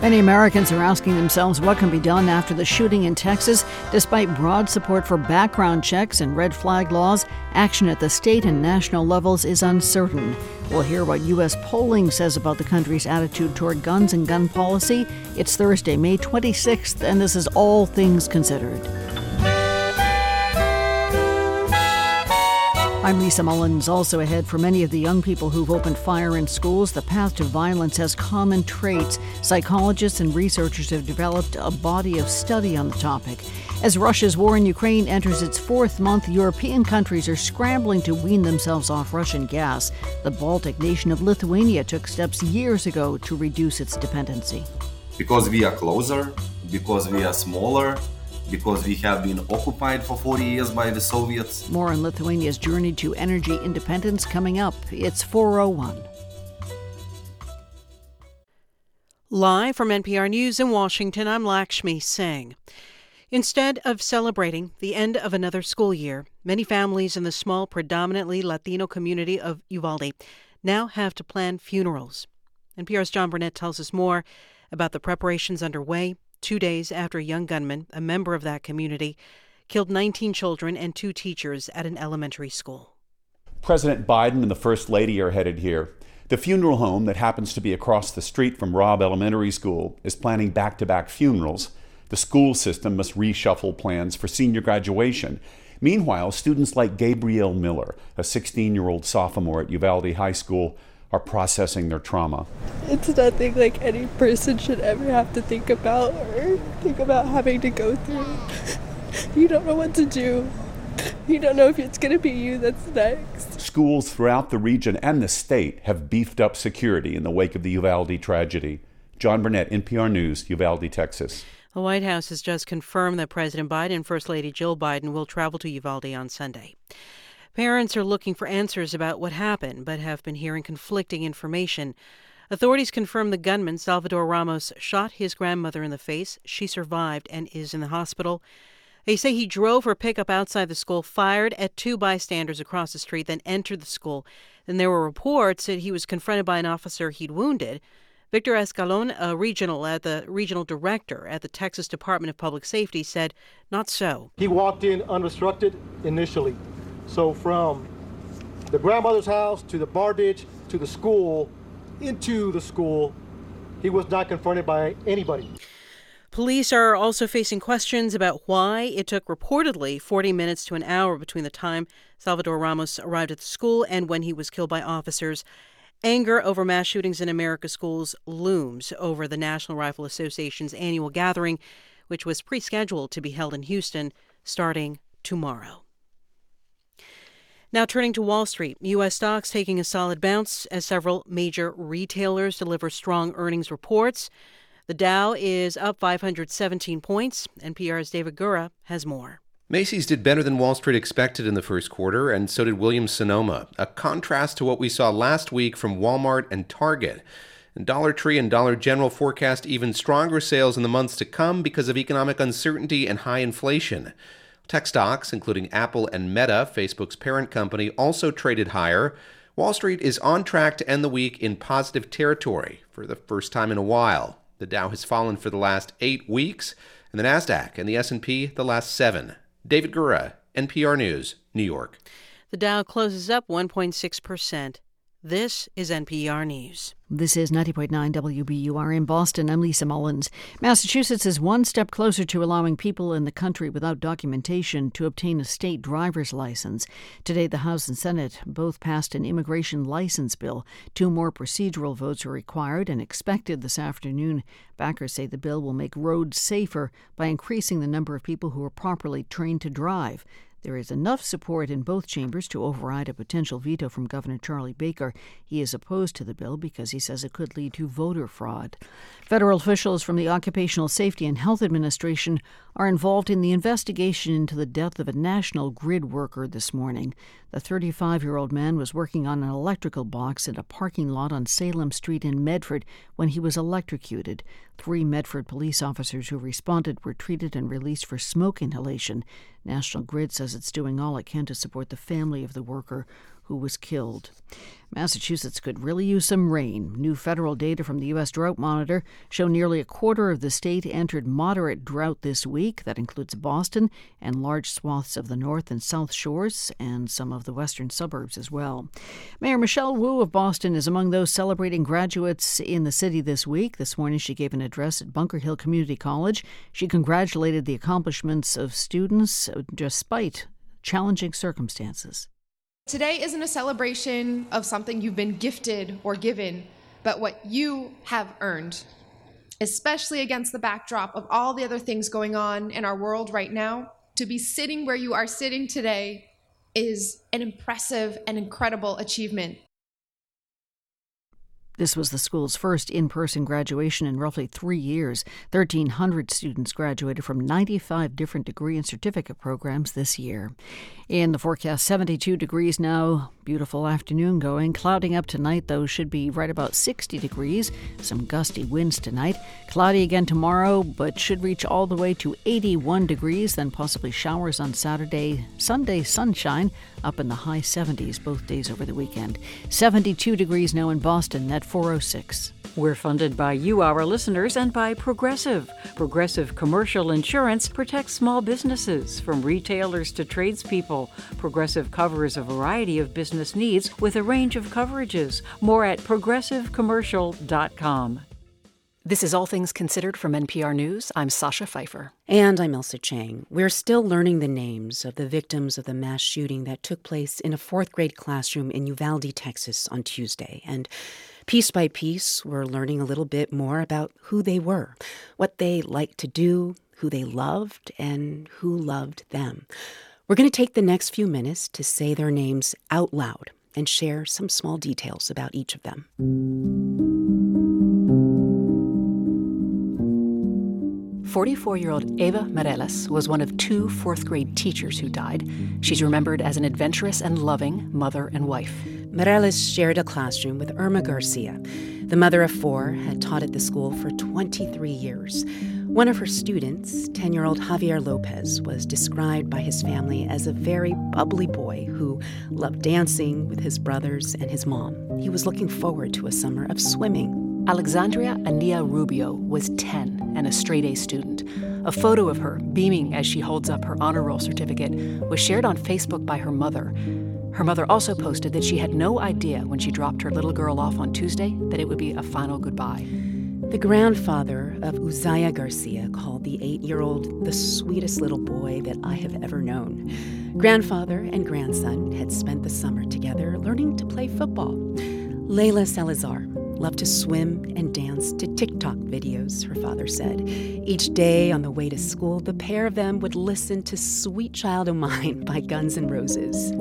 Many Americans are asking themselves what can be done after the shooting in Texas. Despite broad support for background checks and red flag laws, action at the state and national levels is uncertain. We'll hear what U.S. polling says about the country's attitude toward guns and gun policy. It's Thursday, May 26th, and this is All Things Considered. I'm Lisa Mullins. Also ahead for many of the young people who've opened fire in schools, the path to violence has common traits. Psychologists and researchers have developed a body of study on the topic. As Russia's war in Ukraine enters its fourth month, European countries are scrambling to wean themselves off Russian gas. The Baltic nation of Lithuania took steps years ago to reduce its dependency. Because we are closer, because we are smaller, because we have been occupied for 40 years by the Soviets. More on Lithuania's journey to energy independence coming up. It's 401. Live from NPR News in Washington, I'm Lakshmi Singh. Instead of celebrating the end of another school year, many families in the small, predominantly Latino community of Uvalde now have to plan funerals. NPR's John Burnett tells us more about the preparations underway two days after a young gunman, a member of that community, killed 19 children and two teachers at an elementary school. President Biden and the First Lady are headed here. The funeral home that happens to be across the street from Robb Elementary School is planning back to back funerals. The school system must reshuffle plans for senior graduation. Meanwhile, students like Gabrielle Miller, a 16 year old sophomore at Uvalde High School, are processing their trauma. It's nothing like any person should ever have to think about or think about having to go through. you don't know what to do. You don't know if it's going to be you that's next. Schools throughout the region and the state have beefed up security in the wake of the Uvalde tragedy. John Burnett, NPR News, Uvalde, Texas. The White House has just confirmed that President Biden and First Lady Jill Biden will travel to Uvalde on Sunday. Parents are looking for answers about what happened, but have been hearing conflicting information. Authorities confirm the gunman, Salvador Ramos, shot his grandmother in the face. She survived and is in the hospital. They say he drove her pickup outside the school, fired at two bystanders across the street, then entered the school. Then there were reports that he was confronted by an officer he'd wounded. Victor Escalon, a regional at the regional director at the Texas Department of Public Safety, said not so. He walked in unobstructed initially. So from the grandmother's house to the bar ditch to the school, into the school, he was not confronted by anybody. Police are also facing questions about why it took reportedly 40 minutes to an hour between the time Salvador Ramos arrived at the school and when he was killed by officers. Anger over mass shootings in America's schools looms over the National Rifle Association's annual gathering, which was pre scheduled to be held in Houston starting tomorrow. Now turning to Wall Street, U.S. stocks taking a solid bounce as several major retailers deliver strong earnings reports. The Dow is up 517 points. NPR's David Gura has more. Macy's did better than Wall Street expected in the first quarter, and so did Williams Sonoma, a contrast to what we saw last week from Walmart and Target. And Dollar Tree and Dollar General forecast even stronger sales in the months to come because of economic uncertainty and high inflation. Tech stocks, including Apple and Meta, Facebook's parent company, also traded higher. Wall Street is on track to end the week in positive territory for the first time in a while. The Dow has fallen for the last 8 weeks, and the Nasdaq and the S&P the last 7. David Gura, NPR News, New York. The Dow closes up 1.6%. This is NPR News. This is 90.9 WBUR in Boston. I'm Lisa Mullins. Massachusetts is one step closer to allowing people in the country without documentation to obtain a state driver's license. Today, the House and Senate both passed an immigration license bill. Two more procedural votes are required and expected this afternoon. Backers say the bill will make roads safer by increasing the number of people who are properly trained to drive. There is enough support in both chambers to override a potential veto from Governor Charlie Baker. He is opposed to the bill because he says it could lead to voter fraud. Federal officials from the Occupational Safety and Health Administration are involved in the investigation into the death of a national grid worker this morning. The 35 year old man was working on an electrical box in a parking lot on Salem Street in Medford when he was electrocuted. Three Medford police officers who responded were treated and released for smoke inhalation. National Grid says it's doing all it can to support the family of the worker who was killed. Massachusetts could really use some rain. New federal data from the U.S. Drought Monitor show nearly a quarter of the state entered moderate drought this week. That includes Boston and large swaths of the north and south shores and some of the western suburbs as well. Mayor Michelle Wu of Boston is among those celebrating graduates in the city this week. This morning she gave an address at Bunker Hill Community College. She congratulated the accomplishments of students despite challenging circumstances. Today isn't a celebration of something you've been gifted or given, but what you have earned, especially against the backdrop of all the other things going on in our world right now. To be sitting where you are sitting today is an impressive and incredible achievement. This was the school's first in person graduation in roughly three years. 1,300 students graduated from 95 different degree and certificate programs this year. In the forecast, 72 degrees now. Beautiful afternoon going. Clouding up tonight, though, should be right about 60 degrees. Some gusty winds tonight. Cloudy again tomorrow, but should reach all the way to 81 degrees, then possibly showers on Saturday. Sunday, sunshine up in the high 70s both days over the weekend. 72 degrees now in Boston at 406. We're funded by you, our listeners, and by Progressive. Progressive Commercial Insurance protects small businesses, from retailers to tradespeople. Progressive covers a variety of business needs with a range of coverages. More at progressivecommercial.com. This is All Things Considered from NPR News. I'm Sasha Pfeiffer. And I'm Ailsa Chang. We're still learning the names of the victims of the mass shooting that took place in a fourth grade classroom in Uvalde, Texas on Tuesday. And Piece by piece, we're learning a little bit more about who they were, what they liked to do, who they loved, and who loved them. We're going to take the next few minutes to say their names out loud and share some small details about each of them. 44 year old Eva Mireles was one of two fourth grade teachers who died. She's remembered as an adventurous and loving mother and wife. Mireles shared a classroom with Irma Garcia. The mother of four had taught at the school for 23 years. One of her students, 10 year old Javier Lopez, was described by his family as a very bubbly boy who loved dancing with his brothers and his mom. He was looking forward to a summer of swimming. Alexandria Aniyah Rubio was 10 and a straight A student. A photo of her, beaming as she holds up her honor roll certificate, was shared on Facebook by her mother. Her mother also posted that she had no idea when she dropped her little girl off on Tuesday that it would be a final goodbye. The grandfather of Uzziah Garcia called the eight year old the sweetest little boy that I have ever known. Grandfather and grandson had spent the summer together learning to play football. Layla Salazar loved to swim and dance to TikTok videos, her father said. Each day on the way to school, the pair of them would listen to Sweet Child of Mine by Guns N' Roses.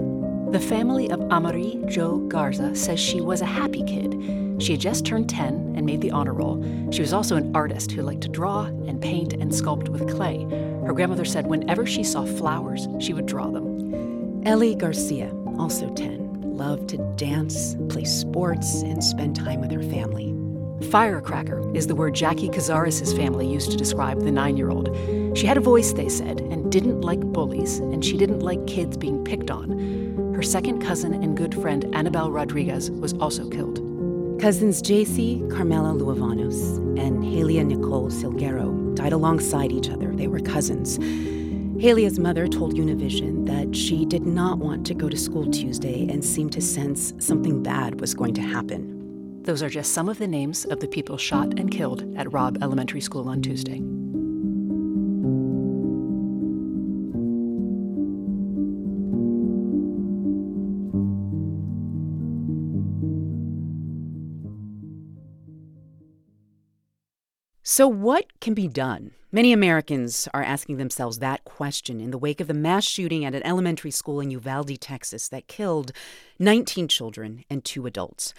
The family of Amerie Jo Garza says she was a happy kid. She had just turned 10 and made the honor roll. She was also an artist who liked to draw and paint and sculpt with clay. Her grandmother said whenever she saw flowers, she would draw them. Ellie Garcia, also 10, loved to dance, play sports, and spend time with her family. Firecracker is the word Jackie Cazares' family used to describe the nine year old. She had a voice, they said, and didn't like bullies, and she didn't like kids being picked on. Her second cousin and good friend Annabelle Rodriguez was also killed. Cousins Jayce Carmelo Luevanos and Halia Nicole Silguero died alongside each other. They were cousins. Halia's mother told Univision that she did not want to go to school Tuesday and seemed to sense something bad was going to happen. Those are just some of the names of the people shot and killed at Robb Elementary School on Tuesday. So, what can be done? Many Americans are asking themselves that question in the wake of the mass shooting at an elementary school in Uvalde, Texas, that killed 19 children and two adults.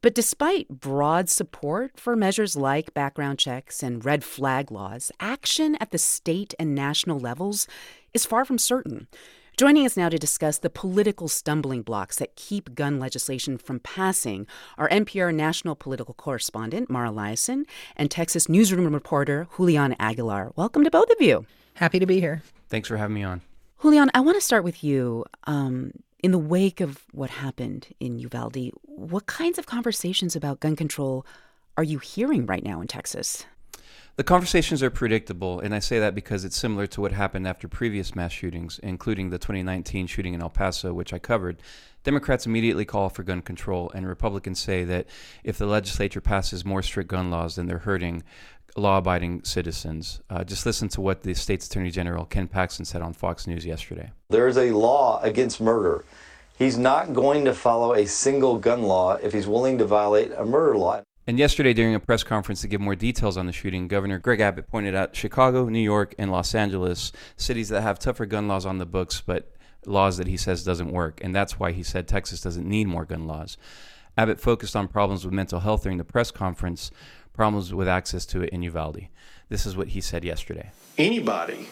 But despite broad support for measures like background checks and red flag laws, action at the state and national levels is far from certain. Joining us now to discuss the political stumbling blocks that keep gun legislation from passing are NPR national political correspondent Mara Liasson and Texas newsroom reporter Julian Aguilar. Welcome to both of you. Happy to be here. Thanks for having me on. Julian, I want to start with you. Um, In the wake of what happened in Uvalde, what kinds of conversations about gun control are you hearing right now in Texas? The conversations are predictable, and I say that because it's similar to what happened after previous mass shootings, including the 2019 shooting in El Paso, which I covered. Democrats immediately call for gun control, and Republicans say that if the legislature passes more strict gun laws, then they're hurting law abiding citizens. Uh, just listen to what the state's attorney general, Ken Paxton, said on Fox News yesterday. There is a law against murder. He's not going to follow a single gun law if he's willing to violate a murder law. And yesterday, during a press conference to give more details on the shooting, Governor Greg Abbott pointed out Chicago, New York, and Los Angeles, cities that have tougher gun laws on the books, but laws that he says doesn't work. And that's why he said Texas doesn't need more gun laws. Abbott focused on problems with mental health during the press conference, problems with access to it in Uvalde. This is what he said yesterday. Anybody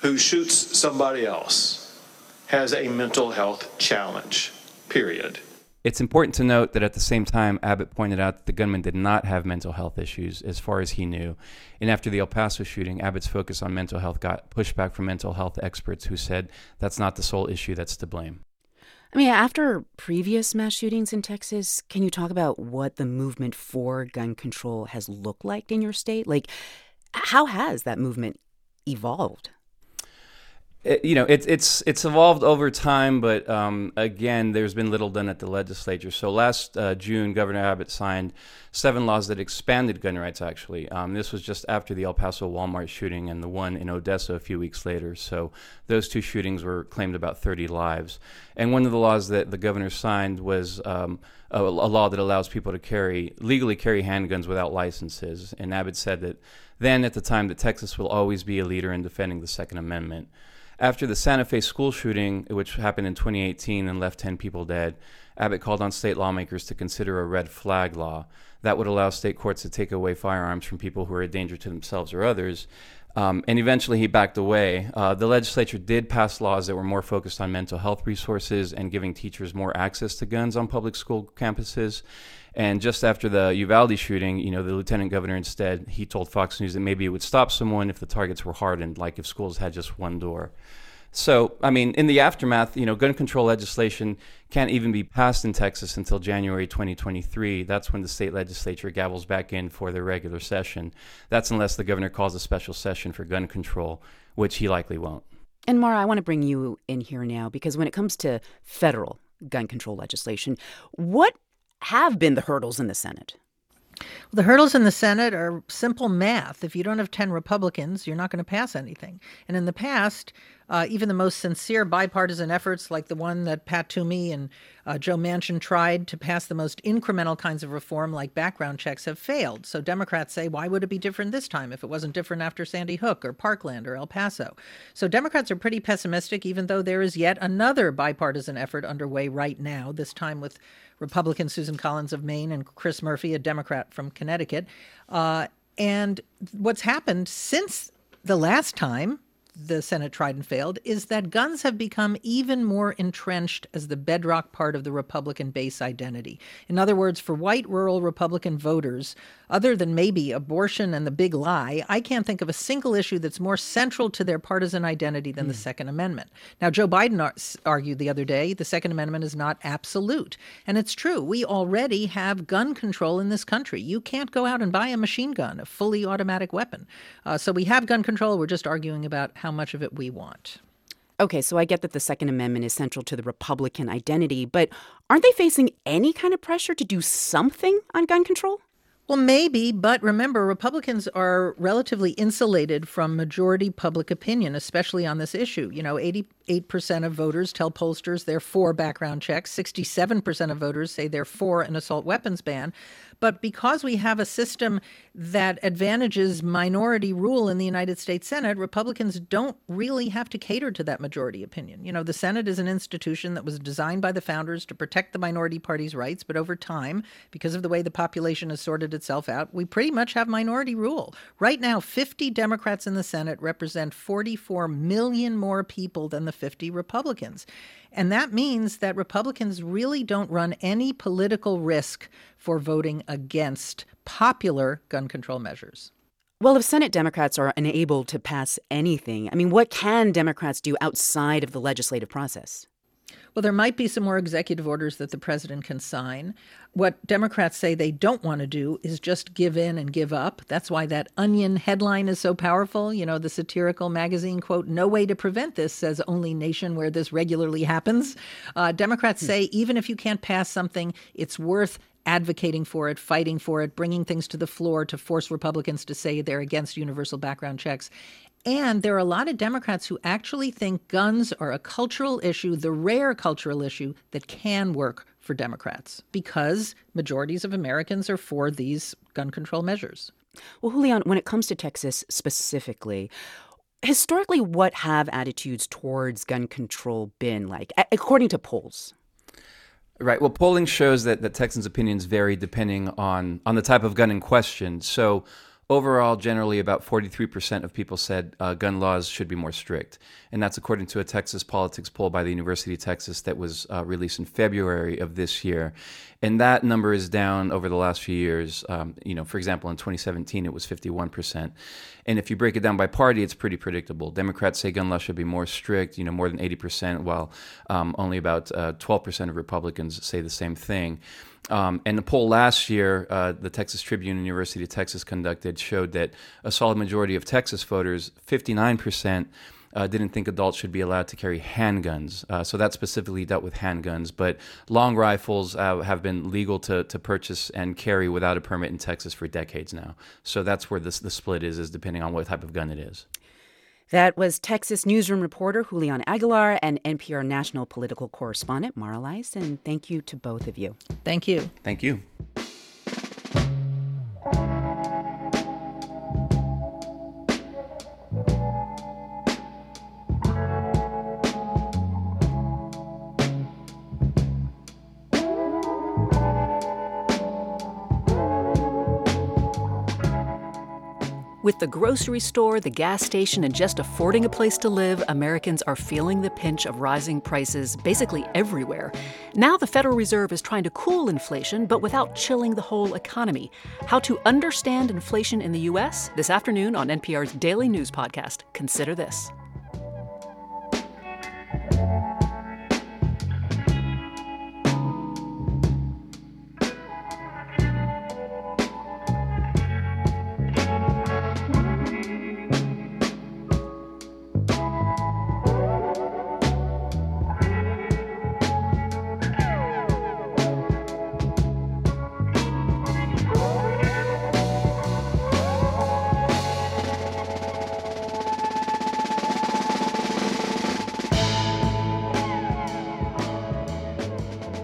who shoots somebody else has a mental health challenge, period. It's important to note that at the same time, Abbott pointed out that the gunman did not have mental health issues as far as he knew. And after the El Paso shooting, Abbott's focus on mental health got pushback from mental health experts who said that's not the sole issue that's to blame. I mean, after previous mass shootings in Texas, can you talk about what the movement for gun control has looked like in your state? Like, how has that movement evolved? It, you know, it's it's it's evolved over time, but um, again, there's been little done at the legislature. So last uh, June, Governor Abbott signed seven laws that expanded gun rights. Actually, um, this was just after the El Paso Walmart shooting and the one in Odessa a few weeks later. So those two shootings were claimed about 30 lives. And one of the laws that the governor signed was um, a, a law that allows people to carry legally carry handguns without licenses. And Abbott said that then, at the time, that Texas will always be a leader in defending the Second Amendment. After the Santa Fe school shooting, which happened in 2018 and left 10 people dead, Abbott called on state lawmakers to consider a red flag law that would allow state courts to take away firearms from people who are a danger to themselves or others. Um, and eventually he backed away. Uh, the legislature did pass laws that were more focused on mental health resources and giving teachers more access to guns on public school campuses. And just after the Uvalde shooting, you know, the lieutenant governor instead he told Fox News that maybe it would stop someone if the targets were hardened, like if schools had just one door. So, I mean, in the aftermath, you know, gun control legislation can't even be passed in Texas until January 2023. That's when the state legislature gavels back in for their regular session. That's unless the governor calls a special session for gun control, which he likely won't. And Mara, I want to bring you in here now because when it comes to federal gun control legislation, what have been the hurdles in the Senate? Well, the hurdles in the Senate are simple math. If you don't have 10 Republicans, you're not going to pass anything. And in the past, uh, even the most sincere bipartisan efforts, like the one that Pat Toomey and uh, Joe Manchin tried to pass the most incremental kinds of reform, like background checks, have failed. So Democrats say, why would it be different this time if it wasn't different after Sandy Hook or Parkland or El Paso? So Democrats are pretty pessimistic, even though there is yet another bipartisan effort underway right now, this time with Republican Susan Collins of Maine and Chris Murphy, a Democrat from Connecticut. Uh, and what's happened since the last time the Senate tried and failed is that guns have become even more entrenched as the bedrock part of the Republican base identity. In other words, for white rural Republican voters, other than maybe abortion and the big lie, I can't think of a single issue that's more central to their partisan identity than mm. the hmm. Second Amendment. Now, Joe Biden ar- argued the other day the Second Amendment is not absolute. And it's true. We already have gun control in this country. You can't go out and buy a machine gun, a fully automatic weapon. Uh, so we have gun control. We're just arguing about how much of it we want. Okay, so I get that the Second Amendment is central to the Republican identity, but aren't they facing any kind of pressure to do something on gun control? Well, maybe, but remember, Republicans are relatively insulated from majority public opinion, especially on this issue. You know, 88% of voters tell pollsters they're for background checks, 67% of voters say they're for an assault weapons ban. But because we have a system that advantages minority rule in the United States Senate, Republicans don't really have to cater to that majority opinion. You know, the Senate is an institution that was designed by the founders to protect the minority party's rights, but over time, because of the way the population has sorted itself out, we pretty much have minority rule. Right now, 50 Democrats in the Senate represent 44 million more people than the 50 Republicans. And that means that Republicans really don't run any political risk for voting against popular gun control measures. Well, if Senate Democrats are unable to pass anything, I mean, what can Democrats do outside of the legislative process? Well, there might be some more executive orders that the president can sign. What Democrats say they don't want to do is just give in and give up. That's why that Onion headline is so powerful. You know, the satirical magazine quote, No way to prevent this, says only nation where this regularly happens. Uh, Democrats say even if you can't pass something, it's worth advocating for it, fighting for it, bringing things to the floor to force Republicans to say they're against universal background checks. And there are a lot of Democrats who actually think guns are a cultural issue, the rare cultural issue that can work for Democrats because majorities of Americans are for these gun control measures. Well, Julian, when it comes to Texas specifically, historically, what have attitudes towards gun control been like, according to polls? Right. Well, polling shows that, that Texans' opinions vary depending on, on the type of gun in question. So, Overall, generally, about 43% of people said uh, gun laws should be more strict. And that's according to a Texas politics poll by the University of Texas that was uh, released in February of this year. And that number is down over the last few years. Um, you know, for example, in 2017, it was 51%. And if you break it down by party, it's pretty predictable. Democrats say gun laws should be more strict, you know, more than 80%, while um, only about uh, 12% of Republicans say the same thing. Um, and the poll last year, uh, the Texas Tribune and University of Texas conducted, showed that a solid majority of Texas voters, 59%, uh, didn't think adults should be allowed to carry handguns. Uh, so that specifically dealt with handguns. But long rifles uh, have been legal to, to purchase and carry without a permit in Texas for decades now. So that's where this, the split is, is depending on what type of gun it is. That was Texas newsroom reporter Julian Aguilar and NPR national political correspondent Mara Lice. And thank you to both of you. Thank you. Thank you. With the grocery store, the gas station, and just affording a place to live, Americans are feeling the pinch of rising prices basically everywhere. Now the Federal Reserve is trying to cool inflation, but without chilling the whole economy. How to understand inflation in the U.S. this afternoon on NPR's Daily News Podcast. Consider this.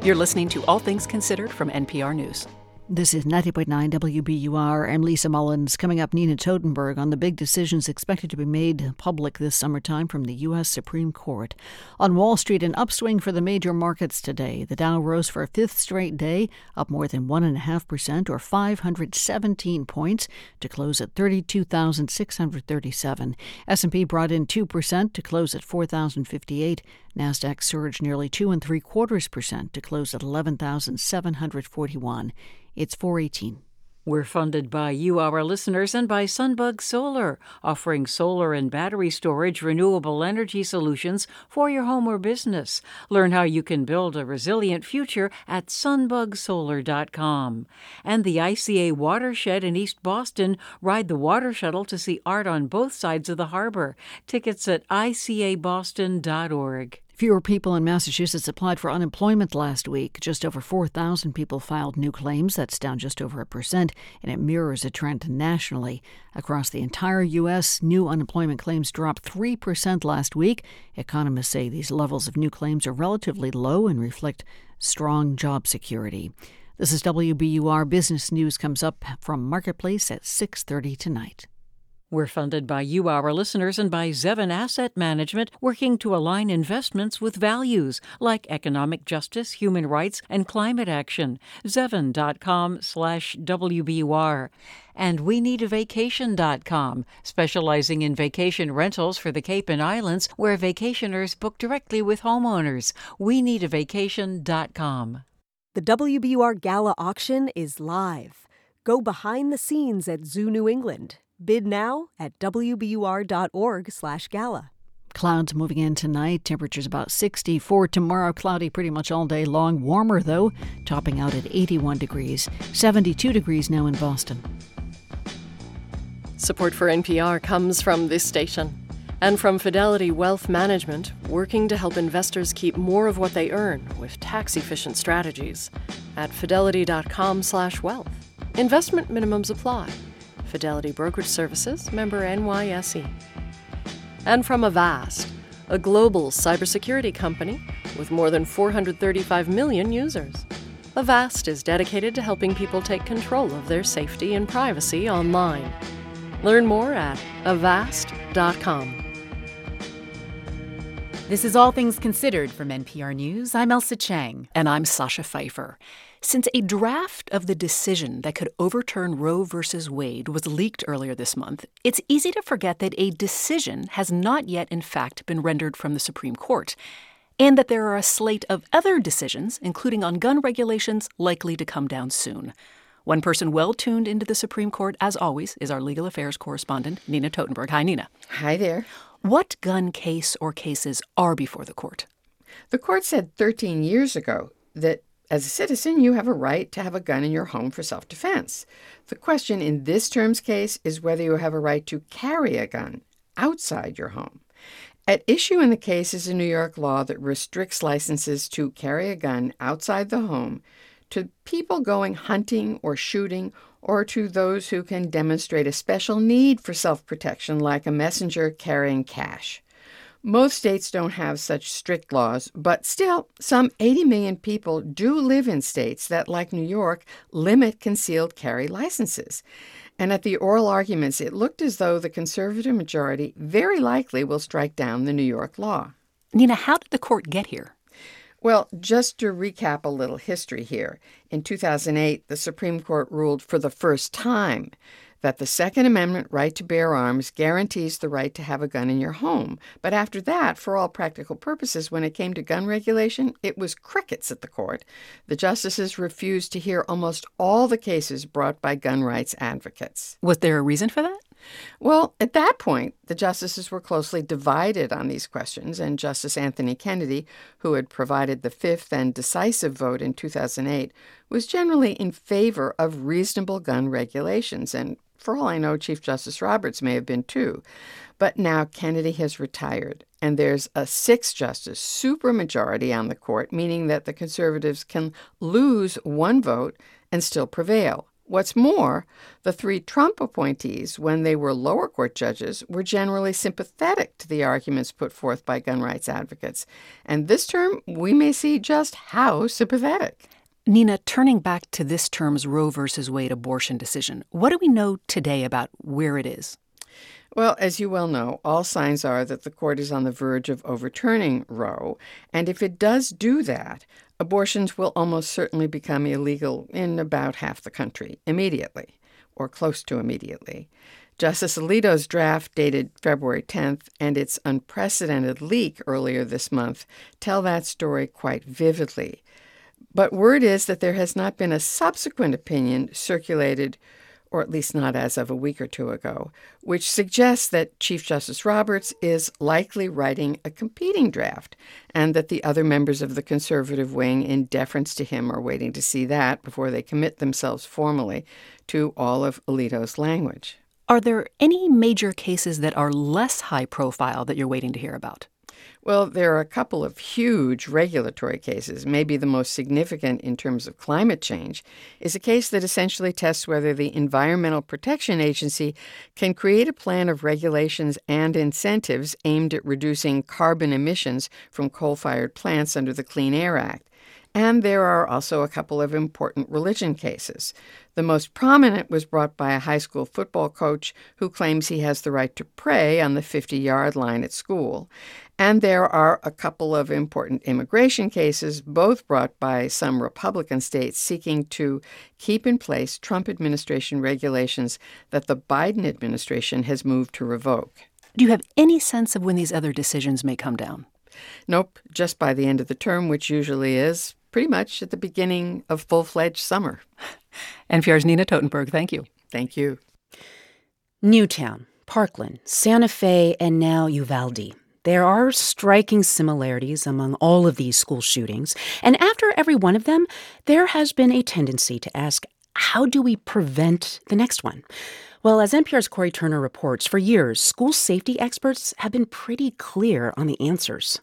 You're listening to All Things Considered from NPR News. This is 90.9 WBUR. I'm Lisa Mullins. Coming up, Nina Totenberg on the big decisions expected to be made public this summertime from the U.S. Supreme Court. On Wall Street, an upswing for the major markets today. The Dow rose for a fifth straight day, up more than 1.5% or 517 points to close at 32,637. S&P brought in 2% to close at 4,058. Nasdaq surged nearly two and three quarters percent to close at 11,741. It's 418. We're funded by you, our listeners, and by Sunbug Solar, offering solar and battery storage renewable energy solutions for your home or business. Learn how you can build a resilient future at sunbugsolar.com. And the ICA Watershed in East Boston ride the water shuttle to see art on both sides of the harbor. Tickets at icaboston.org. Fewer people in Massachusetts applied for unemployment last week. Just over 4,000 people filed new claims. That's down just over a percent, and it mirrors a trend nationally. Across the entire U.S., new unemployment claims dropped 3% last week. Economists say these levels of new claims are relatively low and reflect strong job security. This is WBUR Business News comes up from Marketplace at 6:30 tonight. We're funded by you, our listeners, and by Zevin Asset Management, working to align investments with values like economic justice, human rights, and climate action. Zevin.com slash WBUR. And we need a vacation.com, specializing in vacation rentals for the Cape and Islands, where vacationers book directly with homeowners. We need a vacation.com. The WBUR Gala auction is live. Go behind the scenes at Zoo New England Bid now at wbur.org/gala. Clouds moving in tonight. Temperatures about 64. Tomorrow, cloudy pretty much all day long. Warmer, though, topping out at 81 degrees. 72 degrees now in Boston. Support for NPR comes from this station and from Fidelity Wealth Management, working to help investors keep more of what they earn with tax-efficient strategies at fidelity.com/wealth. Investment minimums apply. Fidelity Brokerage Services, member NYSE. And from Avast, a global cybersecurity company with more than 435 million users. Avast is dedicated to helping people take control of their safety and privacy online. Learn more at avast.com. This is All Things Considered from NPR News. I'm Ailsa Chang. And I'm Sasha Pfeiffer. Since a draft of the decision that could overturn Roe v. Wade was leaked earlier this month, it's easy to forget that a decision has not yet, in fact, been rendered from the Supreme Court, and that there are a slate of other decisions, including on gun regulations, likely to come down soon. One person well tuned into the Supreme Court, as always, is our legal affairs correspondent, Nina Totenberg. Hi, Nina. Hi there. What gun case or cases are before the court? The court said 13 years ago that as a citizen, you have a right to have a gun in your home for self defense. The question in this term's case is whether you have a right to carry a gun outside your home. At issue in the case is a New York law that restricts licenses to carry a gun outside the home to people going hunting or shooting or to those who can demonstrate a special need for self protection, like a messenger carrying cash. Most states don't have such strict laws, but still, some 80 million people do live in states that, like New York, limit concealed carry licenses. And at the oral arguments, it looked as though the conservative majority very likely will strike down the New York law. Nina, how did the court get here? Well, just to recap a little history here, in 2008, the Supreme Court ruled for the first time that the Second Amendment right to bear arms guarantees the right to have a gun in your home. But after that, for all practical purposes, when it came to gun regulation, it was crickets at the court. The justices refused to hear almost all the cases brought by gun rights advocates. Was there a reason for that? Well, at that point, the justices were closely divided on these questions, and Justice Anthony Kennedy, who had provided the fifth and decisive vote in 2008, was generally in favor of reasonable gun regulations, and for all I know, Chief Justice Roberts may have been too. But now Kennedy has retired, and there's a six justice supermajority on the court, meaning that the conservatives can lose one vote and still prevail. What's more, the three Trump appointees, when they were lower court judges, were generally sympathetic to the arguments put forth by gun rights advocates. And this term, we may see just how sympathetic. Nina, turning back to this term's Roe versus Wade abortion decision, what do we know today about where it is? Well, as you well know, all signs are that the court is on the verge of overturning Roe. And if it does do that, abortions will almost certainly become illegal in about half the country immediately, or close to immediately. Justice Alito's draft, dated February 10th, and its unprecedented leak earlier this month tell that story quite vividly. But word is that there has not been a subsequent opinion circulated or at least not as of a week or two ago, which suggests that Chief Justice Roberts is likely writing a competing draft, and that the other members of the conservative wing, in deference to him, are waiting to see that before they commit themselves formally to all of Alito's language. Are there any major cases that are less high profile that you're waiting to hear about? Well, there are a couple of huge regulatory cases. Maybe the most significant in terms of climate change is a case that essentially tests whether the Environmental Protection Agency can create a plan of regulations and incentives aimed at reducing carbon emissions from coal fired plants under the Clean Air Act. And there are also a couple of important religion cases. The most prominent was brought by a high school football coach who claims he has the right to pray on the 50 yard line at school. And there are a couple of important immigration cases, both brought by some Republican states seeking to keep in place Trump administration regulations that the Biden administration has moved to revoke. Do you have any sense of when these other decisions may come down? Nope, just by the end of the term, which usually is pretty much at the beginning of full fledged summer. NPR's Nina Totenberg, thank you. Thank you. Newtown, Parkland, Santa Fe, and now Uvalde. There are striking similarities among all of these school shootings, and after every one of them, there has been a tendency to ask, how do we prevent the next one? Well, as NPR's Cory Turner reports, for years, school safety experts have been pretty clear on the answers.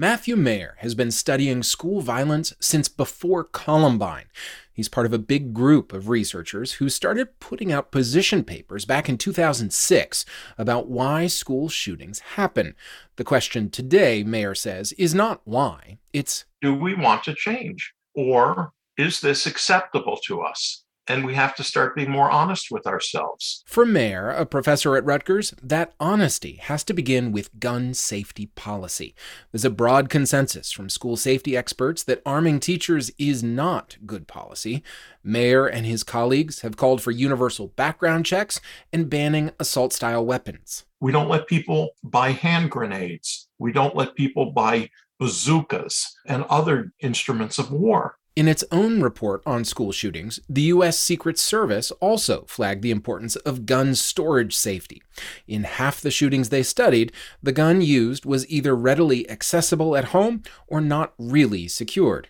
Matthew Mayer has been studying school violence since before Columbine. He's part of a big group of researchers who started putting out position papers back in 2006 about why school shootings happen. The question today, Mayer says, is not why, it's do we want to change? Or is this acceptable to us? And we have to start being more honest with ourselves. For Mayer, a professor at Rutgers, that honesty has to begin with gun safety policy. There's a broad consensus from school safety experts that arming teachers is not good policy. Mayer and his colleagues have called for universal background checks and banning assault style weapons. We don't let people buy hand grenades. We don't let people buy bazookas and other instruments of war. In its own report on school shootings, the U.S. Secret Service also flagged the importance of gun storage safety. In half the shootings they studied, the gun used was either readily accessible at home or not really secured.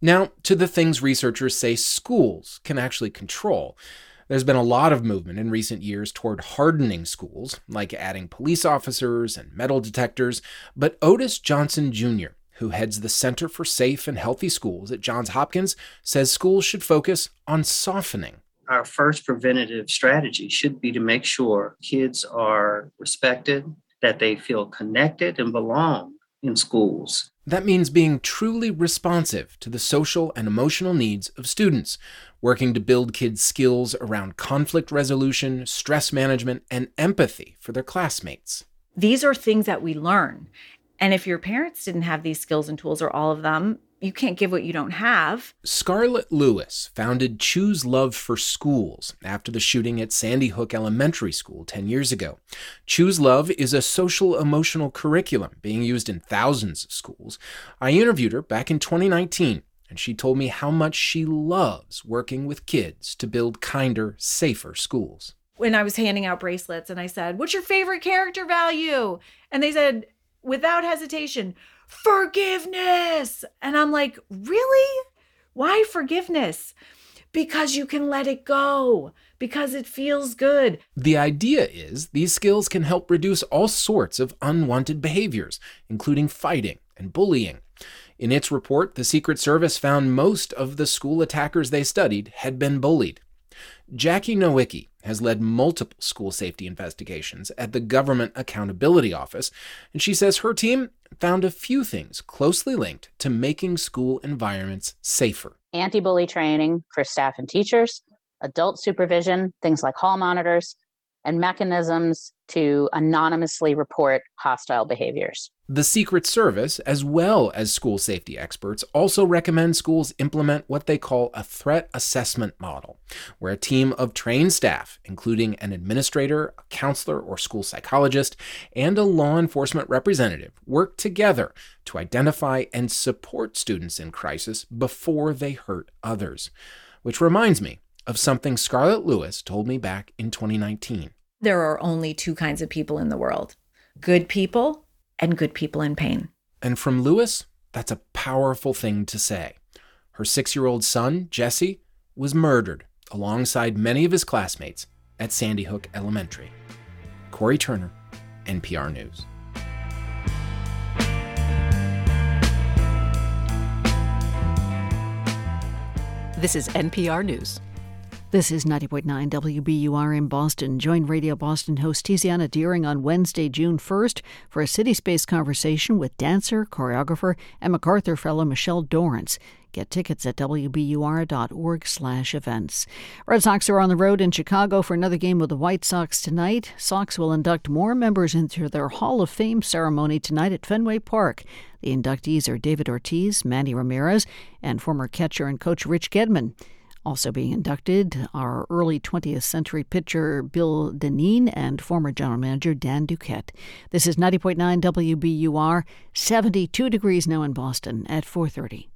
Now, to the things researchers say schools can actually control. There's been a lot of movement in recent years toward hardening schools, like adding police officers and metal detectors, but Otis Johnson Jr., who heads the Center for Safe and Healthy Schools at Johns Hopkins, says schools should focus on softening. Our first preventative strategy should be to make sure kids are respected, that they feel connected and belong in schools. That means being truly responsive to the social and emotional needs of students, working to build kids' skills around conflict resolution, stress management, and empathy for their classmates. These are things that we learn. And if your parents didn't have these skills and tools or all of them, you can't give what you don't have. Scarlett Lewis founded Choose Love for Schools after the shooting at Sandy Hook Elementary School 10 years ago. Choose Love is a social emotional curriculum being used in thousands of schools. I interviewed her back in 2019, and she told me how much she loves working with kids to build kinder, safer schools. When I was handing out bracelets and I said, What's your favorite character value? And they said, without hesitation, forgiveness. And I'm like, really? Why forgiveness? Because you can let it go, because it feels good. The idea is these skills can help reduce all sorts of unwanted behaviors, including fighting and bullying. In its report, the Secret Service found most of the school attackers they studied had been bullied. Jackie Nowicki has led multiple school safety investigations at the Government Accountability Office, and she says her team found a few things closely linked to making school environments safer. Anti bully training for staff and teachers, adult supervision, things like hall monitors, and mechanisms to anonymously report hostile behaviors. The Secret Service, as well as school safety experts, also recommend schools implement what they call a threat assessment model, where a team of trained staff, including an administrator, a counselor or school psychologist, and a law enforcement representative, work together to identify and support students in crisis before they hurt others. Which reminds me, of something Scarlett Lewis told me back in 2019. There are only two kinds of people in the world good people and good people in pain. And from Lewis, that's a powerful thing to say. Her six year old son, Jesse, was murdered alongside many of his classmates at Sandy Hook Elementary. Cory Turner, NPR News. This is NPR News. This is 90.9 WBUR in Boston. Join Radio Boston host Tiziana Dearing on Wednesday, June 1st for a city space conversation with dancer, choreographer, and MacArthur Fellow Michelle Dorrance. Get tickets at wbur.org slash events. Red Sox are on the road in Chicago for another game with the White Sox tonight. Sox will induct more members into their Hall of Fame ceremony tonight at Fenway Park. The inductees are David Ortiz, Manny Ramirez, and former catcher and coach Rich Gedman. Also being inducted are early 20th century pitcher Bill Dinneen and former general manager Dan Duquette. This is 90.9 WBUR, 72 degrees now in Boston at 4:30.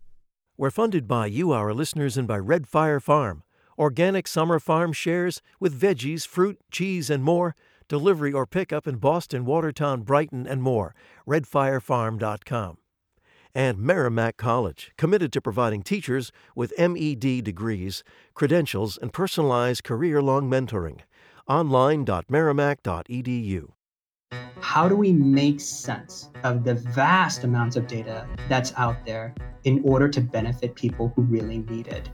We're funded by you, our listeners, and by Red Fire Farm, organic summer farm shares with veggies, fruit, cheese, and more delivery or pickup in Boston, Watertown, Brighton, and more. RedFireFarm.com. And Merrimack College, committed to providing teachers with MED degrees, credentials, and personalized career long mentoring. Online.merrimack.edu. How do we make sense of the vast amounts of data that's out there in order to benefit people who really need it?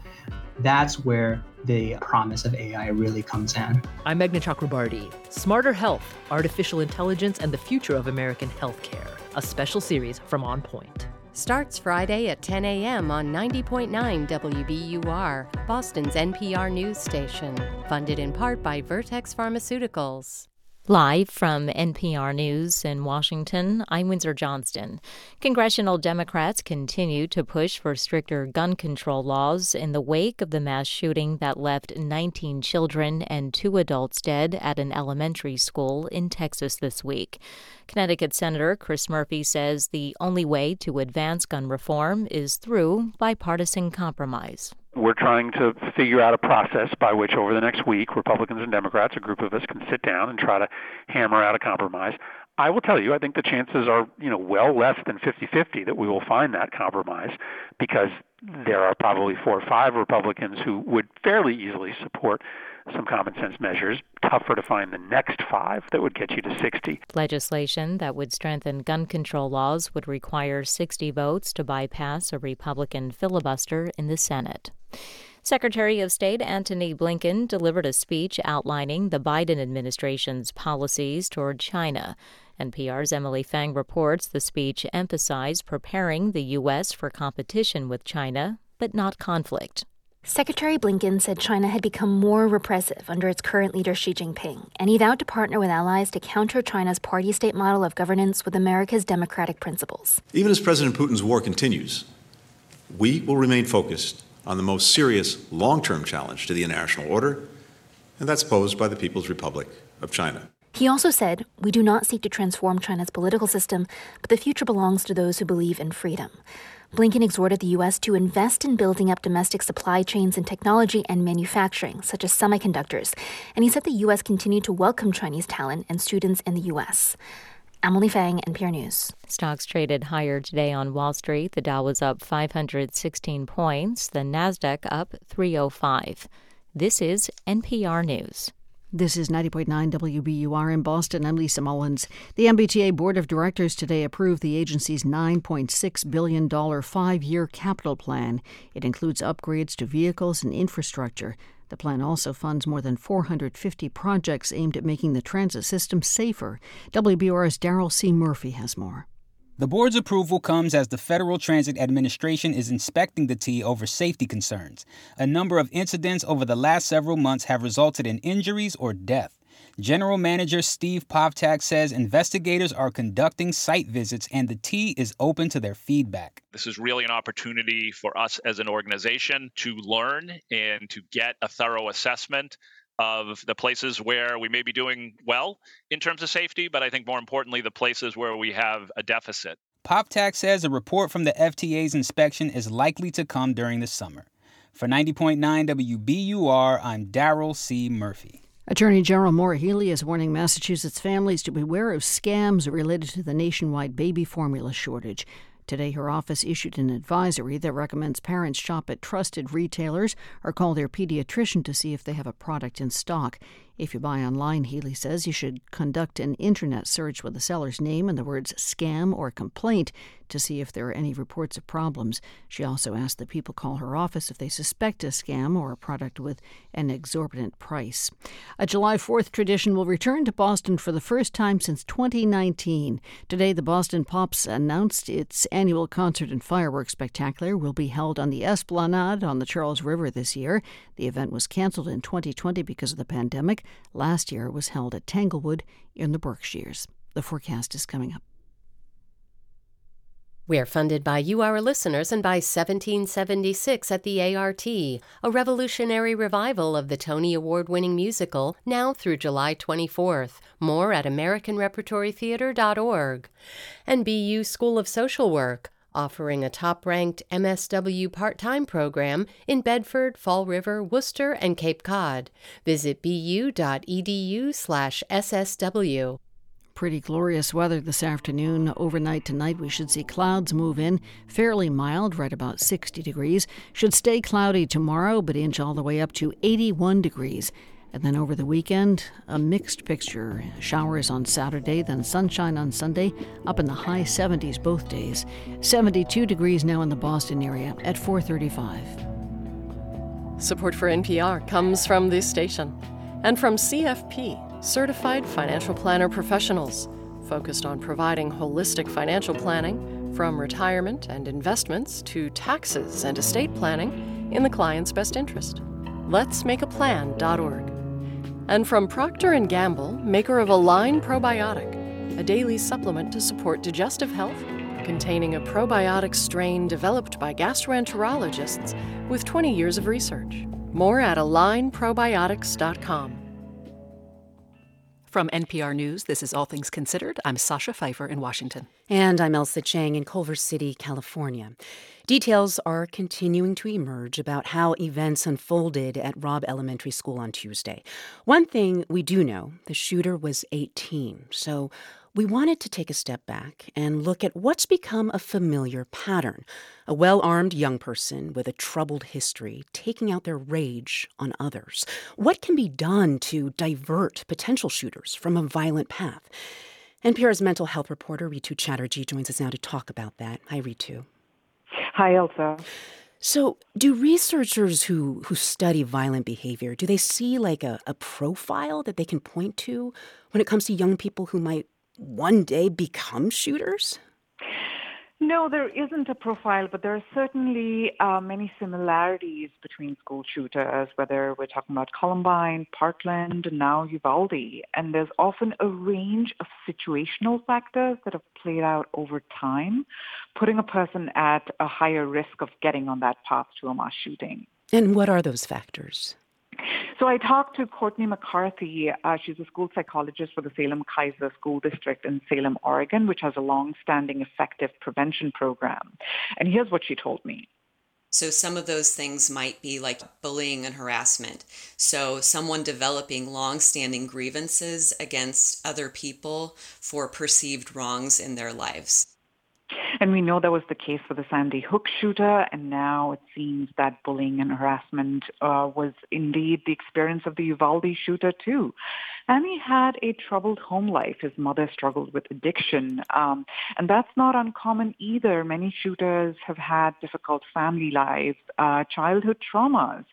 That's where the promise of AI really comes in. I'm Meghna Chakrabarty. Smarter Health, Artificial Intelligence and the Future of American Healthcare, a special series from On Point. Starts Friday at 10 a.m. on 90.9 WBUR, Boston's NPR news station. Funded in part by Vertex Pharmaceuticals. Live from NPR News in Washington, I'm Windsor Johnston. Congressional Democrats continue to push for stricter gun control laws in the wake of the mass shooting that left 19 children and two adults dead at an elementary school in Texas this week. Connecticut Senator Chris Murphy says the only way to advance gun reform is through bipartisan compromise. We're trying to figure out a process by which, over the next week, Republicans and Democrats, a group of us, can sit down and try to hammer out a compromise. I will tell you, I think the chances are, you know, well less than 50-50 that we will find that compromise because there are probably four or five Republicans who would fairly easily support some common sense measures. Tougher to find the next five that would get you to 60. Legislation that would strengthen gun control laws would require 60 votes to bypass a Republican filibuster in the Senate. Secretary of State Antony Blinken delivered a speech outlining the Biden administration's policies toward China. NPR's Emily Feng reports the speech emphasized preparing the U.S. for competition with China, but not conflict. Secretary Blinken said China had become more repressive under its current leader Xi Jinping, and he vowed to partner with allies to counter China's party state model of governance with America's democratic principles. Even as President Putin's war continues, we will remain focused on the most serious long term challenge to the international order, and that's posed by the People's Republic of China. He also said, We do not seek to transform China's political system, but the future belongs to those who believe in freedom. Blinken exhorted the U.S. to invest in building up domestic supply chains in technology and manufacturing, such as semiconductors, and he said the U.S. continued to welcome Chinese talent and students in the U.S. Emily Feng, NPR News. Stocks traded higher today on Wall Street. The Dow was up 516 points, the Nasdaq up 305. This is NPR News. This is 90.9 WBUR in Boston. I'm Lisa Mullins. The MBTA Board of Directors today approved the agency's $9.6 billion five year capital plan. It includes upgrades to vehicles and infrastructure. The plan also funds more than 450 projects aimed at making the transit system safer. WBUR's Daryl C. Murphy has more. The board's approval comes as the Federal Transit Administration is inspecting the T over safety concerns. A number of incidents over the last several months have resulted in injuries or death. General Manager Steve Poftak says investigators are conducting site visits and the T is open to their feedback. This is really an opportunity for us as an organization to learn and to get a thorough assessment of the places where we may be doing well in terms of safety, but I think more importantly, the places where we have a deficit. Poftak says a report from the FTA's inspection is likely to come during the summer. For 90.9 WBUR, I'm Daryl C. Murphy. Attorney General Maura Healey is warning Massachusetts families to beware of scams related to the nationwide baby formula shortage. Today, her office issued an advisory that recommends parents shop at trusted retailers or call their pediatrician to see if they have a product in stock. If you buy online, Healey says you should conduct an internet search with the seller's name and the words scam or complaint to see if there are any reports of problems. She also asked that people call her office if they suspect a scam or a product with an exorbitant price. A July 4th tradition will return to Boston for the first time since 2019. Today, the Boston Pops announced its annual concert and fireworks spectacular will be held on the Esplanade on the Charles River this year. The event was canceled in 2020 because of the pandemic. Last year, was held at Tanglewood in the Berkshires. The forecast is coming up. We are funded by you, our listeners, and by 1776 at the ART, a revolutionary revival of the Tony Award winning musical, now through July 24th. More at AmericanRepertoryTheater.org. And BU School of Social Work offering a top ranked MSW part time program in Bedford, Fall River, Worcester, and Cape Cod. Visit bu.edu slash SSW. Pretty glorious weather this afternoon. Overnight tonight, we should see clouds move in. Fairly mild, right about 60 degrees. Should stay cloudy tomorrow, but inch all the way up to 81 degrees. And then over the weekend, a mixed picture. Showers on Saturday, then sunshine on Sunday, up in the high 70s both days. 72 degrees now in the Boston area at 435. Support for NPR comes from this station and from CFP, Certified Financial Planner Professionals, focused on providing holistic financial planning from retirement and investments to taxes and estate planning in the client's best interest. Let's make a plan.org and from Procter & Gamble, maker of Align Probiotic, a daily supplement to support digestive health, containing a probiotic strain developed by gastroenterologists with 20 years of research. More at alignprobiotics.com. From NPR News, this is All Things Considered. I'm Sasha Pfeiffer in Washington. And I'm Ailsa Chang in Culver City, California. Details are continuing to emerge about how events unfolded at Robb Elementary School on Tuesday. One thing we do know the shooter was 18, so we wanted to take a step back and look at what's become a familiar pattern a well armed young person with a troubled history taking out their rage on others. What can be done to divert potential shooters from a violent path? NPR's mental health reporter Rhitu Chatterjee joins us now to talk about that. Hi, Rhitu. Hi, Ailsa. So, do researchers who, who study violent behavior, do they see like a, a profile that they can point to when it comes to young people who might one day become shooters? No, there isn't a profile, but there are certainly uh, many similarities between school shooters, whether we're talking about Columbine, Parkland, and now Uvalde. And there's often a range of situational factors that have played out over time, putting a person at a higher risk of getting on that path to a mass shooting. And what are those factors? So I talked to Courtney McCarthy. Uh, she's a school psychologist for the Salem Kaiser School District in Salem, Oregon, which has a long-standing effective prevention program. And here's what she told me. So, some of those things might be like bullying and harassment. So, someone developing long standing grievances against other people for perceived wrongs in their lives. And we know that was the case for the Sandy Hook shooter, and now it seems that bullying and harassment uh, was indeed the experience of the Uvalde shooter too. And he had a troubled home life. His mother struggled with addiction, um, and that's not uncommon either. Many shooters have had difficult family lives, uh, childhood traumas.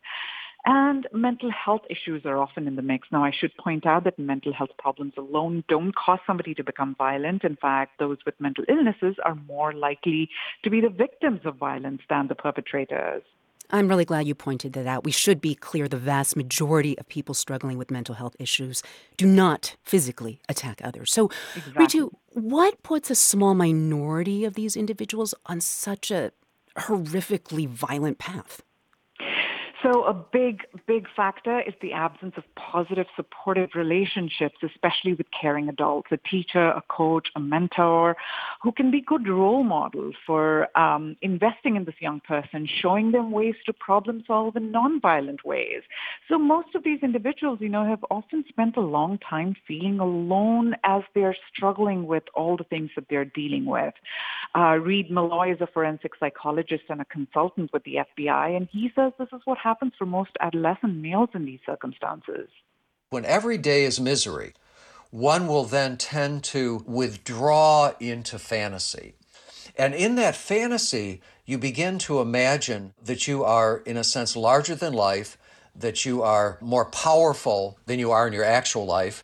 And mental health issues are often in the mix. Now, I should point out that mental health problems alone don't cause somebody to become violent. In fact, those with mental illnesses are more likely to be the victims of violence than the perpetrators. I'm really glad you pointed that out. We should be clear the vast majority of people struggling with mental health issues do not physically attack others. So, exactly. Rhitu, what puts a small minority of these individuals on such a horrifically violent path? So a big, big factor is the absence of positive, supportive relationships, especially with caring adults, a teacher, a coach, a mentor, who can be good role models for um, investing in this young person, showing them ways to problem solve in nonviolent ways. So most of these individuals, you know, have often spent a long time feeling alone as they're struggling with all the things that they're dealing with. Uh, Reid Meloy is a forensic psychologist and a consultant with the FBI, and he says this is what happens for most adolescent males in these circumstances. When every day is misery, one will then tend to withdraw into fantasy. And in that fantasy, you begin to imagine that you are, in a sense, larger than life, that you are more powerful than you are in your actual life,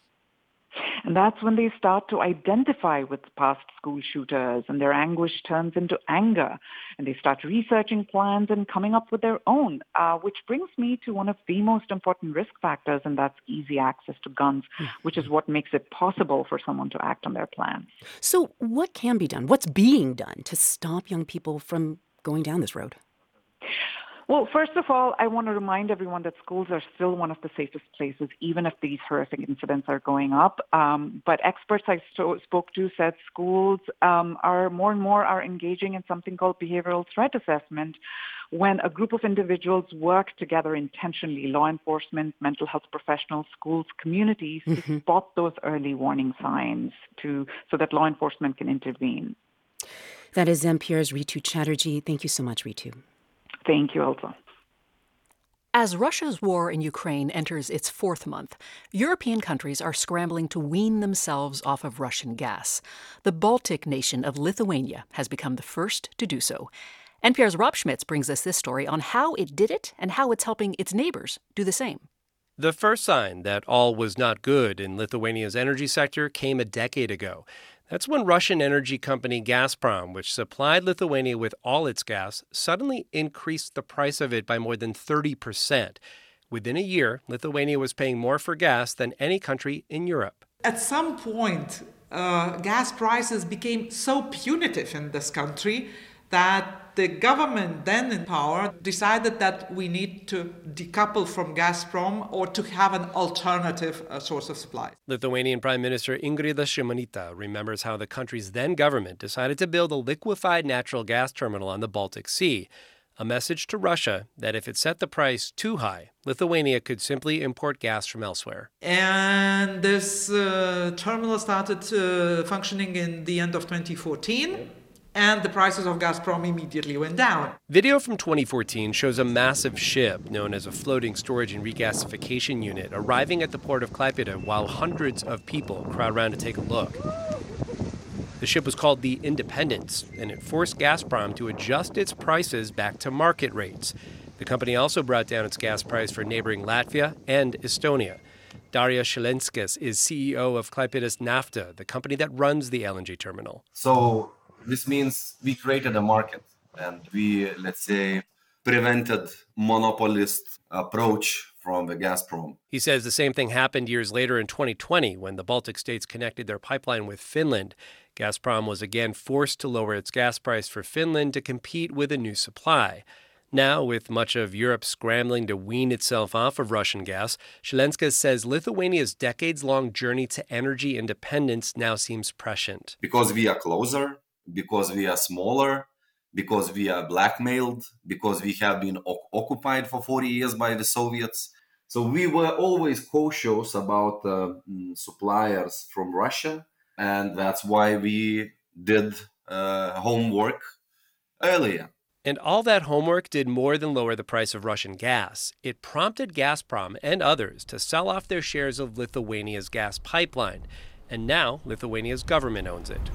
and that's when they start to identify with past school shooters and their anguish turns into anger. And they start researching plans and coming up with their own, uh, which brings me to one of the most important risk factors, and that's easy access to guns, hmm. which is what makes it possible for someone to act on their plans. So, what can be done? What's being done to stop young people from going down this road? Well, first of all, I want to remind everyone that schools are still one of the safest places, even if these horrific incidents are going up. Um, but experts I spoke to said schools um, are more and more are engaging in something called behavioral threat assessment, when a group of individuals work together intentionally, law enforcement, mental health professionals, schools, communities, mm-hmm. to spot those early warning signs to so that law enforcement can intervene. That is NPR's Rhitu Chatterjee. Thank you so much, Rhitu. Thank you, Ailsa. As Russia's war in Ukraine enters its fourth month, European countries are scrambling to wean themselves off of Russian gas. The Baltic nation of Lithuania has become the first to do so. NPR's Rob Schmitz brings us this story on how it did it and how it's helping its neighbors do the same. The first sign that all was not good in Lithuania's energy sector came a decade ago. That's when Russian energy company Gazprom, which supplied Lithuania with all its gas, suddenly increased the price of it by more than 30%. Within a year, Lithuania was paying more for gas than any country in Europe. At some point, uh, gas prices became so punitive in this country that the government then in power decided that we need to decouple from Gazprom or to have an alternative uh, source of supply. Lithuanian Prime Minister Ingrida Šimonytė remembers how the country's then government decided to build a liquefied natural gas terminal on the Baltic Sea. A message to Russia that if it set the price too high, Lithuania could simply import gas from elsewhere. And this uh, terminal started uh, functioning in the end of 2014 and the prices of Gazprom immediately went down. Video from 2014 shows a massive ship known as a floating storage and regasification unit arriving at the port of Klaipėda while hundreds of people crowd around to take a look. The ship was called the Independence, and it forced Gazprom to adjust its prices back to market rates. The company also brought down its gas price for neighboring Latvia and Estonia. Daria Šilenskis is CEO of Klaipėdos Nafta, the company that runs the LNG terminal. So this means we created a market and we, let's say, prevented monopolist approach from the Gazprom. He says the same thing happened years later in 2020 when the Baltic states connected their pipeline with Finland. Gazprom was again forced to lower its gas price for Finland to compete with a new supply. Now, with much of Europe scrambling to wean itself off of Russian gas, Šilenskis says Lithuania's decades long journey to energy independence now seems prescient. Because we are closer, because we are smaller, because we are blackmailed, because we have been o- occupied for 40 years by the Soviets. So we were always cautious about uh, suppliers from Russia, and that's why we did uh, homework earlier. And all that homework did more than lower the price of Russian gas. It prompted Gazprom and others to sell off their shares of Lithuania's gas pipeline. And now Lithuania's government owns it.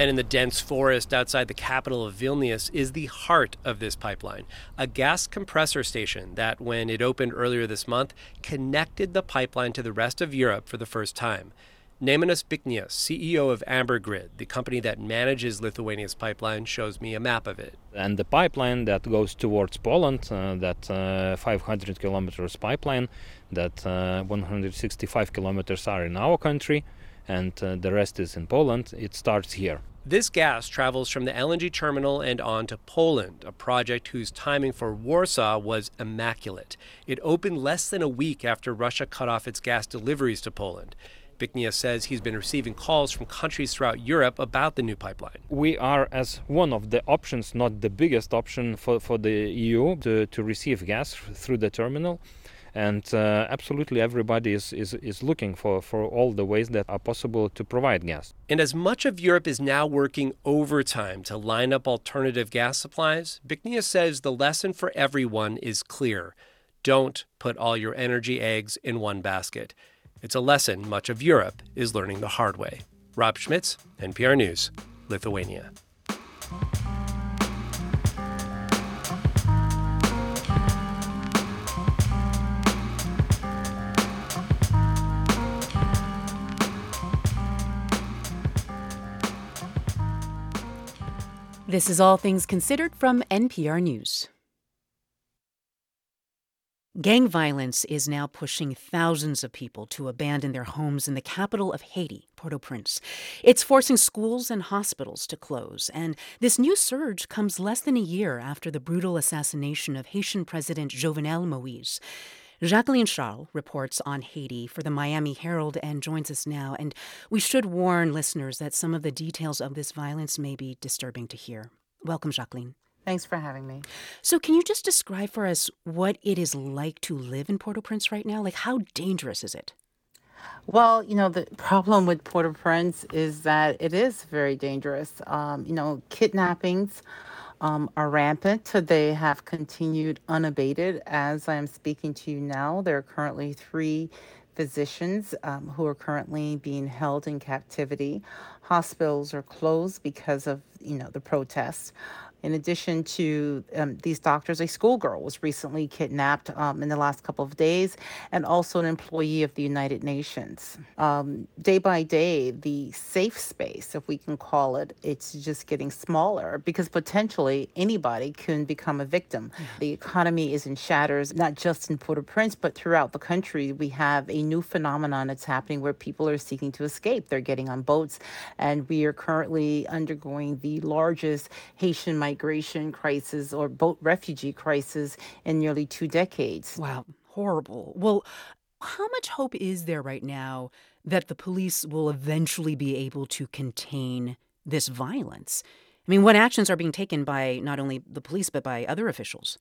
And in the dense forest outside the capital of Vilnius is the heart of this pipeline, a gas compressor station that, when it opened earlier this month, connected the pipeline to the rest of Europe for the first time. Nemunas Biknius, CEO of Amber Grid, the company that manages Lithuania's pipeline, shows me a map of it. And the pipeline that goes towards Poland, uh, that uh, 500 kilometers pipeline, that uh, 165 kilometers are in our country, and uh, the rest is in Poland, it starts here. This gas travels from the LNG terminal and on to Poland, a project whose timing for Warsaw was immaculate. It opened less than a week after Russia cut off its gas deliveries to Poland. Biknius says he's been receiving calls from countries throughout Europe about the new pipeline. We are as one of the options, not the biggest option for, for the EU to, to receive gas through the terminal and uh, absolutely everybody is, is, is looking for, for all the ways that are possible to provide gas. And as much of Europe is now working overtime to line up alternative gas supplies, Biknius says the lesson for everyone is clear. Don't put all your energy eggs in one basket. It's a lesson much of Europe is learning the hard way. Rob Schmitz, NPR News, Lithuania. This is All Things Considered from NPR News. Gang violence is now pushing thousands of people to abandon their homes in the capital of Haiti, Port au Prince. It's forcing schools and hospitals to close. And this new surge comes less than a year after the brutal assassination of Haitian President Jovenel Moise. Jacqueline Charles reports on Haiti for the Miami Herald and joins us now. And we should warn listeners that some of the details of this violence may be disturbing to hear. Welcome, Jacqueline. Thanks for having me. So, can you just describe for us what it is like to live in Port au Prince right now? Like, how dangerous is it? Well, you know, the problem with Port au Prince is that it is very dangerous. Um, you know, kidnappings um, are rampant. They have continued unabated. As I am speaking to you now, there are currently three physicians um, who are currently being held in captivity. Hospitals are closed because of, you know, the protests. In addition to um, these doctors, a schoolgirl was recently kidnapped um, in the last couple of days, and also an employee of the United Nations. Um, day by day, the safe space, if we can call it, it's just getting smaller because potentially anybody can become a victim. Mm-hmm. The economy is in shatters, not just in Port-au-Prince, but throughout the country. We have a new phenomenon that's happening where people are seeking to escape. They're getting on boats, and we are currently undergoing the largest Haitian migration crisis or boat refugee crisis in nearly two decades. Wow, horrible. Well, how much hope is there right now that the police will eventually be able to contain this violence? I mean, what actions are being taken by not only the police, but by other officials?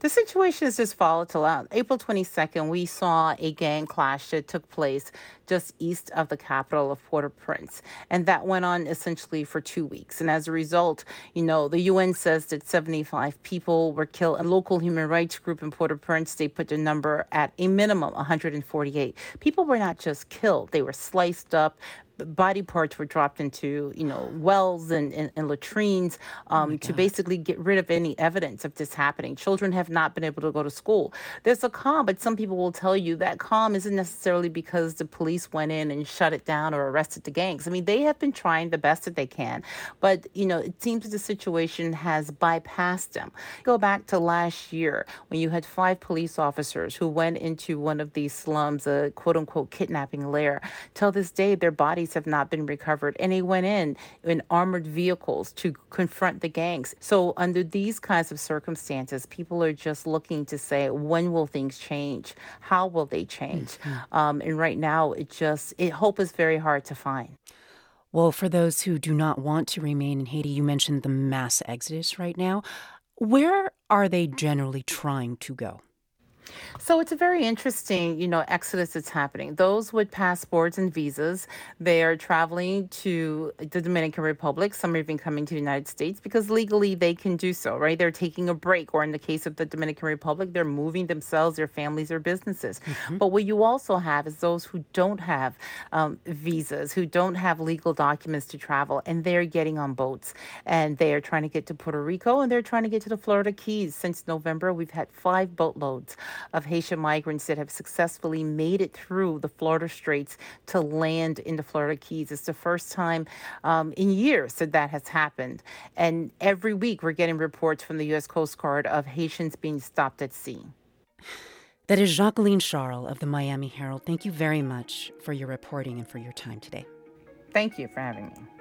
The situation is just volatile. On April 22nd, we saw a gang clash that took place just east of the capital of Port-au-Prince. And that went on essentially for two weeks. And as a result, you know, the UN says that 75 people were killed. A local human rights group in Port-au-Prince, they put the number at a minimum 148. People were not just killed, they were sliced up, body parts were dropped into you know wells and, and, and latrines oh um, oh to basically get rid of any evidence of this happening. Children have not been able to go to school. There's a calm but some people will tell you that calm isn't necessarily because the police went in and shut it down or arrested the gangs. I mean they have been trying the best that they can but you know it seems the situation has bypassed them. Go back to last year when you had five police officers who went into one of these slums a quote unquote kidnapping lair. Till this day their bodies bodies have not been recovered. And they went in in armored vehicles to confront the gangs. So, under these kinds of circumstances, people are just looking to say, when will things change? How will they change? Mm-hmm. Um, and right now, it just, it, hope is very hard to find. Well, for those who do not want to remain in Haiti, you mentioned the mass exodus right now. Where are they generally trying to go? So it's a very interesting, you know, exodus that's happening. Those with passports and visas, they are traveling to the Dominican Republic. Some are even coming to the United States because legally they can do so, right? They're taking a break, or in the case of the Dominican Republic, they're moving themselves, their families, their businesses. Mm-hmm. But what you also have is those who don't have um, visas, who don't have legal documents to travel, and they're getting on boats and they are trying to get to Puerto Rico and they're trying to get to the Florida Keys. Since November, we've had five boatloads of Haitian migrants that have successfully made it through the Florida Straits to land in the Florida Keys. It's the first time um, in years that that has happened. And every week we're getting reports from the U.S. Coast Guard of Haitians being stopped at sea. That is Jacqueline Charles of the Miami Herald. Thank you very much for your reporting and for your time today. Thank you for having me.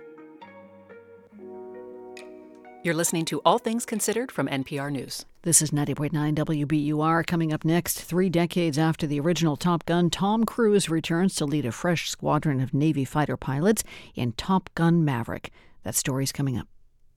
You're listening to All Things Considered from NPR News. This is 90.9 WBUR. Coming up next, three decades after the original Top Gun, Tom Cruise returns to lead a fresh squadron of Navy fighter pilots in Top Gun Maverick. That story's coming up.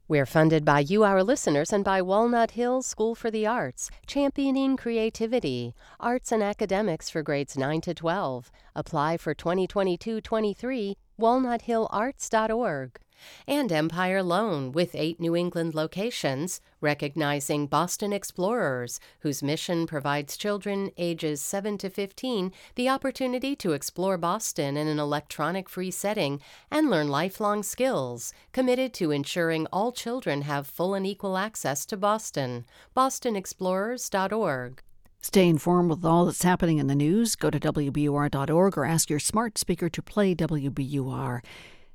We're funded by you, our listeners, and by Walnut Hills School for the Arts, championing creativity, arts and academics for grades 9 to 12. Apply for 2022 23, walnuthillarts.org and Empire Loan with eight New England locations, recognizing Boston explorers, whose mission provides children ages 7 to 15 the opportunity to explore Boston in an electronic free setting and learn lifelong skills, committed to ensuring all children have full and equal access to Boston. BostonExplorers.org. Stay informed with all that's happening in the news. Go to WBUR.org or ask your smart speaker to play WBUR.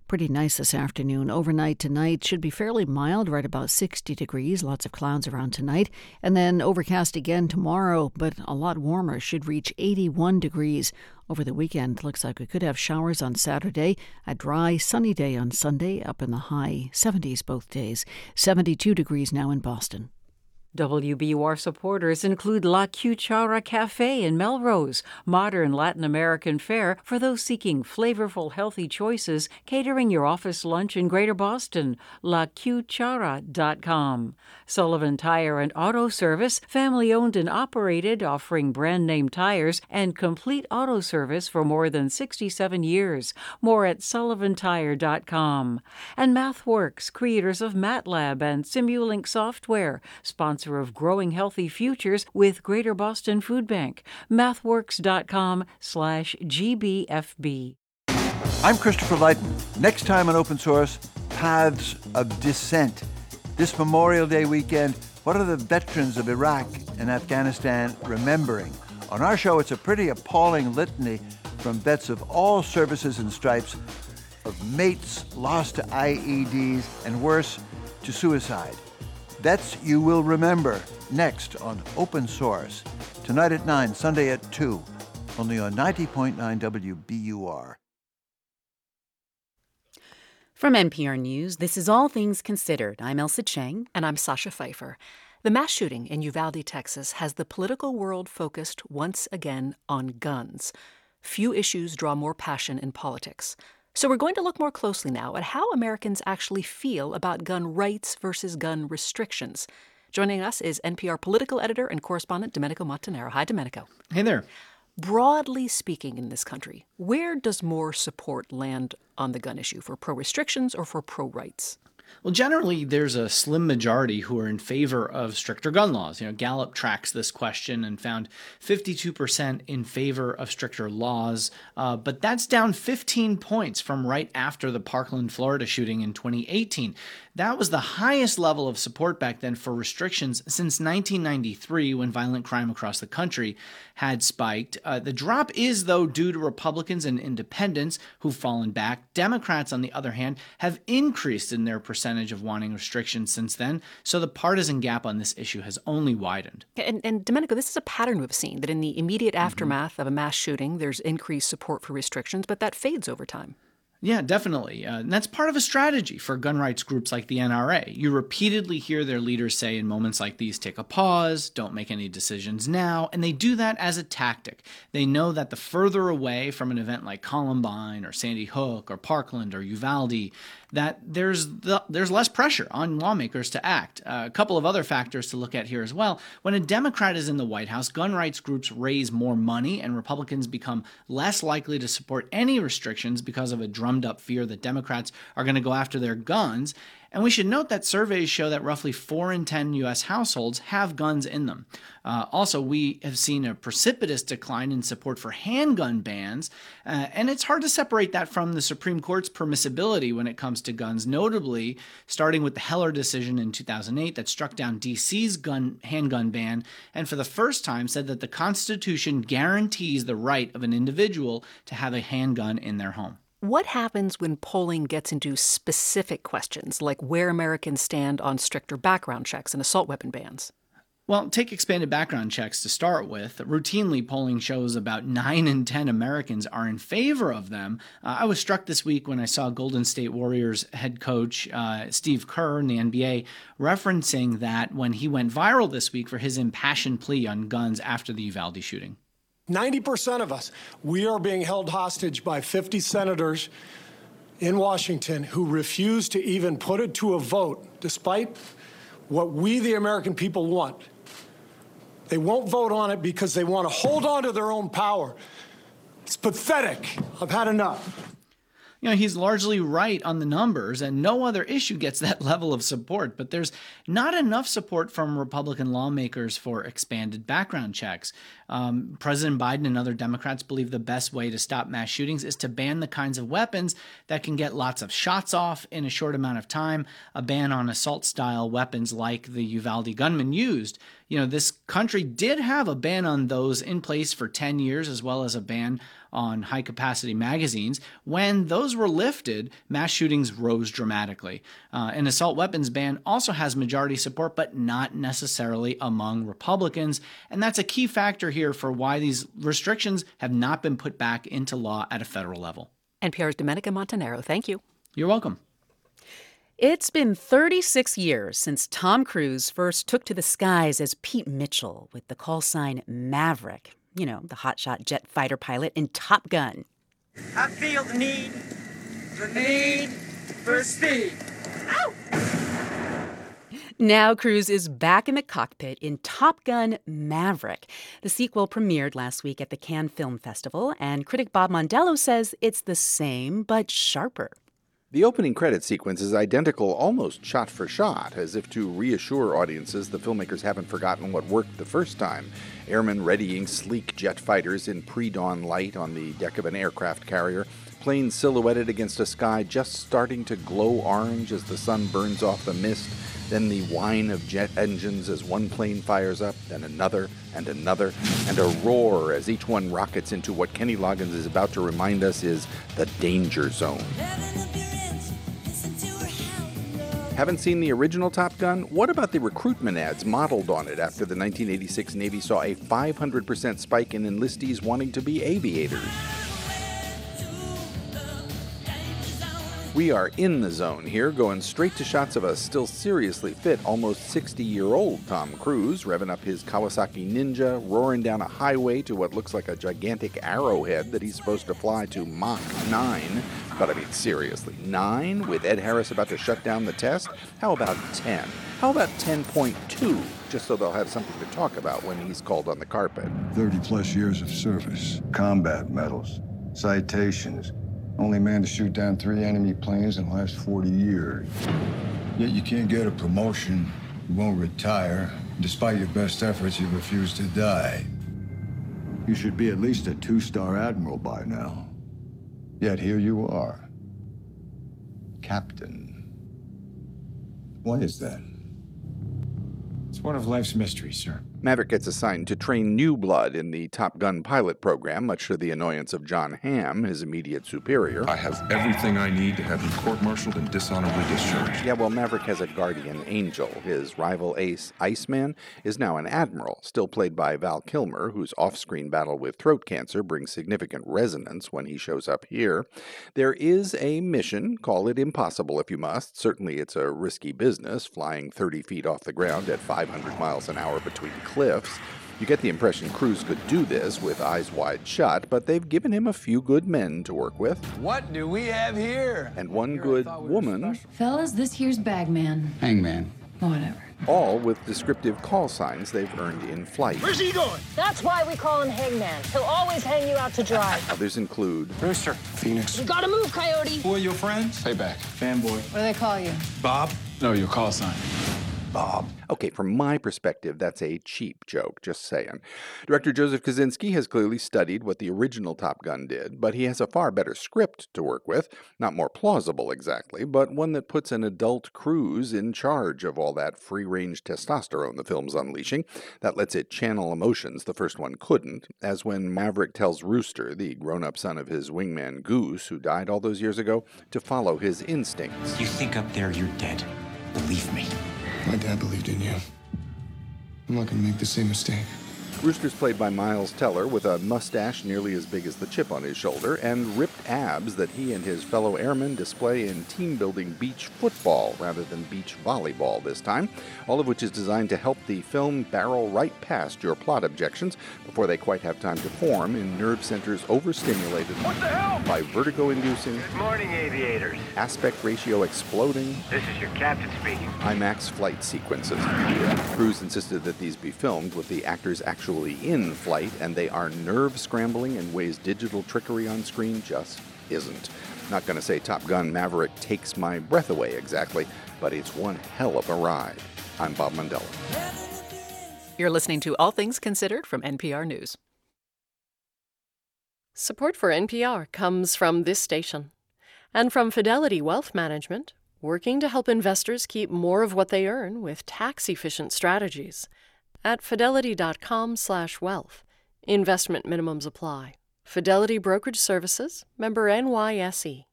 Pretty nice this afternoon. Overnight tonight should be fairly mild, right about 60 degrees. Lots of clouds around tonight. And then overcast again tomorrow, but a lot warmer. Should reach 81 degrees. Over the weekend, looks like we could have showers on Saturday, a dry, sunny day on Sunday, up in the high 70s both days. 72 degrees now in Boston. WBUR supporters include La Cuchara Cafe in Melrose, modern Latin American fare for those seeking flavorful, healthy choices, catering your office lunch in Greater Boston. LaCuchara.com. Sullivan Tire and Auto Service, family owned and operated, offering brand name tires and complete auto service for more than 67 years. More at sullivantire.com. And MathWorks, creators of MATLAB and Simulink software, sponsor sponsor of Growing Healthy Futures with Greater Boston Food Bank. Mathworks.com slash GBFB. I'm Christopher Lydon. Next time on Open Source, Paths of Dissent. This Memorial Day weekend, what are the veterans of Iraq and Afghanistan remembering? On our show, it's a pretty appalling litany from vets of all services and stripes, of mates lost to IEDs, and worse, to suicide. That's You Will Remember, next on Open Source. Tonight at 9, Sunday at 2, only on 90.9 WBUR. From NPR News, this is All Things Considered. I'm Ailsa Chang. And I'm Sasha Pfeiffer. The mass shooting in Uvalde, Texas has the political world focused once again on guns. Few issues draw more passion in politics. So we're going to look more closely now at how Americans actually feel about gun rights versus gun restrictions. Joining us is NPR political editor and correspondent Domenico Montanaro. Hi, Domenico. Hey there. Broadly speaking, in this country, where does more support land on the gun issue for pro restrictions or for pro rights? Well, generally, there's a slim majority who are in favor of stricter gun laws. You know, Gallup tracks this question and found 52% in favor of stricter laws, uh, but that's down 15 points from right after the Parkland, Florida shooting in 2018. That was the highest level of support back then for restrictions since 1993 when violent crime across the country had spiked. Uh, the drop is, though, due to Republicans and independents who've fallen back. Democrats, on the other hand, have increased in their percentage of wanting restrictions since then. So the partisan gap on this issue has only widened. And, and Domenico, this is a pattern we've seen that in the immediate mm-hmm. aftermath mm-hmm. of a mass shooting, there's increased support for restrictions, but that fades over time. Yeah, definitely. Uh, and that's part of a strategy for gun rights groups like the NRA. You repeatedly hear their leaders say in moments like these take a pause, don't make any decisions now, and they do that as a tactic. They know that the further away from an event like Columbine or Sandy Hook or Parkland or Uvalde, that there's the, there's less pressure on lawmakers to act. Uh, a couple of other factors to look at here as well. When a Democrat is in the White House, gun rights groups raise more money, and Republicans become less likely to support any restrictions because of a drummed up fear that Democrats are going to go after their guns. And we should note that surveys show that roughly 4 in 10 U.S. households have guns in them. Uh, also, we have seen a precipitous decline in support for handgun bans, uh, and it's hard to separate that from the Supreme Court's permissibility when it comes to guns, notably starting with the Heller decision in 2008 that struck down D.C.'s gun handgun ban, and for the first time said that the Constitution guarantees the right of an individual to have a handgun in their home. What happens when polling gets into specific questions, like where Americans stand on stricter background checks and assault weapon bans? Well, take expanded background checks to start with. Routinely, polling shows about 9 in 10 Americans are in favor of them. Uh, I was struck this week when I saw Golden State Warriors head coach uh, Steve Kerr in the NBA referencing that when he went viral this week for his impassioned plea on guns after the Uvalde shooting. 90% of us, we are being held hostage by 50 senators in Washington who refuse to even put it to a vote, despite what we, the American people, want. They won't vote on it because they want to hold on to their own power. It's pathetic. I've had enough you know, he's largely right on the numbers, and no other issue gets that level of support. But there's not enough support from Republican lawmakers for expanded background checks. Um, President Biden and other Democrats believe the best way to stop mass shootings is to ban the kinds of weapons that can get lots of shots off in a short amount of time. A ban on assault style weapons like the Uvalde gunman used you know, this country did have a ban on those in place for 10 years, as well as a ban on high capacity magazines. When those were lifted, mass shootings rose dramatically. Uh, an assault weapons ban also has majority support, but not necessarily among Republicans. And that's a key factor here for why these restrictions have not been put back into law at a federal level. NPR's Domenico Montanaro, thank you. You're welcome. It's been 36 years since Tom Cruise first took to the skies as Pete Mitchell with the call sign Maverick. You know, the hotshot jet fighter pilot in Top Gun. I feel the need, the need for speed. Ow! Now Cruise is back in the cockpit in Top Gun Maverick. The sequel premiered last week at the Cannes Film Festival, and critic Bob Mondello says it's the same but sharper. The opening credit sequence is identical almost shot for shot, as if to reassure audiences the filmmakers haven't forgotten what worked the first time. Airmen readying sleek jet fighters in pre dawn light on the deck of an aircraft carrier, planes silhouetted against a sky just starting to glow orange as the sun burns off the mist, then the whine of jet engines as one plane fires up, then another and another, and a roar as each one rockets into what Kenny Loggins is about to remind us is the danger zone. Haven't seen the original Top Gun? What about the recruitment ads modeled on it after the 1986 Navy saw a 500% spike in enlistees wanting to be aviators? We are in the zone here, going straight to shots of a still seriously fit, almost 60 year old Tom Cruise, revving up his Kawasaki Ninja, roaring down a highway to what looks like a gigantic arrowhead that he's supposed to fly to Mach 9. But I mean, seriously, 9 with Ed Harris about to shut down the test? How about 10? How about 10.2? Just so they'll have something to talk about when he's called on the carpet. 30 plus years of service, combat medals, citations only man to shoot down three enemy planes in the last 40 years. Yet you can't get a promotion, you won't retire. Despite your best efforts, you refuse to die. You should be at least a two-star admiral by now. Yet here you are. Captain. What is that? It's one of life's mysteries, sir. Maverick gets assigned to train new blood in the Top Gun pilot program, much to the annoyance of Jon Hamm, his immediate superior. I have everything I need to have you court martialed and dishonorably discharged. Yeah, well, Maverick has a guardian angel. His rival ace, Iceman, is now an admiral, still played by Val Kilmer, whose off screen battle with throat cancer brings significant resonance when he shows up here. There is a mission, call it impossible if you must. Certainly, it's a risky business, flying 30 feet off the ground at 500 miles an hour between cliffs. You get the impression Cruise could do this with eyes wide shut, but they've given him a few good men to work with. What do we have here? And one good woman. Fellas, this here's Bagman. Hangman. Whatever. All with descriptive call signs they've earned in flight. Where's he going? That's why we call him Hangman. He'll always hang you out to dry. Others include Rooster, Phoenix. You gotta move, Coyote. Who are your friends? Payback. Fanboy. What do they call you? Bob? No, your call sign. Bob. Okay, from my perspective, that's a cheap joke, just saying. Director Joseph Kosinski has clearly studied what the original Top Gun did, but he has a far better script to work with. Not more plausible exactly, but one that puts an adult Cruise in charge of all that free range testosterone the film's unleashing. That lets it channel emotions the first one couldn't, as when Maverick tells Rooster, the grown up son of his wingman Goose, who died all those years ago, to follow his instincts. You think up there you're dead. Believe me. My dad believed in you. I'm not gonna make the same mistake. Rooster's played by Miles Teller with a mustache nearly as big as the chip on his shoulder and ripped abs that he and his fellow airmen display in team building beach football rather than beach volleyball this time, all of which is designed to help the film barrel right past your plot objections before they quite have time to form in nerve centers overstimulated by vertigo inducing, Good morning, aviators. aspect ratio exploding, This is your captain speaking. IMAX flight sequences. Cruise insisted that these be filmed with the actors actually in flight, and they are nerve scrambling in ways digital trickery on screen just isn't. Not going to say Top Gun Maverick takes my breath away exactly, but it's one hell of a ride. I'm Bob Mondello. You're listening to All Things Considered from NPR News. Support for NPR comes from this station and from Fidelity Wealth Management, working to help investors keep more of what they earn with tax efficient strategies at fidelity.com/wealth. Investment minimums apply. Fidelity Brokerage Services, member NYSE.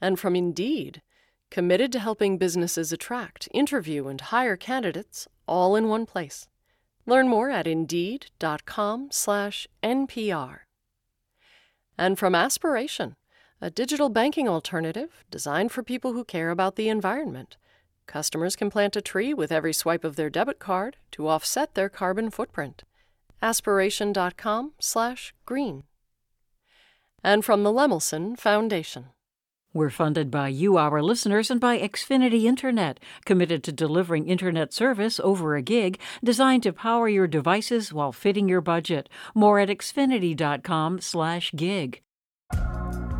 And from Indeed, committed to helping businesses attract, interview, and hire candidates all in one place. Learn more at indeed.com/npr. And from Aspiration, a digital banking alternative designed for people who care about the environment. Customers can plant a tree with every swipe of their debit card to offset their carbon footprint. Aspiration.com/green. And from the Lemelson Foundation. We're funded by you, our listeners, and by Xfinity Internet, committed to delivering internet service over a gig, designed to power your devices while fitting your budget. More at xfinity.com/gig.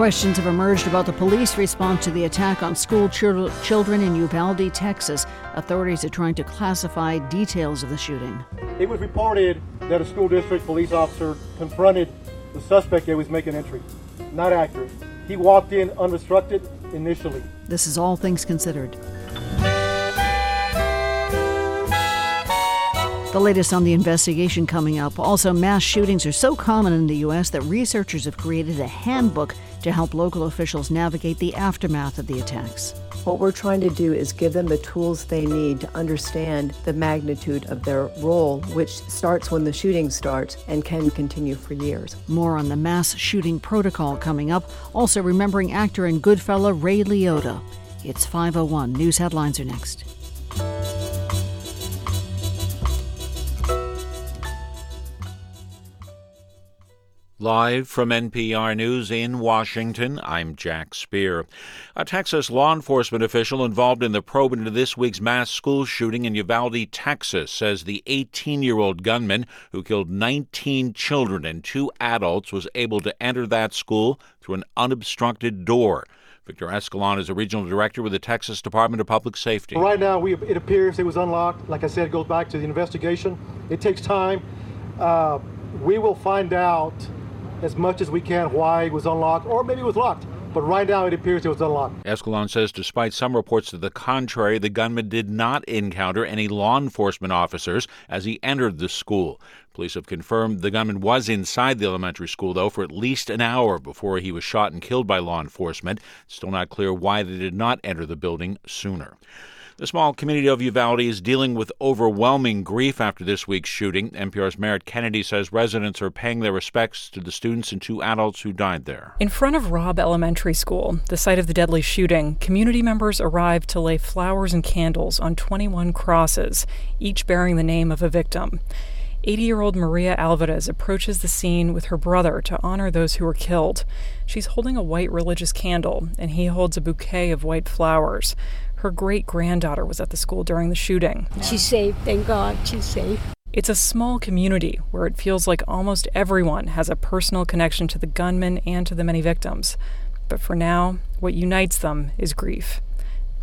Questions have emerged about the police response to the attack on school chil- children in Uvalde, Texas. Authorities are trying to classify details of the shooting. It was reported that a school district police officer confronted the suspect that was making entry. Not accurate. He walked in unobstructed initially. This is all things considered. The latest on the investigation coming up. Also, mass shootings are so common in the U.S. that researchers have created a handbook to help local officials navigate the aftermath of the attacks. What we're trying to do is give them the tools they need to understand the magnitude of their role, which starts when the shooting starts and can continue for years. More on the mass shooting protocol coming up. Also, remembering actor and Goodfella Ray Liotta. It's 501. News headlines are next. Live from NPR News in Washington, I'm Jack Speer. A Texas law enforcement official involved in the probe into this week's mass school shooting in Uvalde, Texas, says the 18 year old gunman who killed 19 children and two adults was able to enter that school through an unobstructed door. Victor Escalon is a regional director with the Texas Department of Public Safety. Right now, we, it appears it was unlocked. Like I said, it goes back to the investigation. It takes time. Uh, we will find out as much as we can why it was unlocked, or maybe it was locked. But right now, it appears it was unlocked. Escalon says despite some reports to the contrary, the gunman did not encounter any law enforcement officers as he entered the school. Police have confirmed the gunman was inside the elementary school, though, for at least an hour before he was shot and killed by law enforcement. Still not clear why they did not enter the building sooner. The small community of Uvalde is dealing with overwhelming grief after this week's shooting. NPR's Merritt Kennedy says residents are paying their respects to the students and two adults who died there. In front of Robb Elementary School, the site of the deadly shooting, community members arrived to lay flowers and candles on 21 crosses, each bearing the name of a victim. 80 year old Maria Alvarez approaches the scene with her brother to honor those who were killed. She's holding a white religious candle, and he holds a bouquet of white flowers. Her great granddaughter was at the school during the shooting. She's safe, thank God, she's safe. It's a small community where it feels like almost everyone has a personal connection to the gunman and to the many victims. But for now, what unites them is grief.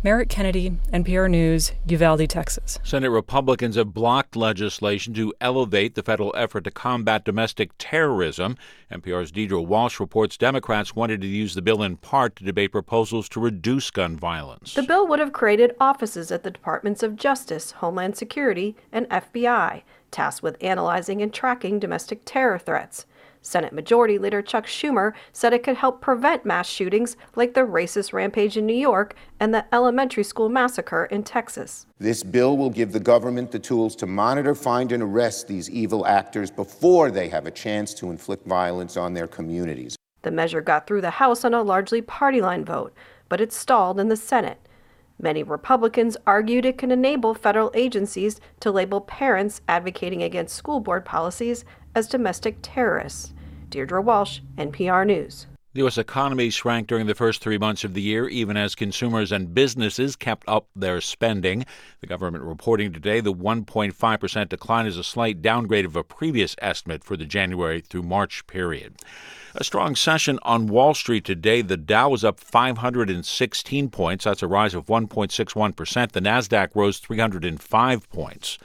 Merritt Kennedy, NPR News, Uvalde, Texas. Senate Republicans have blocked legislation to elevate the federal effort to combat domestic terrorism. NPR's Deirdre Walsh reports Democrats wanted to use the bill in part to debate proposals to reduce gun violence. The bill would have created offices at the Departments of Justice, Homeland Security, and FBI, tasked with analyzing and tracking domestic terror threats. Senate Majority Leader Chuck Schumer said it could help prevent mass shootings like the racist rampage in New York and the elementary school massacre in Texas. This bill will give the government the tools to monitor, find, and arrest these evil actors before they have a chance to inflict violence on their communities. The measure got through the House on a largely party line vote, but it stalled in the Senate. Many Republicans argued it can enable federal agencies to label parents advocating against school board policies as domestic terrorists. Deirdre Walsh, NPR News. The U.S. economy shrank during the first three months of the year, even as consumers and businesses kept up their spending. The government reporting today the 1.5% decline is a slight downgrade of a previous estimate for the January through March period. A strong session on Wall Street today. The Dow was up 516 points. That's a rise of 1.61%. The Nasdaq rose 305 points.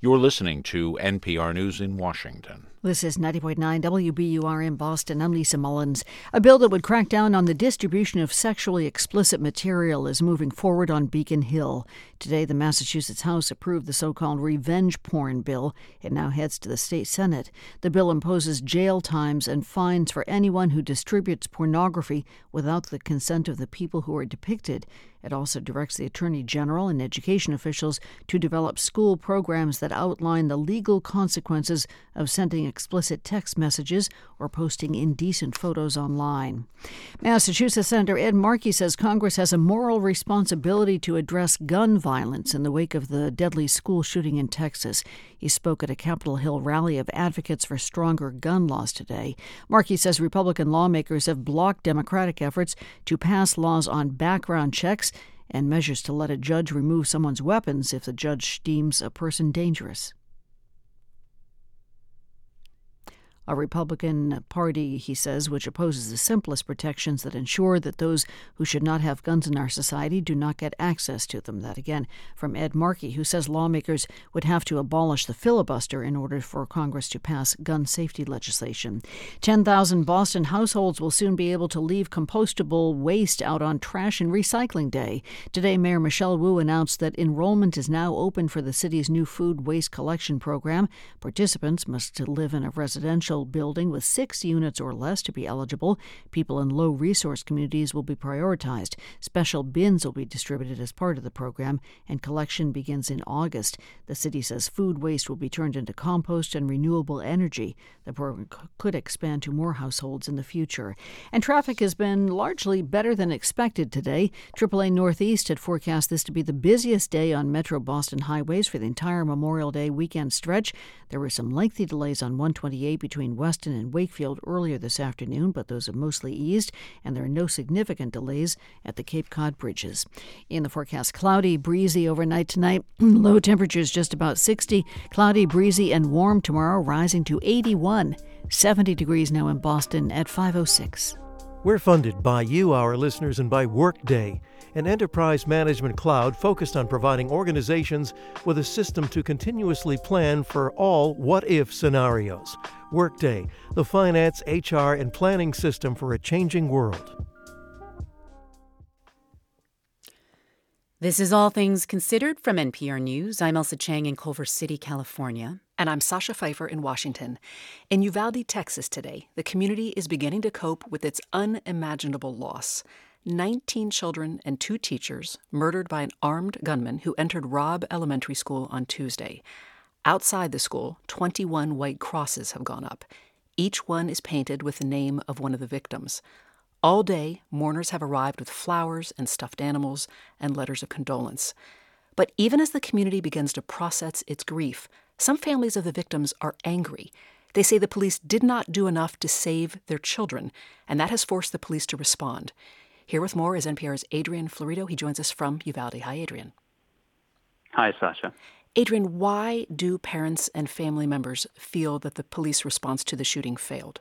You're listening to NPR News in Washington. This is 90.9 WBUR in Boston. I'm Lisa Mullins. A bill that would crack down on the distribution of sexually explicit material is moving forward on Beacon Hill. Today, the Massachusetts House approved the so called revenge porn bill. It now heads to the state Senate. The bill imposes jail times and fines for anyone who distributes pornography without the consent of the people who are depicted. It also directs the Attorney General and education officials to develop school programs that outline the legal consequences of sending explicit text messages or posting indecent photos online. Massachusetts Senator Ed Markey says Congress has a moral responsibility to address gun violence in the wake of the deadly school shooting in Texas. He spoke at a Capitol Hill rally of advocates for stronger gun laws today. Markey says Republican lawmakers have blocked Democratic efforts to pass laws on background checks and measures to let a judge remove someone's weapons if the judge deems a person dangerous. A Republican Party, he says, which opposes the simplest protections that ensure that those who should not have guns in our society do not get access to them. That again from Ed Markey, who says lawmakers would have to abolish the filibuster in order for Congress to pass gun safety legislation. 10,000 Boston households will soon be able to leave compostable waste out on Trash and Recycling Day. Today, Mayor Michelle Wu announced that enrollment is now open for the city's new food waste collection program. Participants must live in a residential building with six units or less to be eligible. People in low resource communities will be prioritized. Special bins will be distributed as part of the program, and collection begins in August. The city says food waste will be turned into compost and renewable energy. The program could expand to more households in the future. And traffic has been largely better than expected today. AAA Northeast had forecast this to be the busiest day on Metro Boston highways for the entire Memorial Day weekend stretch. There were some lengthy delays on 128 between between Weston and Wakefield earlier this afternoon, but those have mostly eased, and there are no significant delays at the Cape Cod bridges. In the forecast, cloudy, breezy overnight tonight, low temperatures just about 60, cloudy, breezy, and warm tomorrow, rising to 81. 70 degrees now in Boston at 506. We're funded by you, our listeners, and by Workday an enterprise management cloud focused on providing organizations with a system to continuously plan for all what if scenarios. Workday, the finance, HR, and planning system for a changing world. This is All Things Considered from NPR News. I'm Ailsa Chang in Culver City, California. And I'm Sasha Pfeiffer in Washington. In Uvalde, Texas today, the community is beginning to cope with its unimaginable loss. 19 children and two teachers murdered by an armed gunman who entered Robb Elementary School on Tuesday. Outside the school, 21 white crosses have gone up. Each one is painted with the name of one of the victims. All day, mourners have arrived with flowers and stuffed animals and letters of condolence. But even as the community begins to process its grief, some families of the victims are angry. They say the police did not do enough to save their children, and that has forced the police to respond. Here with more is NPR's Adrian Florido. He joins us from Uvalde. Hi, Adrian. Hi, Sasha. Adrian, why do parents and family members feel that the police response to the shooting failed?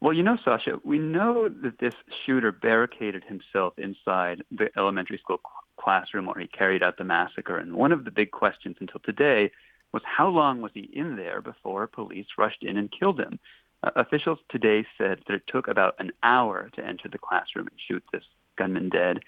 Well, you know, Sasha, we know that this shooter barricaded himself inside the elementary school classroom where he carried out the massacre. And one of the big questions until today was how long was he in there before police rushed in and killed him? Uh, officials today said that it took about an hour to enter the classroom and shoot this gunman dead.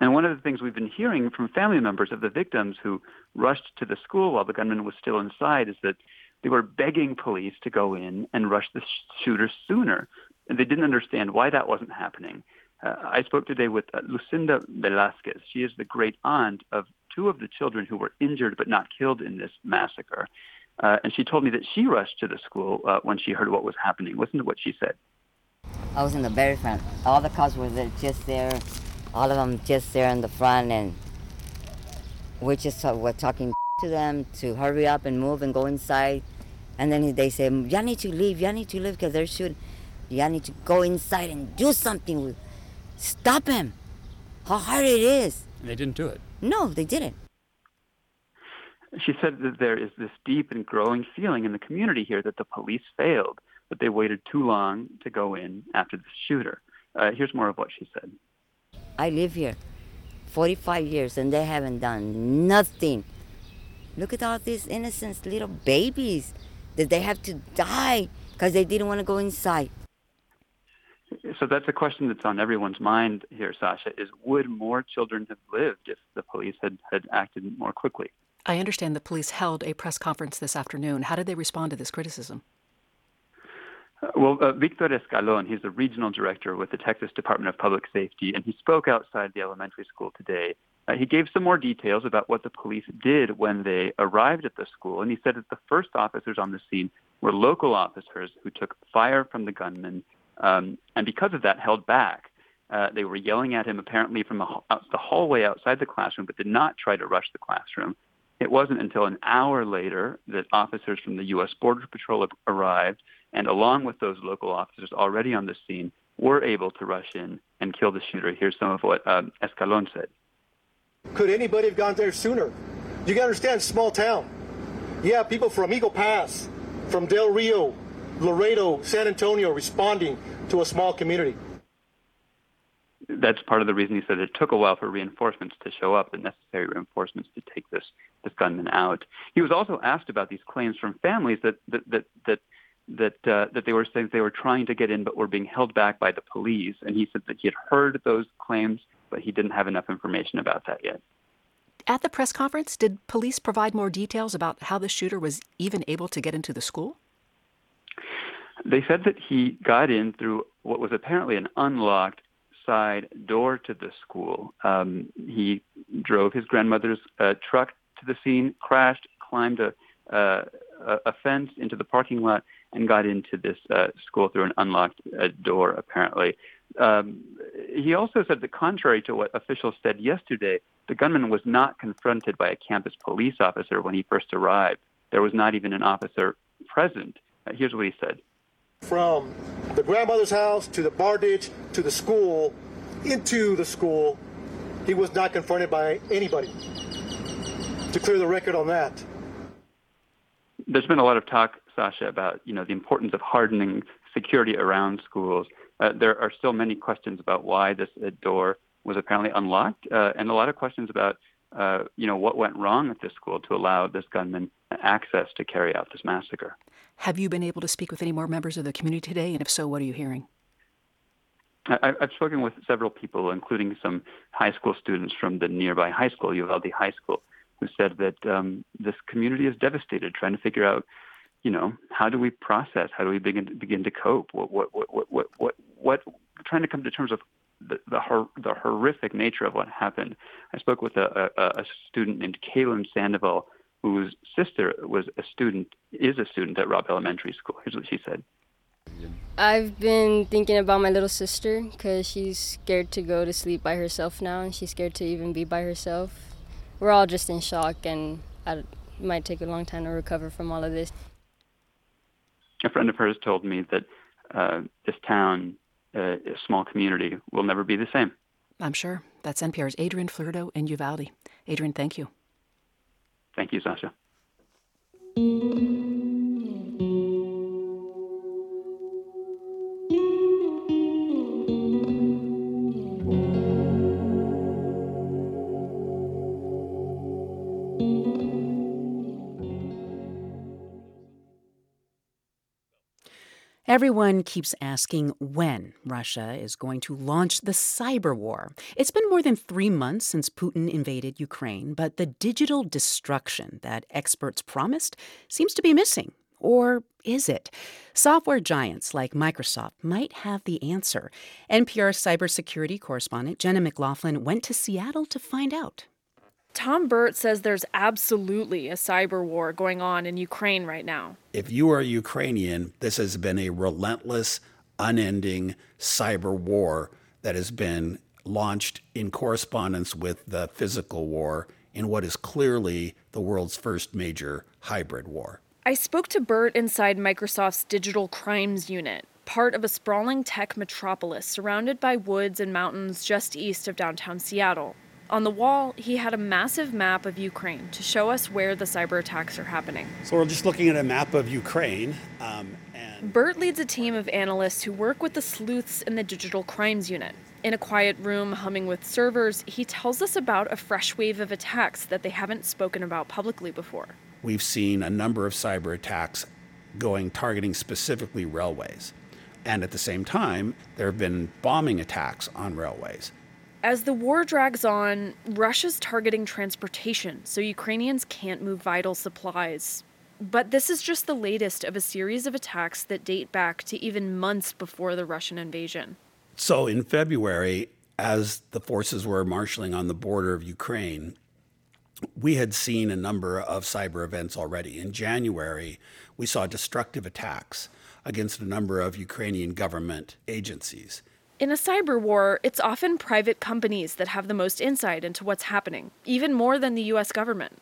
And one of the things we've been hearing from family members of the victims who rushed to the school while the gunman was still inside is that they were begging police to go in and rush the sh- shooter sooner. And they didn't understand why that wasn't happening. Uh, I spoke today with uh, Lucinda Velasquez. She is the great aunt of two of the children who were injured but not killed in this massacre. Uh, and she told me that she rushed to the school uh, when she heard what was happening. Listen to what she said. I was in the very front. All the cars were just there, all of them just there in the front, and we're just uh, were talking to them to hurry up and move and go inside. And then they say, "Y'all need to leave. Y'all need to leave because they're shooting." Y'all need to go inside and do something. Stop him. How hard it is. They didn't do it. No, they didn't. She said that there is this deep and growing feeling in the community here that the police failed, that they waited too long to go in after the shooter. Uh, here's more of what she said. I live here 45 years and they haven't done nothing. Look at all these innocent little babies that they have to die because they didn't want to go inside. So that's a question that's on everyone's mind here, Sasha, is would more children have lived if the police had, had acted more quickly? I understand the police held a press conference this afternoon. How did they respond to this criticism? Well, uh, Victor Escalon, he's the regional director with the Texas Department of Public Safety, and he spoke outside the elementary school today. Uh, he gave some more details about what the police did when they arrived at the school, and he said that the first officers on the scene were local officers who took fire from the gunman, um, and because of that, held back. Uh, they were yelling at him apparently from a, the hallway outside the classroom, but did not try to rush the classroom. It wasn't until an hour later that officers from the U.S. Border Patrol arrived, and along with those local officers already on the scene, were able to rush in and kill the shooter. Here's some of what um, Escalon said. Could anybody have gone there sooner? You got to understand, small town. Yeah, people from Eagle Pass, from Del Rio, Laredo, San Antonio responding to a small community that's part of the reason he said it took a while for reinforcements to show up, the necessary reinforcements to take this this gunman out. He was also asked about these claims from families that that that that that, uh, that they were saying they were trying to get in but were being held back by the police, and he said that he had heard those claims, but he didn't have enough information about that yet. At the press conference, did police provide more details about how the shooter was even able to get into the school? They said that he got in through what was apparently an unlocked side door to the school. Um, he drove his grandmother's uh, truck to the scene, crashed, climbed a, uh, a fence into the parking lot, and got into this uh, school through an unlocked uh, door, apparently. Um, he also said that contrary to what officials said yesterday, the gunman was not confronted by a campus police officer when he first arrived. There was not even an officer present. Uh, here's what he said. From the grandmother's house to the bar ditch to the school, into the school, he was not confronted by anybody. To clear the record on that. There's been a lot of talk, Sasha, about you know the importance of hardening security around schools. Uh, there are still many questions about why this uh, door was apparently unlocked, uh, and a lot of questions about uh, you know what went wrong at this school to allow this gunman access to carry out this massacre. Have you been able to speak with any more members of the community today? And if so, what are you hearing? I, have spoken with several people, including some high school students from the nearby high school, Uvalde High School, who said that um, this community is devastated, trying to figure out, you know, how do we process, how do we begin to, begin to cope, what what what what what what, trying to come to terms with the the, hor- the horrific nature of what happened. I spoke with a, a, a student named Kaylin Sandoval whose sister was a student, is a student at Robb Elementary School. Here's what she said. I've been thinking about my little sister because she's scared to go to sleep by herself now and she's scared to even be by herself. We're all just in shock and it might take a long time to recover from all of this. A friend of hers told me that uh, this town, uh, a small community, will never be the same. I'm sure. That's NPR's Adrian Florido in Uvalde. Adrian, thank you. Thank you, Sasha. Everyone keeps asking when Russia is going to launch the cyber war. It's been more than three months since Putin invaded Ukraine, but the digital destruction that experts promised seems to be missing. Or is it? Software giants like Microsoft might have the answer. NPR cybersecurity correspondent Jenna McLaughlin went to Seattle to find out. Tom Burt says there's absolutely a cyber war going on in Ukraine right now. If you are Ukrainian, this has been a relentless, unending cyber war that has been launched in correspondence with the physical war in what is clearly the world's first major hybrid war. I spoke to Burt inside Microsoft's digital crimes unit. part of a sprawling tech metropolis surrounded by woods and mountains just east of downtown Seattle. On the wall, he had a massive map of Ukraine to show us where the cyber attacks are happening. So we're just looking at a map of Ukraine. Um, and Burt leads a team of analysts who work with the sleuths in the Digital Crimes Unit. In a quiet room humming with servers, he tells us about a fresh wave of attacks that they haven't spoken about publicly before. we've seen a number of cyber attacks going targeting specifically railways. And at the same time, there have been bombing attacks on railways. As the war drags on, Russia's targeting transportation so Ukrainians can't move vital supplies. But this is just the latest of a series of attacks that date back to even months before the Russian invasion. So in February, as the forces were marshaling on the border of Ukraine, we had seen a number of cyber events already. In January, we saw destructive attacks against a number of Ukrainian government agencies. In a cyber war, it's often private companies that have the most insight into what's happening, even more than the US government.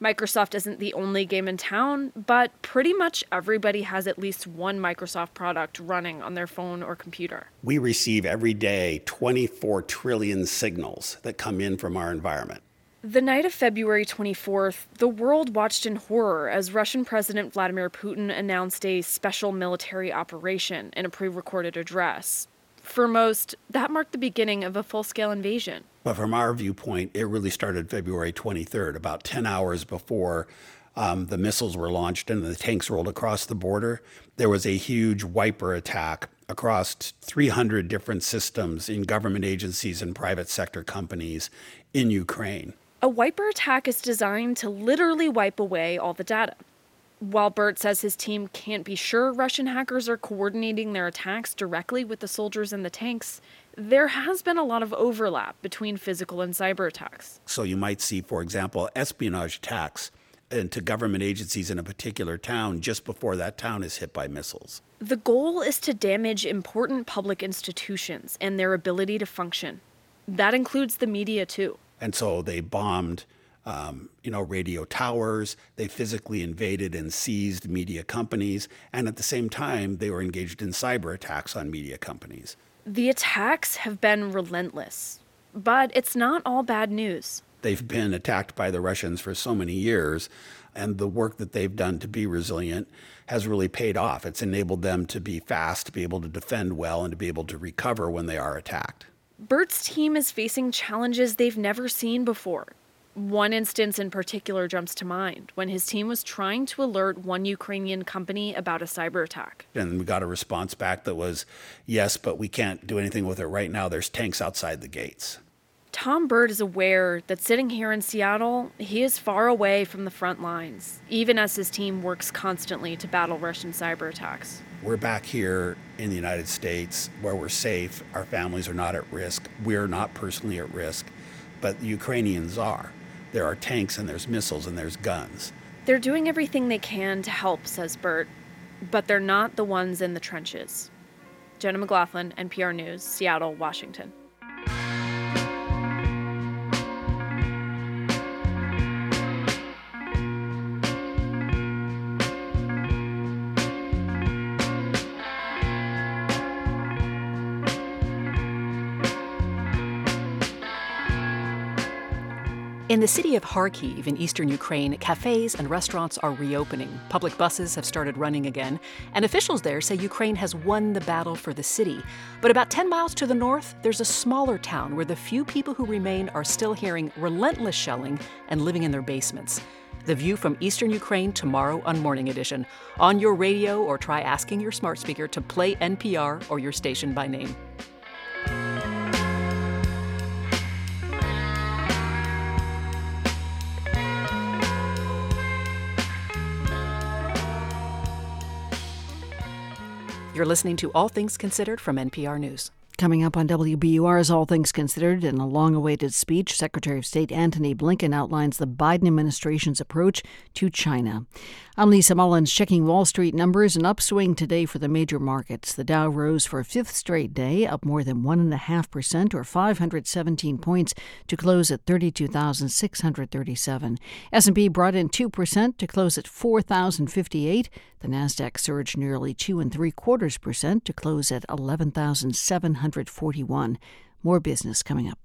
Microsoft isn't the only game in town, but pretty much everybody has at least one Microsoft product running on their phone or computer. We receive every day 24 trillion signals that come in from our environment. The night of February 24th, the world watched in horror as Russian President Vladimir Putin announced a special military operation in a pre recorded address. For most, that marked the beginning of a full scale invasion. But from our viewpoint, it really started February 23rd, about 10 hours before um, the missiles were launched and the tanks rolled across the border. There was a huge wiper attack across 300 different systems in government agencies and private sector companies in Ukraine. A wiper attack is designed to literally wipe away all the data. While Burt says his team can't be sure Russian hackers are coordinating their attacks directly with the soldiers and the tanks, there has been a lot of overlap between physical and cyber attacks. So you might see, for example, espionage attacks into government agencies in a particular town just before that town is hit by missiles. The goal is to damage important public institutions and their ability to function. That includes the media, too. And so they bombed, um, you know, radio towers. They physically invaded and seized media companies, and at the same time, they were engaged in cyber attacks on media companies. The attacks have been relentless, but it's not all bad news. They've been attacked by the Russians for so many years, and the work that they've done to be resilient has really paid off. It's enabled them to be fast, to be able to defend well, and to be able to recover when they are attacked. Burt's team is facing challenges they've never seen before. One instance in particular jumps to mind when his team was trying to alert one Ukrainian company about a cyber attack. And we got a response back that was, yes, but we can't do anything with it right now. There's tanks outside the gates. Tom Burt is aware that sitting here in Seattle, he is far away from the front lines, even as his team works constantly to battle Russian cyber attacks. We're back here in the United States where we're safe. Our families are not at risk. We're not personally at risk, but the Ukrainians are. There are tanks and there's missiles and there's guns. They're doing everything they can to help, says Burt, but they're not the ones in the trenches. Jenna McLaughlin, NPR News, Seattle, Washington. In the city of Kharkiv in eastern Ukraine, cafes and restaurants are reopening. Public buses have started running again, and officials there say Ukraine has won the battle for the city. But about 10 miles to the north, there's a smaller town where the few people who remain are still hearing relentless shelling and living in their basements. The View from Eastern Ukraine tomorrow on Morning Edition. On your radio, or try asking your smart speaker to play NPR or your station by name. You're listening to All Things Considered from NPR News. Coming up on WBUR's All Things Considered. In a long awaited speech, Secretary of State Antony Blinken outlines the Biden administration's approach to China. I'm Lisa Mullins, checking Wall Street numbers. An upswing today for the major markets. The Dow rose for a fifth straight day, up more than 1.5% or 517 points to close at 32,637. S&P brought in 2% to close at 4,058. The Nasdaq surged nearly two and three quarters percent to close at 11,741. More business coming up.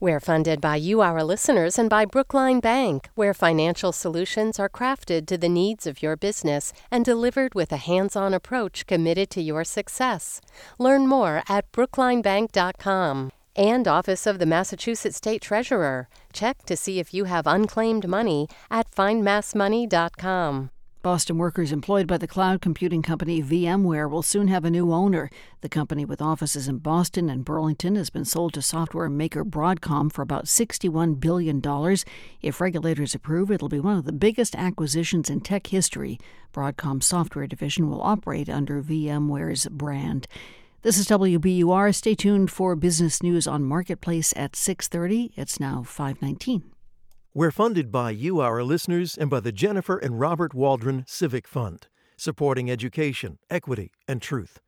We're funded by you, our listeners, and by Brookline Bank, where financial solutions are crafted to the needs of your business and delivered with a hands on approach committed to your success. Learn more at brooklinebank.com. And Office of the Massachusetts State Treasurer. Check to see if you have unclaimed money at findmassmoney.com. Boston workers employed by the cloud computing company VMware will soon have a new owner. The company, with offices in Boston and Burlington, has been sold to software maker Broadcom for about $61 billion. If regulators approve, it'll be one of the biggest acquisitions in tech history. Broadcom's software division will operate under VMware's brand. This is WBUR. Stay tuned for business news on Marketplace at 6:30. It's now 519. We're funded by you, our listeners, and by the Jennifer and Robert Waldron Civic Fund, supporting education, equity, and truth.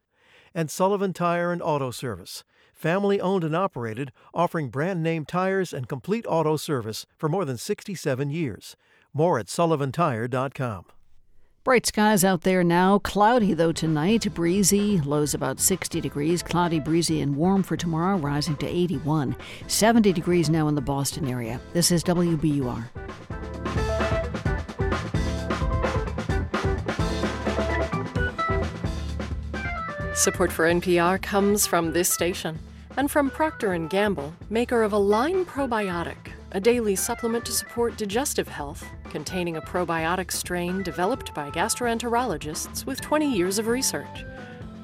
And Sullivan Tire and Auto Service, family owned and operated, offering brand name tires and complete auto service for more than 67 years. More at sullivantire.com. Bright skies out there now. Cloudy though tonight. Breezy. Lows about 60 degrees. Cloudy, breezy, and warm for tomorrow, rising to 81. 70 degrees now in the Boston area. This is WBUR. Support for NPR comes from this station and from Procter & Gamble, maker of Align Probiotic, a daily supplement to support digestive health, containing a probiotic strain developed by gastroenterologists with 20 years of research.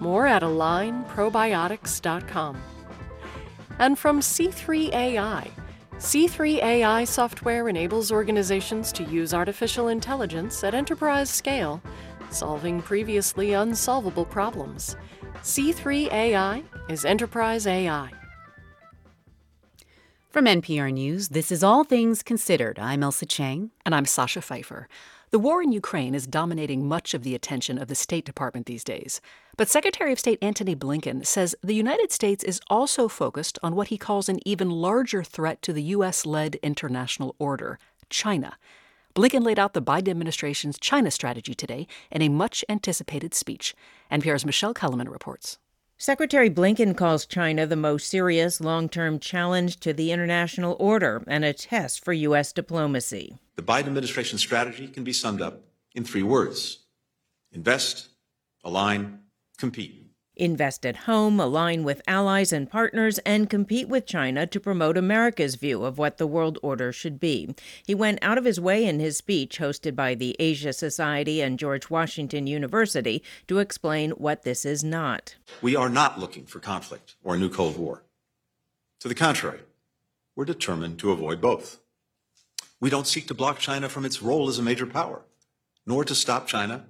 More at alignprobiotics.com. And from C3AI. C3AI software enables organizations to use artificial intelligence at enterprise scale, solving previously unsolvable problems. C3AI is enterprise AI. From NPR News, this is All Things Considered. I'm Ailsa Chang. And I'm Sasha Pfeiffer. The war in Ukraine is dominating much of the attention of the State Department these days. But Secretary of State Antony Blinken says the United States is also focused on what he calls an even larger threat to the U.S. led international order China. Blinken laid out the Biden administration's China strategy today in a much anticipated speech. NPR's Michelle Kelemen reports. Secretary Blinken calls China the most serious long term challenge to the international order and a test for U.S. diplomacy. The Biden administration strategy can be summed up in three words invest, align, compete invest at home, align with allies and partners, and compete with China to promote America's view of what the world order should be. He went out of his way in his speech, hosted by the Asia Society and George Washington University, to explain what this is not. We are not looking for conflict or a new Cold War. To the contrary, we're determined to avoid both. We don't seek to block China from its role as a major power, nor to stop China,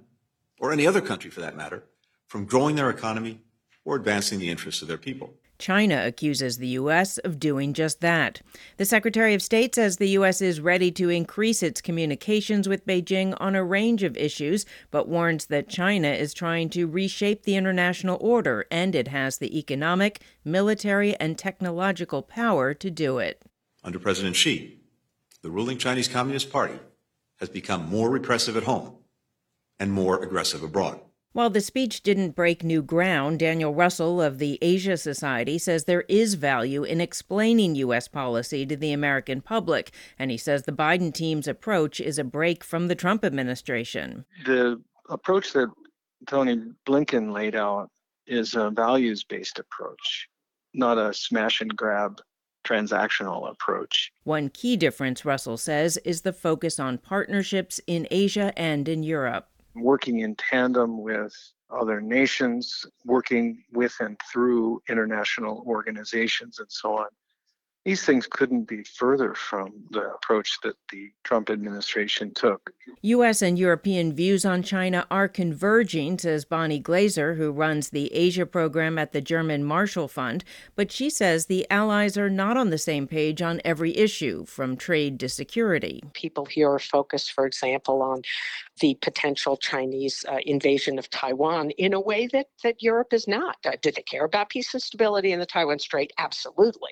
or any other country for that matter, from growing their economy or advancing the interests of their people. China accuses the U.S. of doing just that. The Secretary of State says the U.S. is ready to increase its communications with Beijing on a range of issues, but warns that China is trying to reshape the international order and it has the economic, military, and technological power to do it. Under President Xi, the ruling Chinese Communist Party has become more repressive at home and more aggressive abroad. While the speech didn't break new ground, Daniel Russel of the Asia Society says there is value in explaining U.S. policy to the American public, and he says the Biden team's approach is a break from the Trump administration. The approach that Tony Blinken laid out is a values based approach, not a smash and grab transactional approach. One key difference, Russell says, is the focus on partnerships in Asia and in Europe working in tandem with other nations, working with and through international organizations and so on these things couldn't be further from the approach that the Trump administration took. U.S. and European views on China are converging, says Bonnie Glaser, who runs the Asia program at the German Marshall Fund. But she says the allies are not on the same page on every issue, from trade to security. People here are focused, for example, on the potential Chinese uh, invasion of Taiwan in a way that, that Europe is not. Uh, do they care about peace and stability in the Taiwan Strait? Absolutely.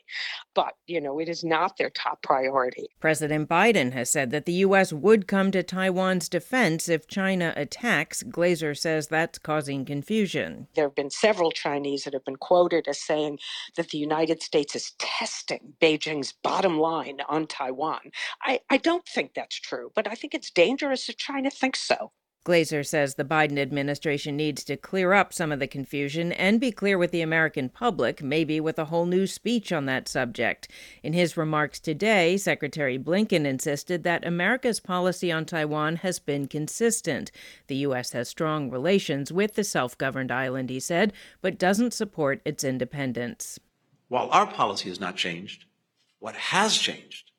But, you know, it is not their top priority. President Biden has said that the U.S. would come to Taiwan's defense if China attacks. Glaser says that's causing confusion. There have been several Chinese that have been quoted as saying that the United States is testing Beijing's bottom line on Taiwan. I, I don't think that's true, but I think it's dangerous if China thinks so. Glaser says the Biden administration needs to clear up some of the confusion and be clear with the American public, maybe with a whole new speech on that subject. In his remarks today, Secretary Blinken insisted that America's policy on Taiwan has been consistent. The U.S. has strong relations with the self governed island, he said, but doesn't support its independence. While our policy has not changed, what has changed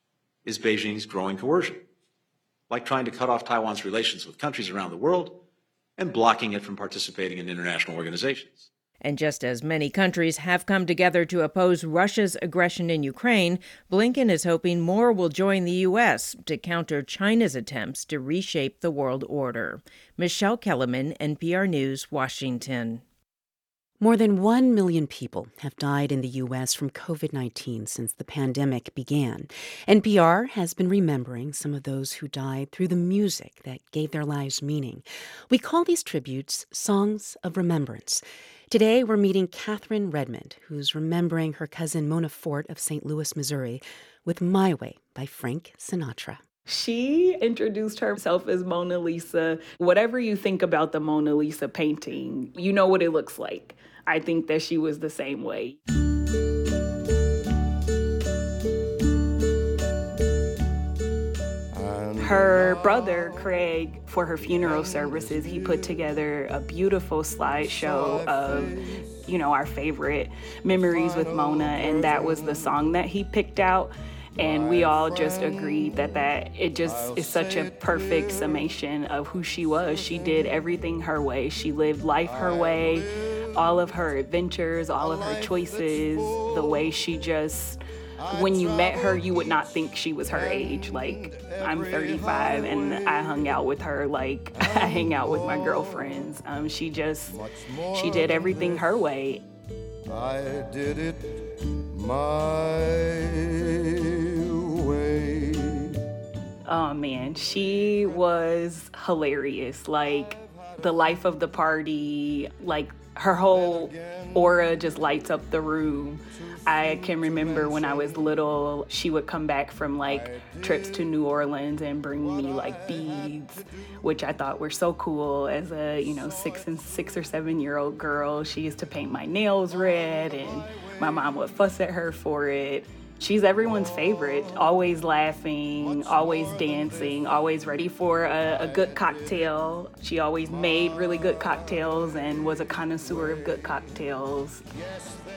is Beijing's growing coercion like trying to cut off Taiwan's relations with countries around the world and blocking it from participating in international organizations. And just as many countries have come together to oppose Russia's aggression in Ukraine, Blinken is hoping more will join the U.S. to counter China's attempts to reshape the world order. Michelle Kelemen, NPR News, Washington. More than 1 million people have died in the U.S. from COVID 19 since the pandemic began. NPR has been remembering some of those who died through the music that gave their lives meaning. We call these tributes Songs of Remembrance. Today, we're meeting Catherine Redmond, who's remembering her cousin Mona Fort of St. Louis, Missouri, with My Way by Frank Sinatra. She introduced herself as Mona Lisa. Whatever you think about the Mona Lisa painting, you know what it looks like. I think that she was the same way. her brother Craig for her funeral services he put together a beautiful slideshow of you know our favorite memories with Mona and that was the song that he picked out. And we all just agreed that that it just is such a perfect summation of who she was. She did everything her way. She lived life her way all of her adventures, all of her choices, the way she just when you met her, you would not think she was her age. Like, I'm 35 and I hung out with her like I hang out with my girlfriends. Um, she just, she did everything her way. I did it my way. Oh man, she was hilarious. Like, the life of the party, like her whole aura just lights up the room. I can remember when I was little, she would come back from like trips to New Orleans and bring me like beads, which I thought were so cool as a, you know, six and six or seven year old girl. She used to paint my nails red and my mom would fuss at her for it she's everyone's favorite. Always laughing, always dancing, always ready for a, a, good cocktail. She always made really good cocktails and was a connoisseur of good cocktails.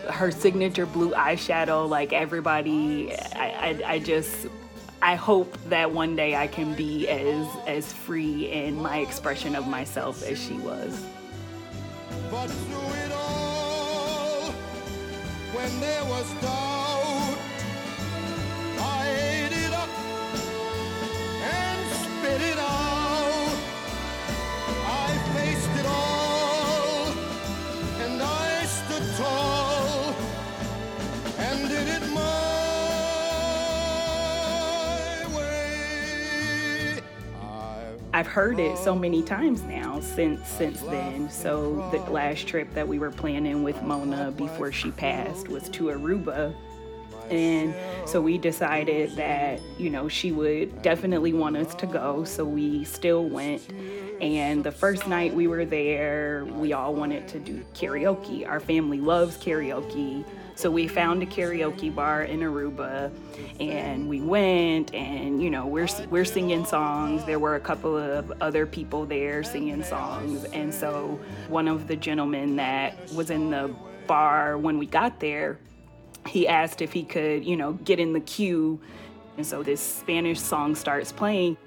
Her signature blue eyeshadow, like everybody, I, I, I just. I hope that one day I can be as as free in my expression of myself as she was. But through it all, when there was doubt I've heard it so many times now since since then. So the last trip that we were planning with Mona before she passed was to Aruba. And so we decided that, you know, she would definitely want us to go. So we still went. And the first night we were there, we all wanted to do karaoke. Our family loves karaoke. So we found a karaoke bar in Aruba and we went and you know we're we're singing songs. There were a couple of other people there singing songs and so one of the gentlemen that was in the bar when we got there he asked if he could, you know, get in the queue. And so this Spanish song starts playing.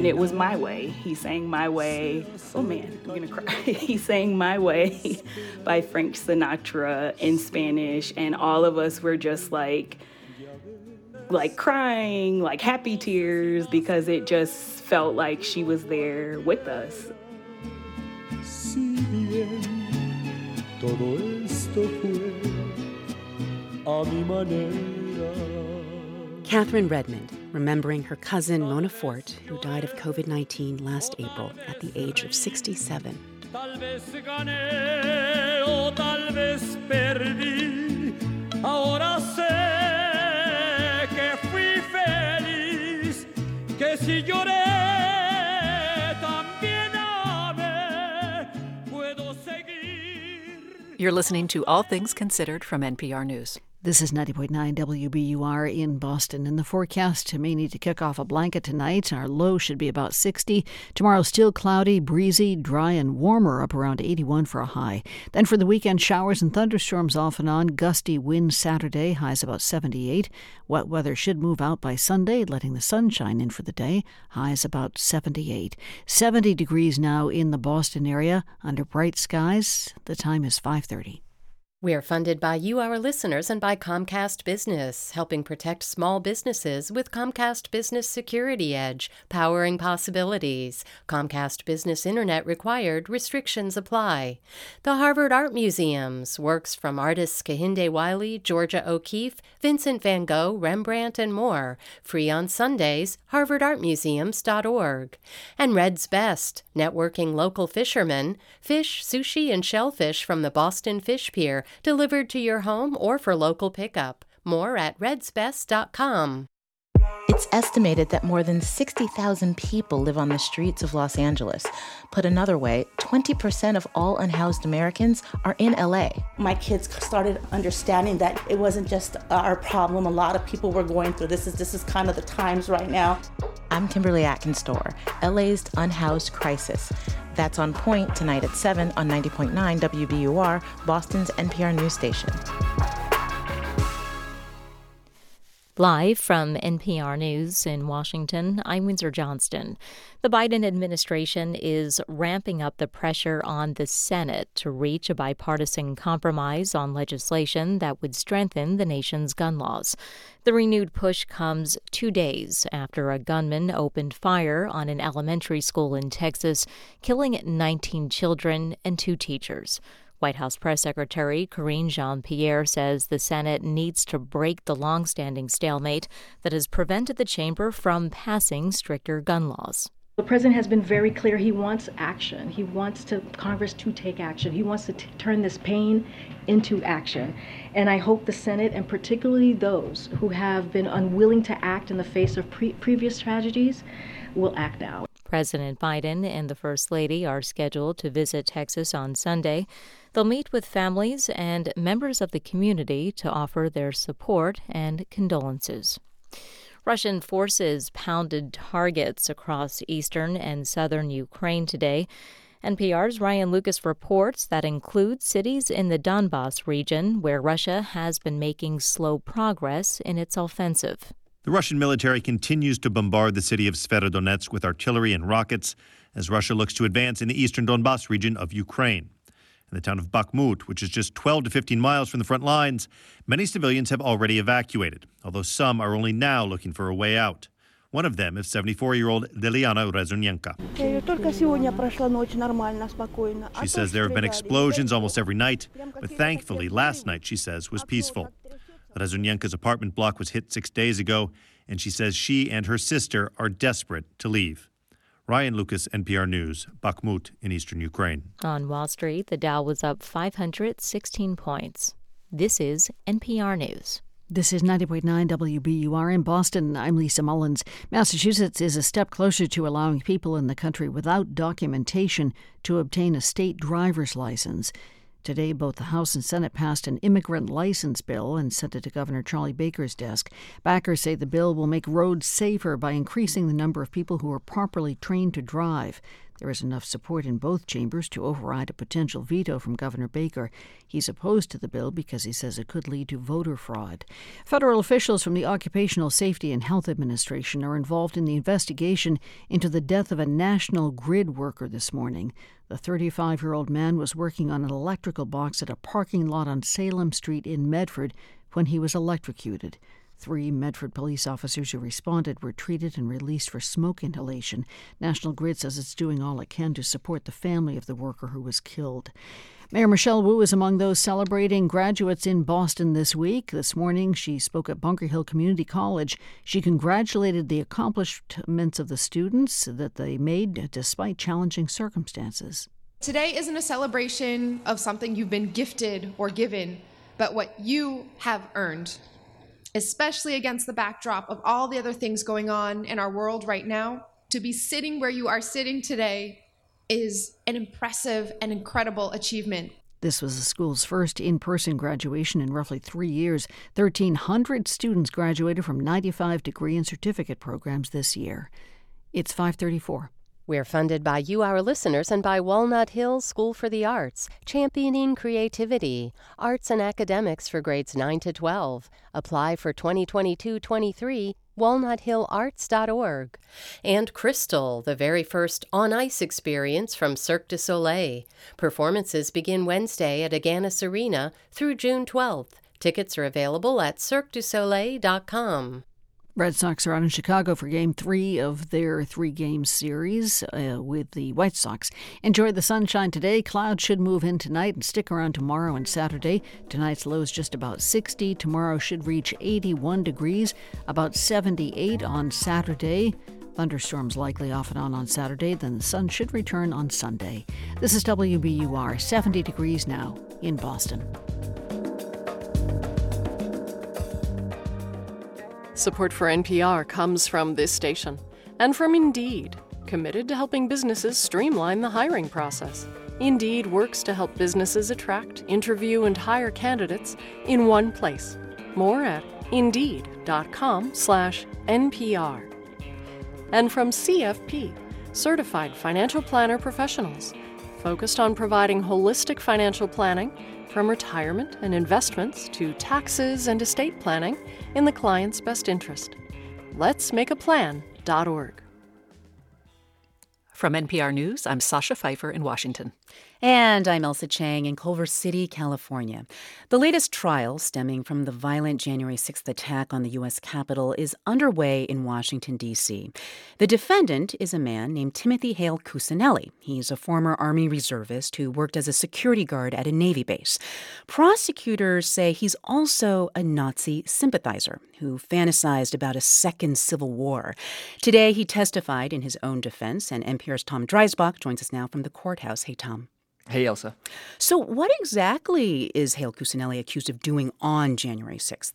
and it was My Way. He sang My Way. Oh man, I'm gonna cry. he sang My Way by Frank Sinatra in Spanish, and all of us were just like, like crying, like happy tears, because it just felt like she was there with us. Catherine Redmond, remembering her cousin Mona Fort, who died of COVID 19 last April at the age of 67. You're listening to All Things Considered from NPR News. This is 90.9 WBUR in Boston. In the forecast, may need to kick off a blanket tonight. Our low should be about 60. Tomorrow, still cloudy, breezy, dry, and warmer, up around 81 for a high. Then for the weekend, showers and thunderstorms off and on. Gusty winds Saturday, highs about 78. Wet weather should move out by Sunday, letting the sun shine in for the day. Highs about 78. 70 degrees now in the Boston area under bright skies. The time is 530. We are funded by you, our listeners, and by Comcast Business, helping protect small businesses with Comcast Business Security Edge, powering possibilities. Comcast Business Internet required, restrictions apply. The Harvard Art Museums, works from artists Kehinde Wiley, Georgia O'Keeffe, Vincent van Gogh, Rembrandt, and more. Free on Sundays, harvardartmuseums.org. And Red's Best, networking local fishermen, fish, sushi, and shellfish from the Boston Fish Pier delivered to your home or for local pickup. More at redsbest.com. It's estimated that more than 60,000 people live on the streets of Los Angeles. Put another way, 20% of all unhoused Americans are in LA. My kids started understanding that it wasn't just our problem. A lot of people were going through this. Is this is kind of the times right now. I'm Kimberly Atkins-Stohr, LA's unhoused crisis. That's on point tonight at 7 on 90.9 WBUR, Boston's NPR news station. Live from NPR News in Washington, I'm Windsor Johnston. The Biden administration is ramping up the pressure on the Senate to reach a bipartisan compromise on legislation that would strengthen the nation's gun laws. The renewed push comes two days after a gunman opened fire on an elementary school in Texas, killing 19 children and two teachers. White House Press Secretary Karine Jean Pierre says the Senate needs to break the longstanding stalemate that has prevented the chamber from passing stricter gun laws. The president has been very clear. He wants action. He wants to Congress to take action. He wants to t- turn this pain into action. And I hope the Senate, and particularly those who have been unwilling to act in the face of pre- previous tragedies, will act now. President Biden and the First Lady are scheduled to visit Texas on Sunday. They'll meet with families and members of the community to offer their support and condolences. Russian forces pounded targets across eastern and southern Ukraine today. NPR's Ryan Lucas reports that includes cities in the Donbass region where Russia has been making slow progress in its offensive. The Russian military continues to bombard the city of Severodonetsk with artillery and rockets as Russia looks to advance in the eastern Donbass region of Ukraine. In the town of Bakhmut, which is just 12 to 15 miles from the front lines, many civilians have already evacuated, although some are only now looking for a way out. One of them is 74 year old Deliana Rezunenko. She says there have been explosions almost every night, but thankfully last night, she says, was peaceful. Rezunenko's apartment block was hit six days ago, and she says she and her sister are desperate to leave. Ryan Lucas, NPR News, Bakhmut in eastern Ukraine. On Wall Street, the Dow was up 516 points. This is NPR News. This is 90.9 WBUR in Boston. I'm Lisa Mullins. Massachusetts is a step closer to allowing people in the country without documentation to obtain a state driver's license. Today, both the House and Senate passed an immigrant license bill and sent it to Governor Charlie Baker's desk. Backers say the bill will make roads safer by increasing the number of people who are properly trained to drive. There is enough support in both chambers to override a potential veto from Governor Baker. He's opposed to the bill because he says it could lead to voter fraud. Federal officials from the Occupational Safety and Health Administration are involved in the investigation into the death of a national grid worker this morning. The 35 year old man was working on an electrical box at a parking lot on Salem Street in Medford when he was electrocuted. Three Medford police officers who responded were treated and released for smoke inhalation. National Grid says it's doing all it can to support the family of the worker who was killed. Mayor Michelle Wu is among those celebrating graduates in Boston this week. This morning, she spoke at Bunker Hill Community College. She congratulated the accomplishments of the students that they made despite challenging circumstances. Today isn't a celebration of something you've been gifted or given, but what you have earned especially against the backdrop of all the other things going on in our world right now, to be sitting where you are sitting today is an impressive and incredible achievement. This was the school's first in person graduation in roughly three years. 1,300 students graduated from 95 degree and certificate programs this year. It's 534. We're funded by you, our listeners, and by Walnut Hills School for the Arts, championing creativity, arts, and academics for grades 9 to 12. Apply for 2022 23 walnuthillarts.org. And Crystal, the very first on ice experience from Cirque du Soleil. Performances begin Wednesday at Agganis Arena through June 12th. Tickets are available at cirquedusoleil.com. Red Sox are out in Chicago for game three of their three game series uh, with the White Sox. Enjoy the sunshine today. Clouds should move in tonight and stick around tomorrow and Saturday. Tonight's low is just about 60. Tomorrow should reach 81 degrees, about 78 on Saturday. Thunderstorms likely off and on on Saturday, then the sun should return on Sunday. This is WBUR, 70 degrees now in Boston. Support for NPR comes from this station and from Indeed, committed to helping businesses streamline the hiring process. Indeed works to help businesses attract, interview, and hire candidates in one place. More at indeed.com/npr. And from CFP, certified financial planner professionals, focused on providing holistic financial planning from retirement and investments to taxes and estate planning in the client's best interest. Let's make a plan.org. From NPR News, I'm Sasha Pfeiffer in Washington. And I'm Ailsa Chang in Culver City, California. The latest trial stemming from the violent January 6th attack on the U.S. Capitol is underway in Washington, D.C. The defendant is a man named Timothy Hale Cusanelli. He's a former Army reservist who worked as a security guard at a Navy base. Prosecutors say he's also a Nazi sympathizer who fantasized about a second civil war. Today, he testified in his own defense, and NPR's Tom Dreisbach joins us now from the courthouse. Hey, Tom. Hey, Ailsa. So, what exactly is Hale Cusanelli accused of doing on January 6th?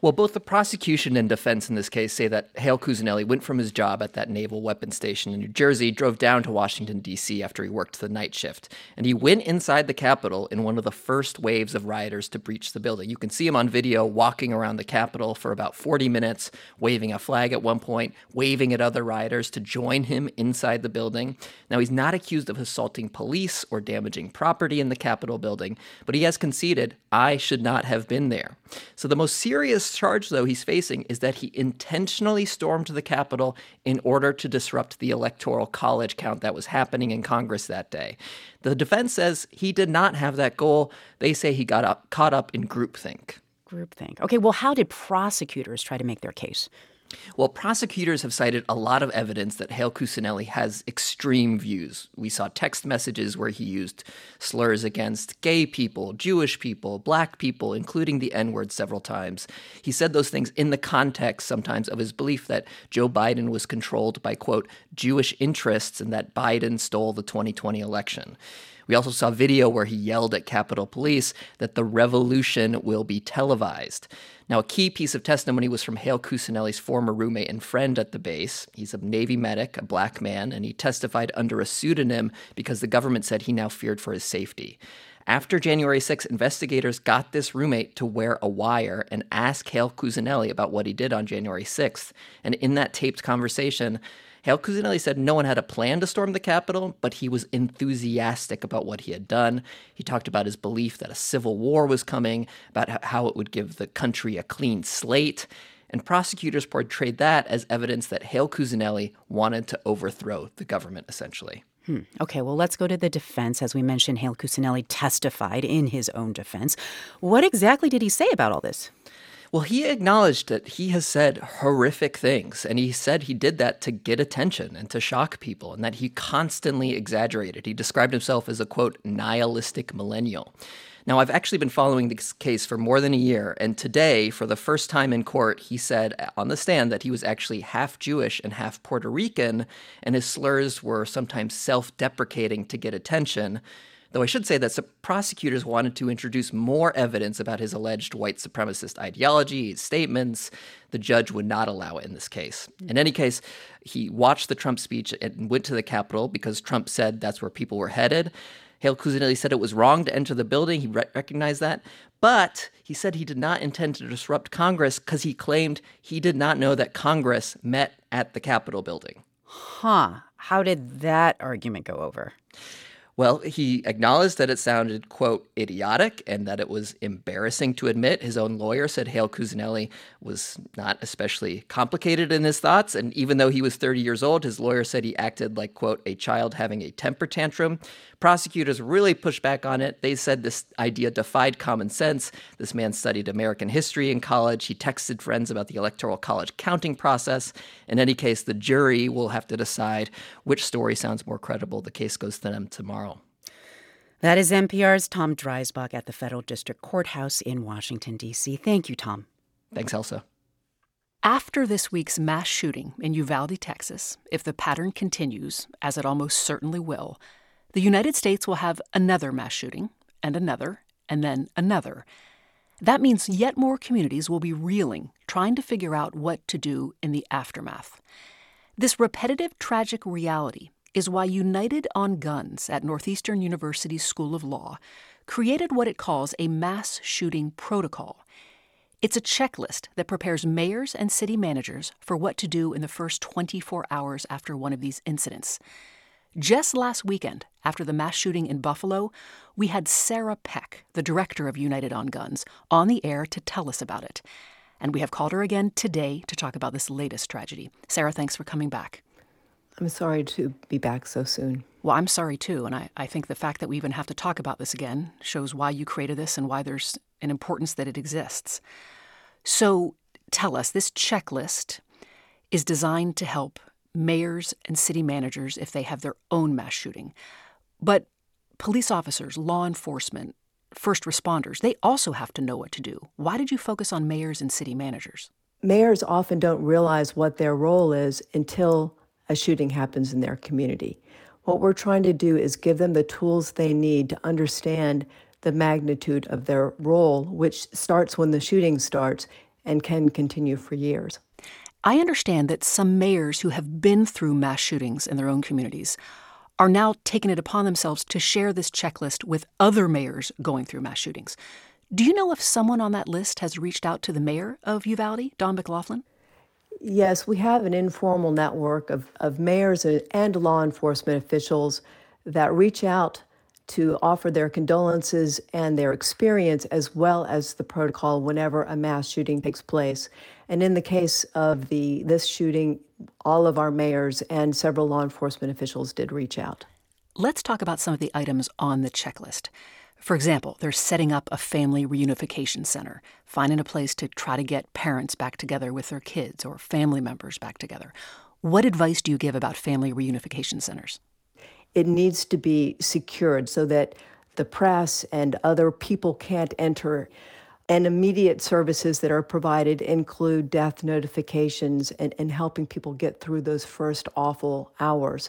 Well, both the prosecution and defense in this case say that Hale Cusanelli went from his job at that naval weapons station in New Jersey, drove down to Washington, D.C. after he worked the night shift. And he went inside the Capitol in one of the first waves of rioters to breach the building. You can see him on video walking around the Capitol for about 40 minutes, waving a flag at one point, waving at other rioters to join him inside the building. Now, he's not accused of assaulting police or damaging property in the Capitol building, but he has conceded, I should not have been there. So the most serious charge, though, he's facing is that he intentionally stormed the Capitol in order to disrupt the electoral college count that was happening in Congress that day. The defense says he did not have that goal. They say he got up, caught up in groupthink. Groupthink. Okay, well, how did prosecutors try to make their case? Well, prosecutors have cited a lot of evidence that Hale Cusanelli has extreme views. We saw text messages where he used slurs against gay people, Jewish people, black people, including the N word several times. He said those things in the context sometimes of his belief that Joe Biden was controlled by, quote, Jewish interests and that Biden stole the 2020 election. We also saw video where he yelled at Capitol Police that the revolution will be televised. Now, a key piece of testimony was from Hale Cusanelli's former roommate and friend at the base. He's a Navy medic, a black man, and he testified under a pseudonym because the government said he now feared for his safety. after January 6, investigators got this roommate to wear a wire and ask Hale Cusanelli about what he did on January 6th. And in that taped conversation, Hale Cusanelli said no one had a plan to storm the Capitol, but he was enthusiastic about what he had done. He talked about his belief that a civil war was coming, about how it would give the country a clean slate. And prosecutors portrayed that as evidence that Hale Cusanelli wanted to overthrow the government, essentially. Hmm. Okay, well, let's go to the defense. As we mentioned, Hale Cusanelli testified in his own defense. What exactly did he say about all this? Well, he acknowledged that he has said horrific things, and he said he did that to get attention and to shock people, and that he constantly exaggerated. He described himself as a quote, nihilistic millennial. Now, I've actually been following this case for more than a year, and today, for the first time in court, he said on the stand that he was actually half Jewish and half Puerto Rican, and his slurs were sometimes self deprecating to get attention. Though I should say that prosecutors wanted to introduce more evidence about his alleged white supremacist ideology, his statements. The judge would not allow it in this case. In any case, he watched the Trump speech and went to the Capitol because Trump said that's where people were headed. Hale Cusanelli said it was wrong to enter the building. He re- recognized that. But he said he did not intend to disrupt Congress because he claimed he did not know that Congress met at the Capitol building. Huh. How did that argument go over? Well, he acknowledged that it sounded, quote, idiotic and that it was embarrassing to admit. His own lawyer said Hale Cusanelli was not especially complicated in his thoughts. And even though he was 30 years old, his lawyer said he acted like, quote, a child having a temper tantrum. Prosecutors really pushed back on it. They said this idea defied common sense. This man studied American history in college. He texted friends about the Electoral College counting process. In any case, the jury will have to decide which story sounds more credible. The case goes to them tomorrow. That is NPR's Tom Dreisbach at the Federal District Courthouse in Washington, D.C. Thank you, Tom. Thanks, Ailsa. After this week's mass shooting in Uvalde, Texas, if the pattern continues, as it almost certainly will, the United States will have another mass shooting, and another, and then another. That means yet more communities will be reeling, trying to figure out what to do in the aftermath. This repetitive, tragic reality is why United on Guns at Northeastern University's School of Law created what it calls a mass shooting protocol. It's a checklist that prepares mayors and city managers for what to do in the first 24 hours after one of these incidents. Just last weekend, after the mass shooting in Buffalo, we had Sarah Peck, the director of United on Guns, on the air to tell us about it. And we have called her again today to talk about this latest tragedy. Sarah, thanks for coming back. I'm sorry to be back so soon. Well, I'm sorry too, and I, I think the fact that we even have to talk about this again shows why you created this and why there's an importance that it exists. So tell us this checklist is designed to help mayors and city managers if they have their own mass shooting. But police officers, law enforcement, first responders, they also have to know what to do. Why did you focus on mayors and city managers? Mayors often don't realize what their role is until a shooting happens in their community. What we're trying to do is give them the tools they need to understand the magnitude of their role, which starts when the shooting starts and can continue for years. I understand that some mayors who have been through mass shootings in their own communities are now taking it upon themselves to share this checklist with other mayors going through mass shootings. Do you know if someone on that list has reached out to the mayor of Uvalde, Don McLaughlin? Yes, we have an informal network of, of mayors and law enforcement officials that reach out to offer their condolences and their experience as well as the protocol whenever a mass shooting takes place. And in the case of the this shooting, all of our mayors and several law enforcement officials did reach out. Let's talk about some of the items on the checklist. For example, they're setting up a family reunification center, finding a place to try to get parents back together with their kids or family members back together. What advice do you give about family reunification centers? It needs to be secured so that the press and other people can't enter. And immediate services that are provided include death notifications and, and helping people get through those first awful hours.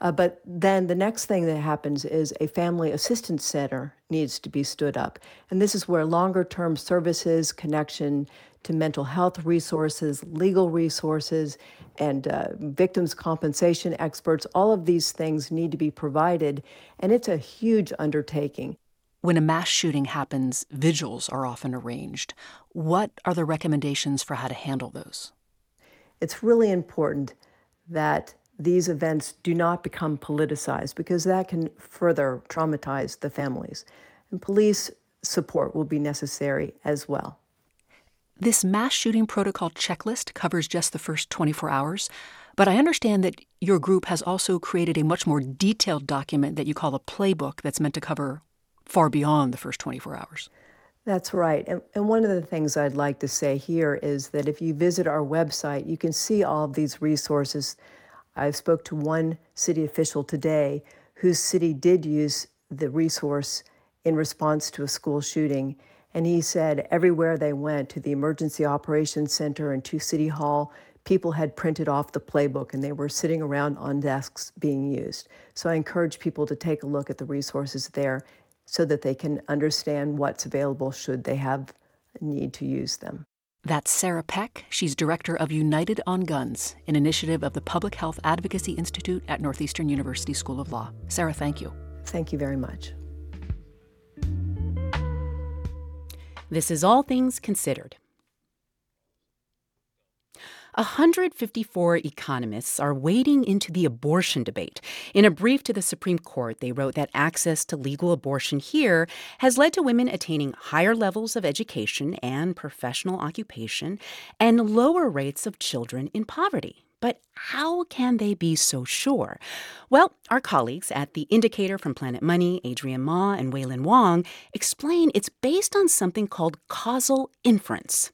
Uh, but then the next thing that happens is a family assistance center needs to be stood up. And this is where longer term services, connection to mental health resources, legal resources, and uh, victims' compensation experts, all of these things need to be provided. And it's a huge undertaking. when a mass shooting happens, vigils are often arranged. What are the recommendations for how to handle those? It's really important that these events do not become politicized because that can further traumatize the families. And police support will be necessary as well. This mass shooting protocol checklist covers just the first 24 hours, but I understand that your group has also created a much more detailed document that you call a playbook that's meant to cover far beyond the first 24 hours. That's right. And, and one of the things I'd like to say here is that if you visit our website, you can see all of these resources. I spoke to one city official today whose city did use the resource in response to a school shooting. And he said everywhere they went to the Emergency Operations Center and to City Hall, people had printed off the playbook and they were sitting around on desks being used. So I encourage people to take a look at the resources there so that they can understand what's available should they have need to use them. That's Sarah Peck. She's director of United on Guns, an initiative of the Public Health Advocacy Institute at Northeastern University School of Law. Sarah, thank you. Thank you very much. This is All Things Considered. 154 economists are wading into the abortion debate. In a brief to the Supreme Court, they wrote that access to legal abortion here has led to women attaining higher levels of education and professional occupation and lower rates of children in poverty. But how can they be so sure? Well, our colleagues at The Indicator from Planet Money, Adrian Ma and Wailin Wong, explain it's based on something called causal inference.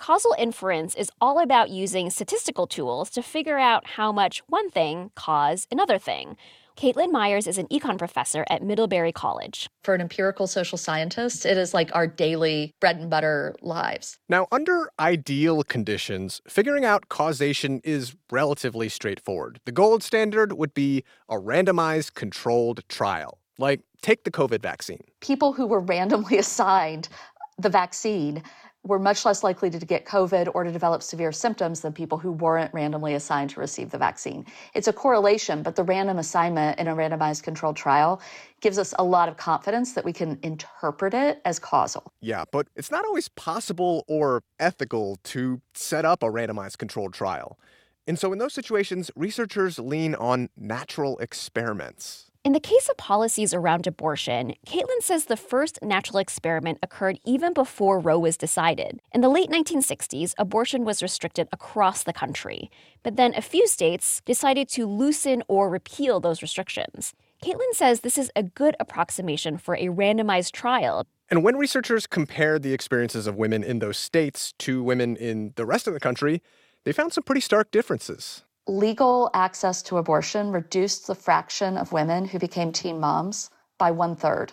Causal inference is all about using statistical tools to figure out how much one thing cause another thing. Caitlin Myers is an econ professor at Middlebury College. For an empirical social scientist, it is like our daily bread and butter lives. Now, under ideal conditions, figuring out causation is relatively straightforward. The gold standard would be a randomized controlled trial. Like, take the COVID vaccine. People who were randomly assigned the vaccine were much less likely to get COVID or to develop severe symptoms than people who weren't randomly assigned to receive the vaccine. It's a correlation, but the random assignment in a randomized controlled trial gives us a lot of confidence that we can interpret it as causal. Yeah, but it's not always possible or ethical to set up a randomized controlled trial. And so in those situations, researchers lean on natural experiments. In the case of policies around abortion, Caitlin says the first natural experiment occurred even before Roe was decided. In the late 1960s, abortion was restricted across the country, but then a few states decided to loosen or repeal those restrictions. Caitlin says this is a good approximation for a randomized trial. And when researchers compared the experiences of women in those states to women in the rest of the country, they found some pretty stark differences legal access to abortion reduced the fraction of women who became teen moms by one third.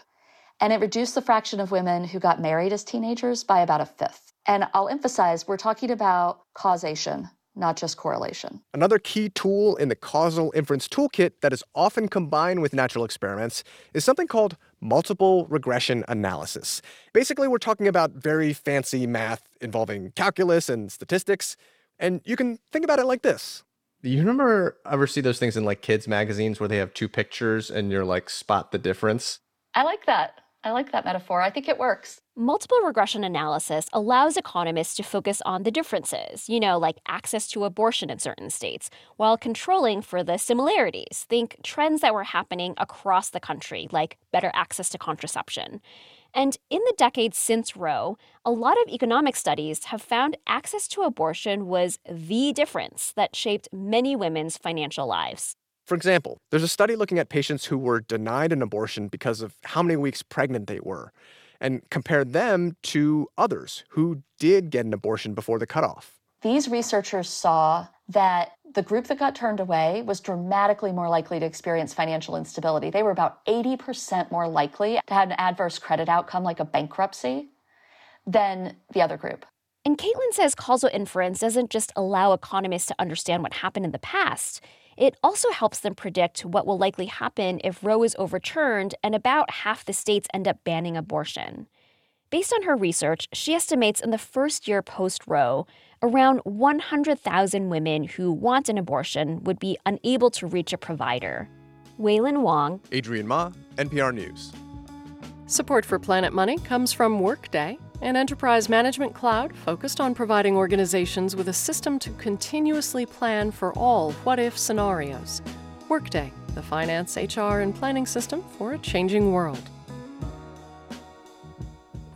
And it reduced the fraction of women who got married as teenagers by about a fifth. And I'll emphasize we're talking about causation, not just correlation. Another key tool in the causal inference toolkit that is often combined with natural experiments is something called multiple regression analysis. Basically, we're talking about very fancy math involving calculus and statistics. And you can think about it like this you remember ever see those things in like kids magazines where they have two pictures and you're like spot the difference? I like that. I like that metaphor. I think it works. Multiple regression analysis allows economists to focus on the differences, you know, like access to abortion in certain states, while controlling for the similarities. Think trends that were happening across the country, like better access to contraception. And in the decades since Roe, a lot of economic studies have found access to abortion was the difference that shaped many women's financial lives. For example, there's a study looking at patients who were denied an abortion because of how many weeks pregnant they were and compared them to others who did get an abortion before the cutoff. These researchers saw that the group that got turned away was dramatically more likely to experience financial instability. They were about 80% more likely to have an adverse credit outcome like a bankruptcy than the other group. And Caitlin says causal inference doesn't just allow economists to understand what happened in the past. It also helps them predict what will likely happen if Roe is overturned and about half the states end up banning abortion. Based on her research, she estimates in the first year post Roe, around 100,000 women who want an abortion would be unable to reach a provider. Wailin Wong, Adrian Ma, NPR News. Support for Planet Money comes from Workday, an enterprise management cloud focused on providing organizations with a system to continuously plan for all what if scenarios. Workday, the finance, HR, and planning system for a changing world.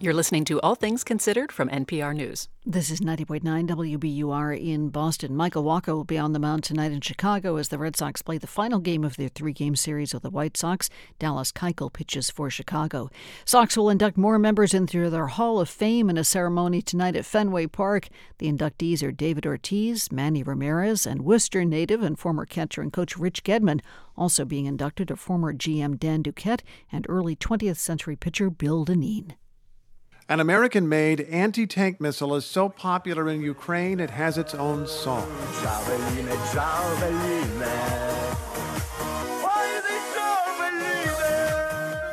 You're listening to All Things Considered from NPR News. This is 90.9 WBUR in Boston. Michael Wacha will be on the mound tonight in Chicago as the Red Sox play the final game of their three game series with the White Sox. Dallas Keuchel pitches for Chicago. Sox will induct more members into their Hall of Fame in a ceremony tonight at Fenway Park. The inductees are David Ortiz, Manny Ramirez, and Worcester native and former catcher and coach Rich Gedman. Also being inducted are former GM Dan Duquette and early 20th century pitcher Bill Dinneen. An American made anti tank missile is so popular in Ukraine it has its own song.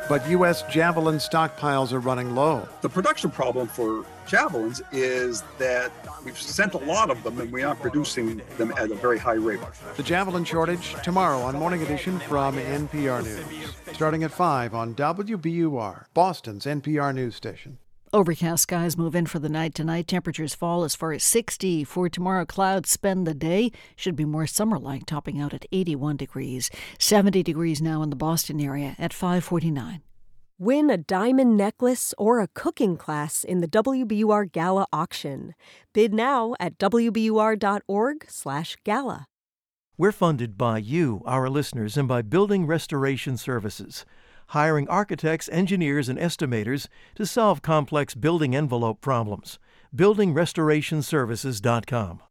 But U.S. Javelin stockpiles are running low. The production problem for Javelins is that we've sent a lot of them and we aren't producing them at a very high rate. The Javelin shortage tomorrow on Morning Edition from NPR News. Starting at 5 on WBUR, Boston's NPR news station. Overcast skies move in for the night tonight. Temperatures fall as far as 60. For tomorrow, clouds spend the day. Should be more summer like, topping out at 81 degrees. 70 degrees now in the Boston area at 549. Win a diamond necklace or a cooking class in the WBUR Gala auction. Bid now at wbur.org/gala. We're funded by you, our listeners, and by Building Restoration Services hiring architects, engineers, and estimators to solve complex building envelope problems. BuildingRestorationServices.com.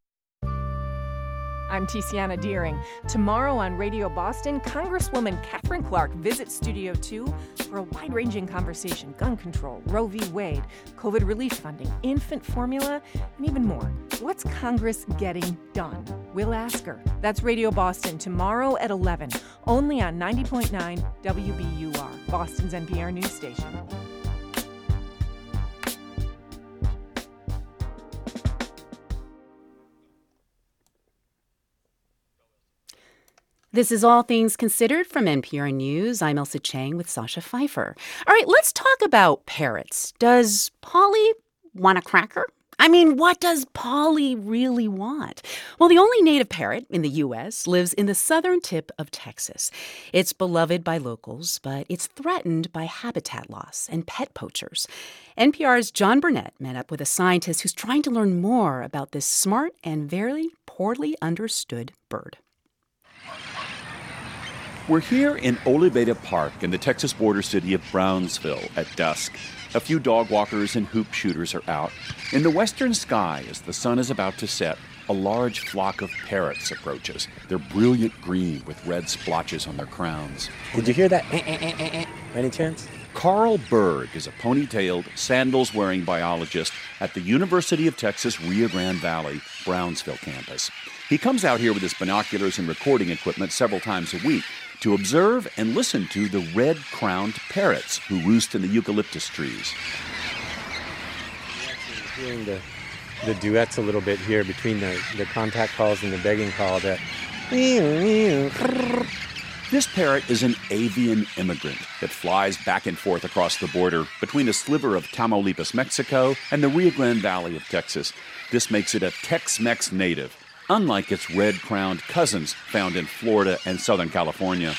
I'm Tiziana Dearing. Tomorrow on Radio Boston, Congresswoman Katherine Clark visits Studio 2 for a wide ranging conversation gun control, Roe v. Wade, COVID relief funding, infant formula, and even more. What's Congress getting done? We'll ask her. That's Radio Boston tomorrow at 11, only on 90.9 WBUR, Boston's NPR news station. This is All Things Considered from NPR News. I'm Ailsa Chang with Sasha Pfeiffer. All right, let's talk about parrots. Does Polly want a cracker? I mean, what does Polly really want? Well, the only native parrot in the U.S. lives in the southern tip of Texas. It's beloved by locals, but it's threatened by habitat loss and pet poachers. NPR's John Burnett met up with a scientist who's trying to learn more about this smart and very poorly understood bird. We're here in Oliveira Park in the Texas border city of Brownsville at dusk. A few dog walkers and hoop shooters are out. In the western sky, as the sun is about to set, a large flock of parrots approaches. They're brilliant green with red splotches on their crowns. Did you hear that? Eh, eh, eh, any chance? Karl Berg is a ponytailed, sandals wearing biologist at the University of Texas Rio Grande Valley, Brownsville campus. He comes out here with his binoculars and recording equipment several times a week to observe and listen to the red crowned parrots who roost in the eucalyptus trees. Hearing the, the duets a little bit here between the, the contact calls and the begging call that. This parrot is an avian immigrant that flies back and forth across the border between a sliver of Tamaulipas, Mexico, and the Rio Grande Valley of Texas. This makes it a Tex Mex native unlike its red crowned cousins found in Florida and Southern California.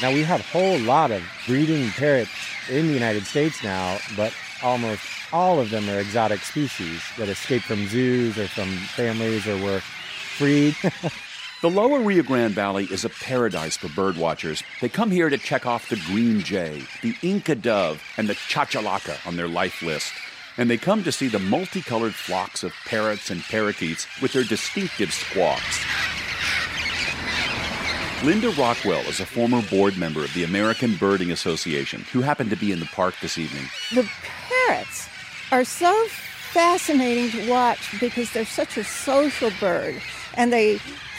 Now, we have a whole lot of breeding parrots in the United States now, but almost all of them are exotic species that escaped from zoos or from families or were freed. the lower Rio Grande Valley is a paradise for birdwatchers. They come here to check off the green jay, the Inca dove, and the chachalaca on their life list and they come to see the multicolored flocks of parrots and parakeets with their distinctive squawks. Linda Rockwell is a former board member of the American Birding Association who happened to be in the park this evening. The parrots are so fascinating to watch because they're such a social bird and they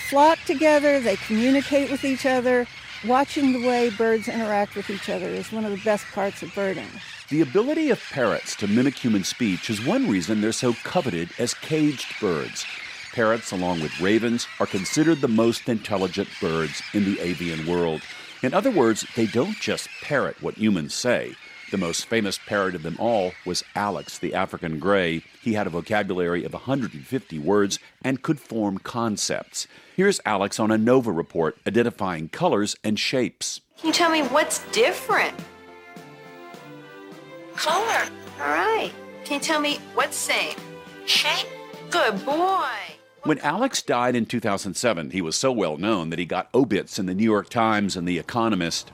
flock together, they communicate with each other. Watching the way birds interact with each other is one of the best parts of birding. The ability of parrots to mimic human speech is one reason they're so coveted as caged birds. Parrots, along with ravens, are considered the most intelligent birds in the avian world. In other words, they don't just parrot what humans say. The most famous parrot of them all was Alex, the African gray. He had a vocabulary of 150 words and could form concepts. Here's Alex on a NOVA report identifying colors and shapes. Can you tell me what's different? Color. All right. Can you tell me what's same? Shape. Good boy. When Alex died in 2007, he was so well known that he got obits in the New York Times and The Economist.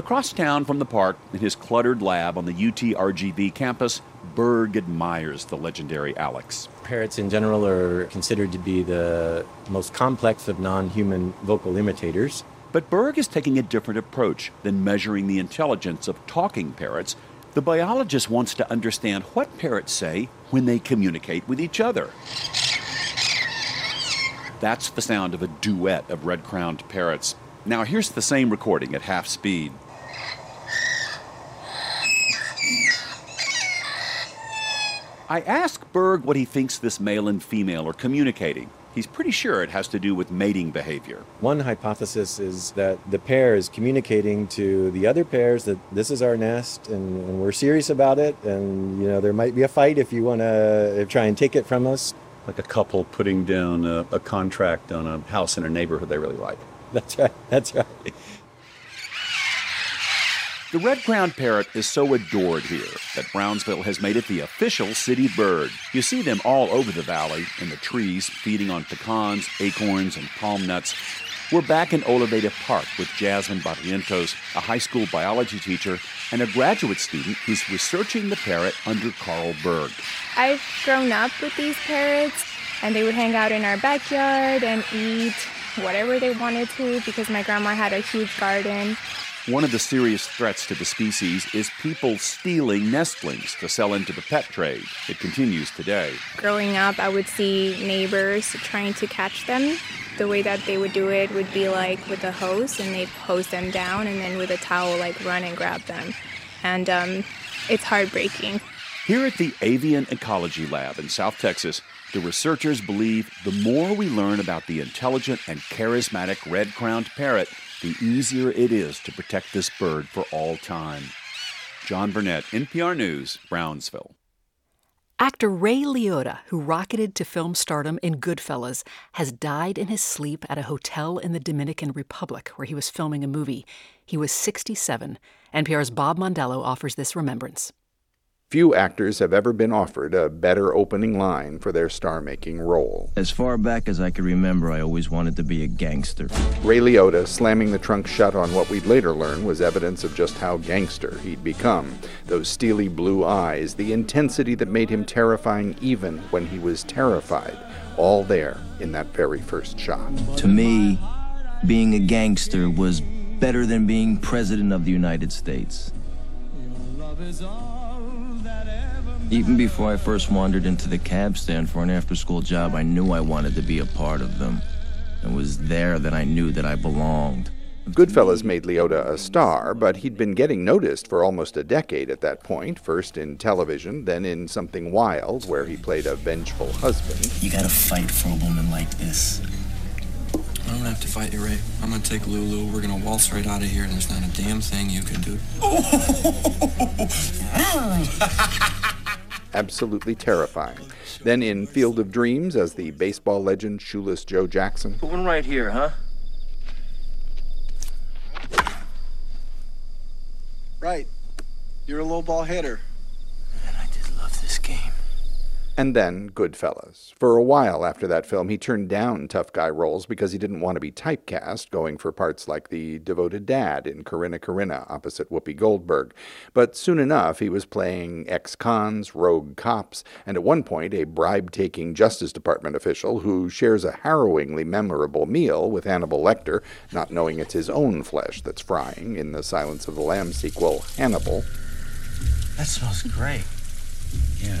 Across town from the park, in his cluttered lab on the UT RGV campus, Berg admires the legendary Alex. Parrots in general are considered to be the most complex of non human vocal imitators. But Berg is taking a different approach than measuring the intelligence of talking parrots. The biologist wants to understand what parrots say when they communicate with each other. That's the sound of a duet of red crowned parrots. Now, here's the same recording at half speed. I ask Berg what he thinks this male and female are communicating. He's pretty sure it has to do with mating behavior. One hypothesis is that the pair is communicating to the other pairs that this is our nest and, and we're serious about it, and you know there might be a fight if you want to try and take it from us. Like a couple putting down a, a contract on a house in a neighborhood they really like. That's right. That's right. The red crowned parrot is so adored here that Brownsville has made it the official city bird. You see them all over the valley, in the trees, feeding on pecans, acorns, and palm nuts. We're back in Oliveira Park with Jasmine Barrientos, a high school biology teacher, and a graduate student who's researching the parrot under Karl Berg. I've grown up with these parrots, and they would hang out in our backyard and eat whatever they wanted to because my grandma had a huge garden. One of the serious threats to the species is people stealing nestlings to sell into the pet trade. It continues today. Growing up, I would see neighbors trying to catch them. The way that they would do it would be like with a hose, and they'd hose them down, and then with a towel, like run and grab them. And um, it's heartbreaking. Here at the Avian Ecology Lab in South Texas, the researchers believe the more we learn about the intelligent and charismatic red crowned parrot, the easier it is to protect this bird for all time. John Burnett, NPR News, Brownsville. Actor Ray Liotta, who rocketed to film stardom in Goodfellas, has died in his sleep at a hotel in the Dominican Republic where he was filming a movie. He was 67. NPR's Bob Mondello offers this remembrance. Few actors have ever been offered a better opening line for their star making role. As far back as I can remember, I always wanted to be a gangster. Ray Liotta slamming the trunk shut on what we'd later learn was evidence of just how gangster he'd become. Those steely blue eyes, the intensity that made him terrifying even when he was terrified, all there in that very first shot. To me, being a gangster was better than being president of the United States. Even before I first wandered into the cab stand for an after school job, I knew I wanted to be a part of them. It was there that I knew that I belonged. Goodfellas made Liotta a star, but he'd been getting noticed for almost a decade at that point, first in television, then in Something Wild, where he played a vengeful husband. You gotta fight for a woman like this. I don't have to fight you, Ray. I'm gonna take Lulu. We're gonna waltz right out of here, and there's not a damn thing you can do. Absolutely terrifying. Then in Field of Dreams as the baseball legend Shoeless Joe Jackson. Put One right here, huh? Right. You're a low ball hitter. Man, I did love this game. And then Goodfellas. For a while after that film, he turned down tough guy roles because he didn't want to be typecast, going for parts like the devoted dad in Corrina Corrina opposite Whoopi Goldberg. But soon enough, he was playing ex cons, rogue cops, and at one point, a bribe taking Justice Department official who shares a harrowingly memorable meal with Hannibal Lecter, not knowing it's his own flesh that's frying in the Silence of the Lambs sequel, Hannibal. That smells great. Yeah.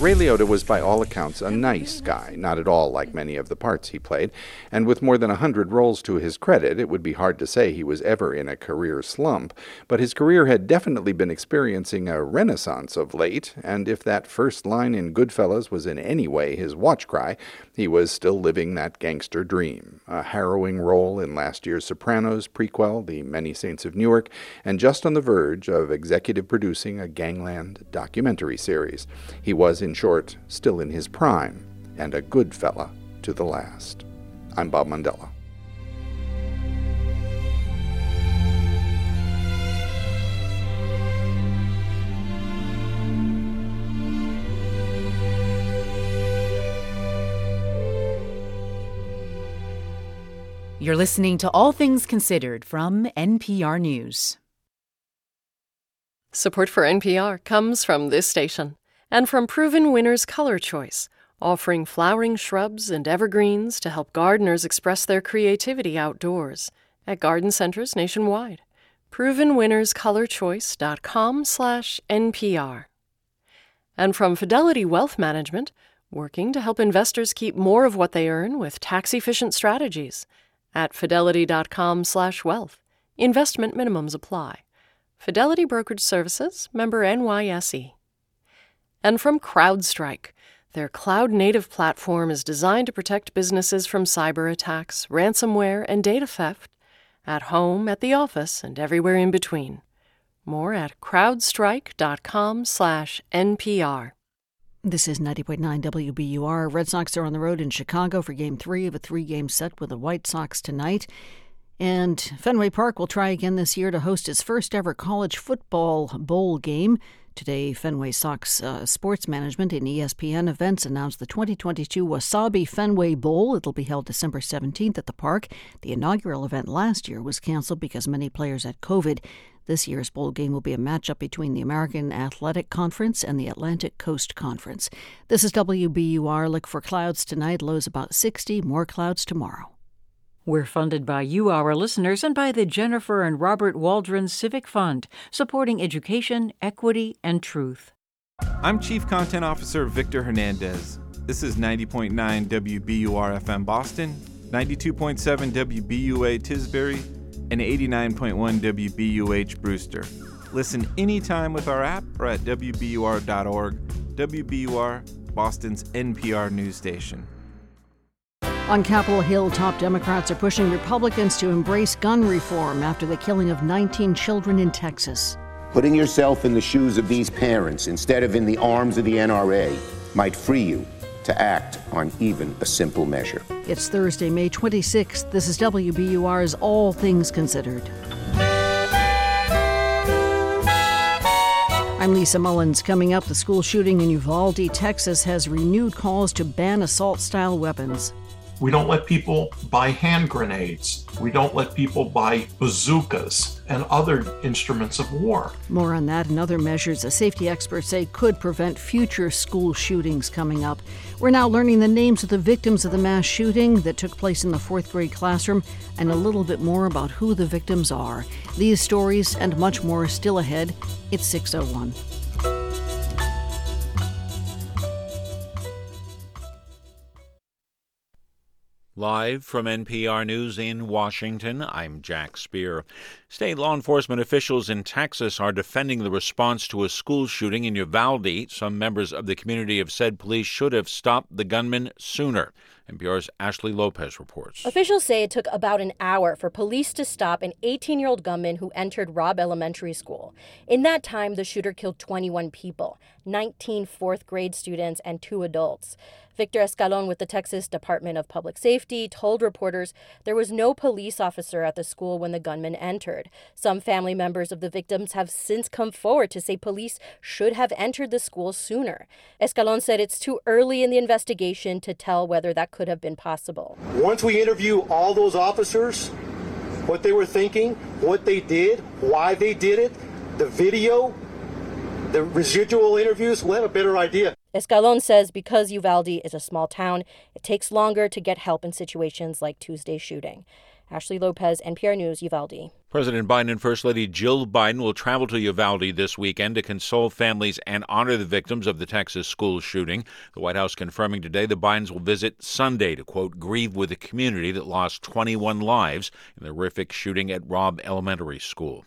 Ray Liotta was by all accounts a nice guy, not at all like many of the parts he played, and with more than a hundred roles to his credit, it would be hard to say he was ever in a career slump. But his career had definitely been experiencing a renaissance of late, and if that first line in Goodfellas was in any way his watch cry, he was still living that gangster dream. A harrowing role in last year's Sopranos prequel, The Many Saints of Newark, and just on the verge of executive producing a Gangland documentary series. He was, in short, still in his prime, and a good fella to the last. I'm Bob Mondello. You're listening to All Things Considered from NPR News. Support for NPR comes from this station and from Proven Winners Color Choice, offering flowering shrubs and evergreens to help gardeners express their creativity outdoors at garden centers nationwide. ProvenWinnersColorChoice.com/npr. And from Fidelity Wealth Management, working to help investors keep more of what they earn with tax-efficient strategies at fidelity.com/wealth. Investment minimums apply. Fidelity Brokerage Services, member NYSE. And from CrowdStrike, their cloud native platform is designed to protect businesses from cyber attacks, ransomware, and data theft at home, at the office, and everywhere in between. More at crowdstrike.com/npr. This is 90.9 WBUR. Red Sox are on the road in Chicago for game three of a three game set with the White Sox tonight. And Fenway Park will try again this year to host its first ever college football bowl game. Today, Fenway Sox uh, Sports Management and ESPN Events announced the 2022 Wasabi Fenway Bowl. It'll be held December 17th at the park. The inaugural event last year was canceled because many players had COVID. This year's bowl game will be a matchup between the American Athletic Conference and the Atlantic Coast Conference. This is WBUR. Look for clouds tonight, lows about 60, more clouds tomorrow. We're funded by you, our listeners, and by the Jennifer and Robert Waldron Civic Fund, supporting education, equity, and truth. I'm Chief Content Officer Victor Hernandez. This is 90.9 WBUR FM Boston, 92.7 WBUA Tisbury, and 89.1 WBUH Brewster. Listen anytime with our app or at WBUR.org. WBUR, Boston's NPR news station. On Capitol Hill, top Democrats are pushing Republicans to embrace gun reform after the killing of 19 children in Texas. Putting yourself in the shoes of these parents instead of in the arms of the NRA might free you to act on even a simple measure. It's Thursday, May 26th. This is WBUR's All Things Considered. I'm Lisa Mullins. Coming up, the school shooting in Uvalde, Texas has renewed calls to ban assault style weapons. We don't let people buy hand grenades. We don't let people buy bazookas and other instruments of war. More on that and other measures the safety experts say could prevent future school shootings coming up. We're now learning the names of the victims of the mass shooting that took place in the fourth grade classroom and a little bit more about who the victims are. These stories and much more still ahead. It's 601. Live from NPR News in Washington, I'm Jack Speer. State law enforcement officials in Texas are defending the response to a school shooting in Uvalde. Some members of the community have said police should have stopped the gunman sooner. NPR's Ashley Lopez reports. Officials say it took about an hour for police to stop an 18 year old gunman who entered Robb Elementary School. In that time, the shooter killed 21 people 19 fourth grade students and two adults. Victor Escalon with the Texas Department of Public Safety told reporters there was no police officer at the school when the gunman entered. Some family members of the victims have since come forward to say police should have entered the school sooner. Escalon said it's too early in the investigation to tell whether that could have been possible. Once we interview all those officers, what they were thinking, what they did, why they did it, the video, the residual interviews, we'll have a better idea. Escalon says because Uvalde is a small town, it takes longer to get help in situations like Tuesday's shooting. Ashley Lopez, NPR News, Uvalde. President Biden and First Lady Jill Biden will travel to Uvalde this weekend to console families and honor the victims of the Texas school shooting. The White House confirming today the Bidens will visit Sunday to, quote, grieve with the community that lost 21 lives in the horrific shooting at Robb Elementary School.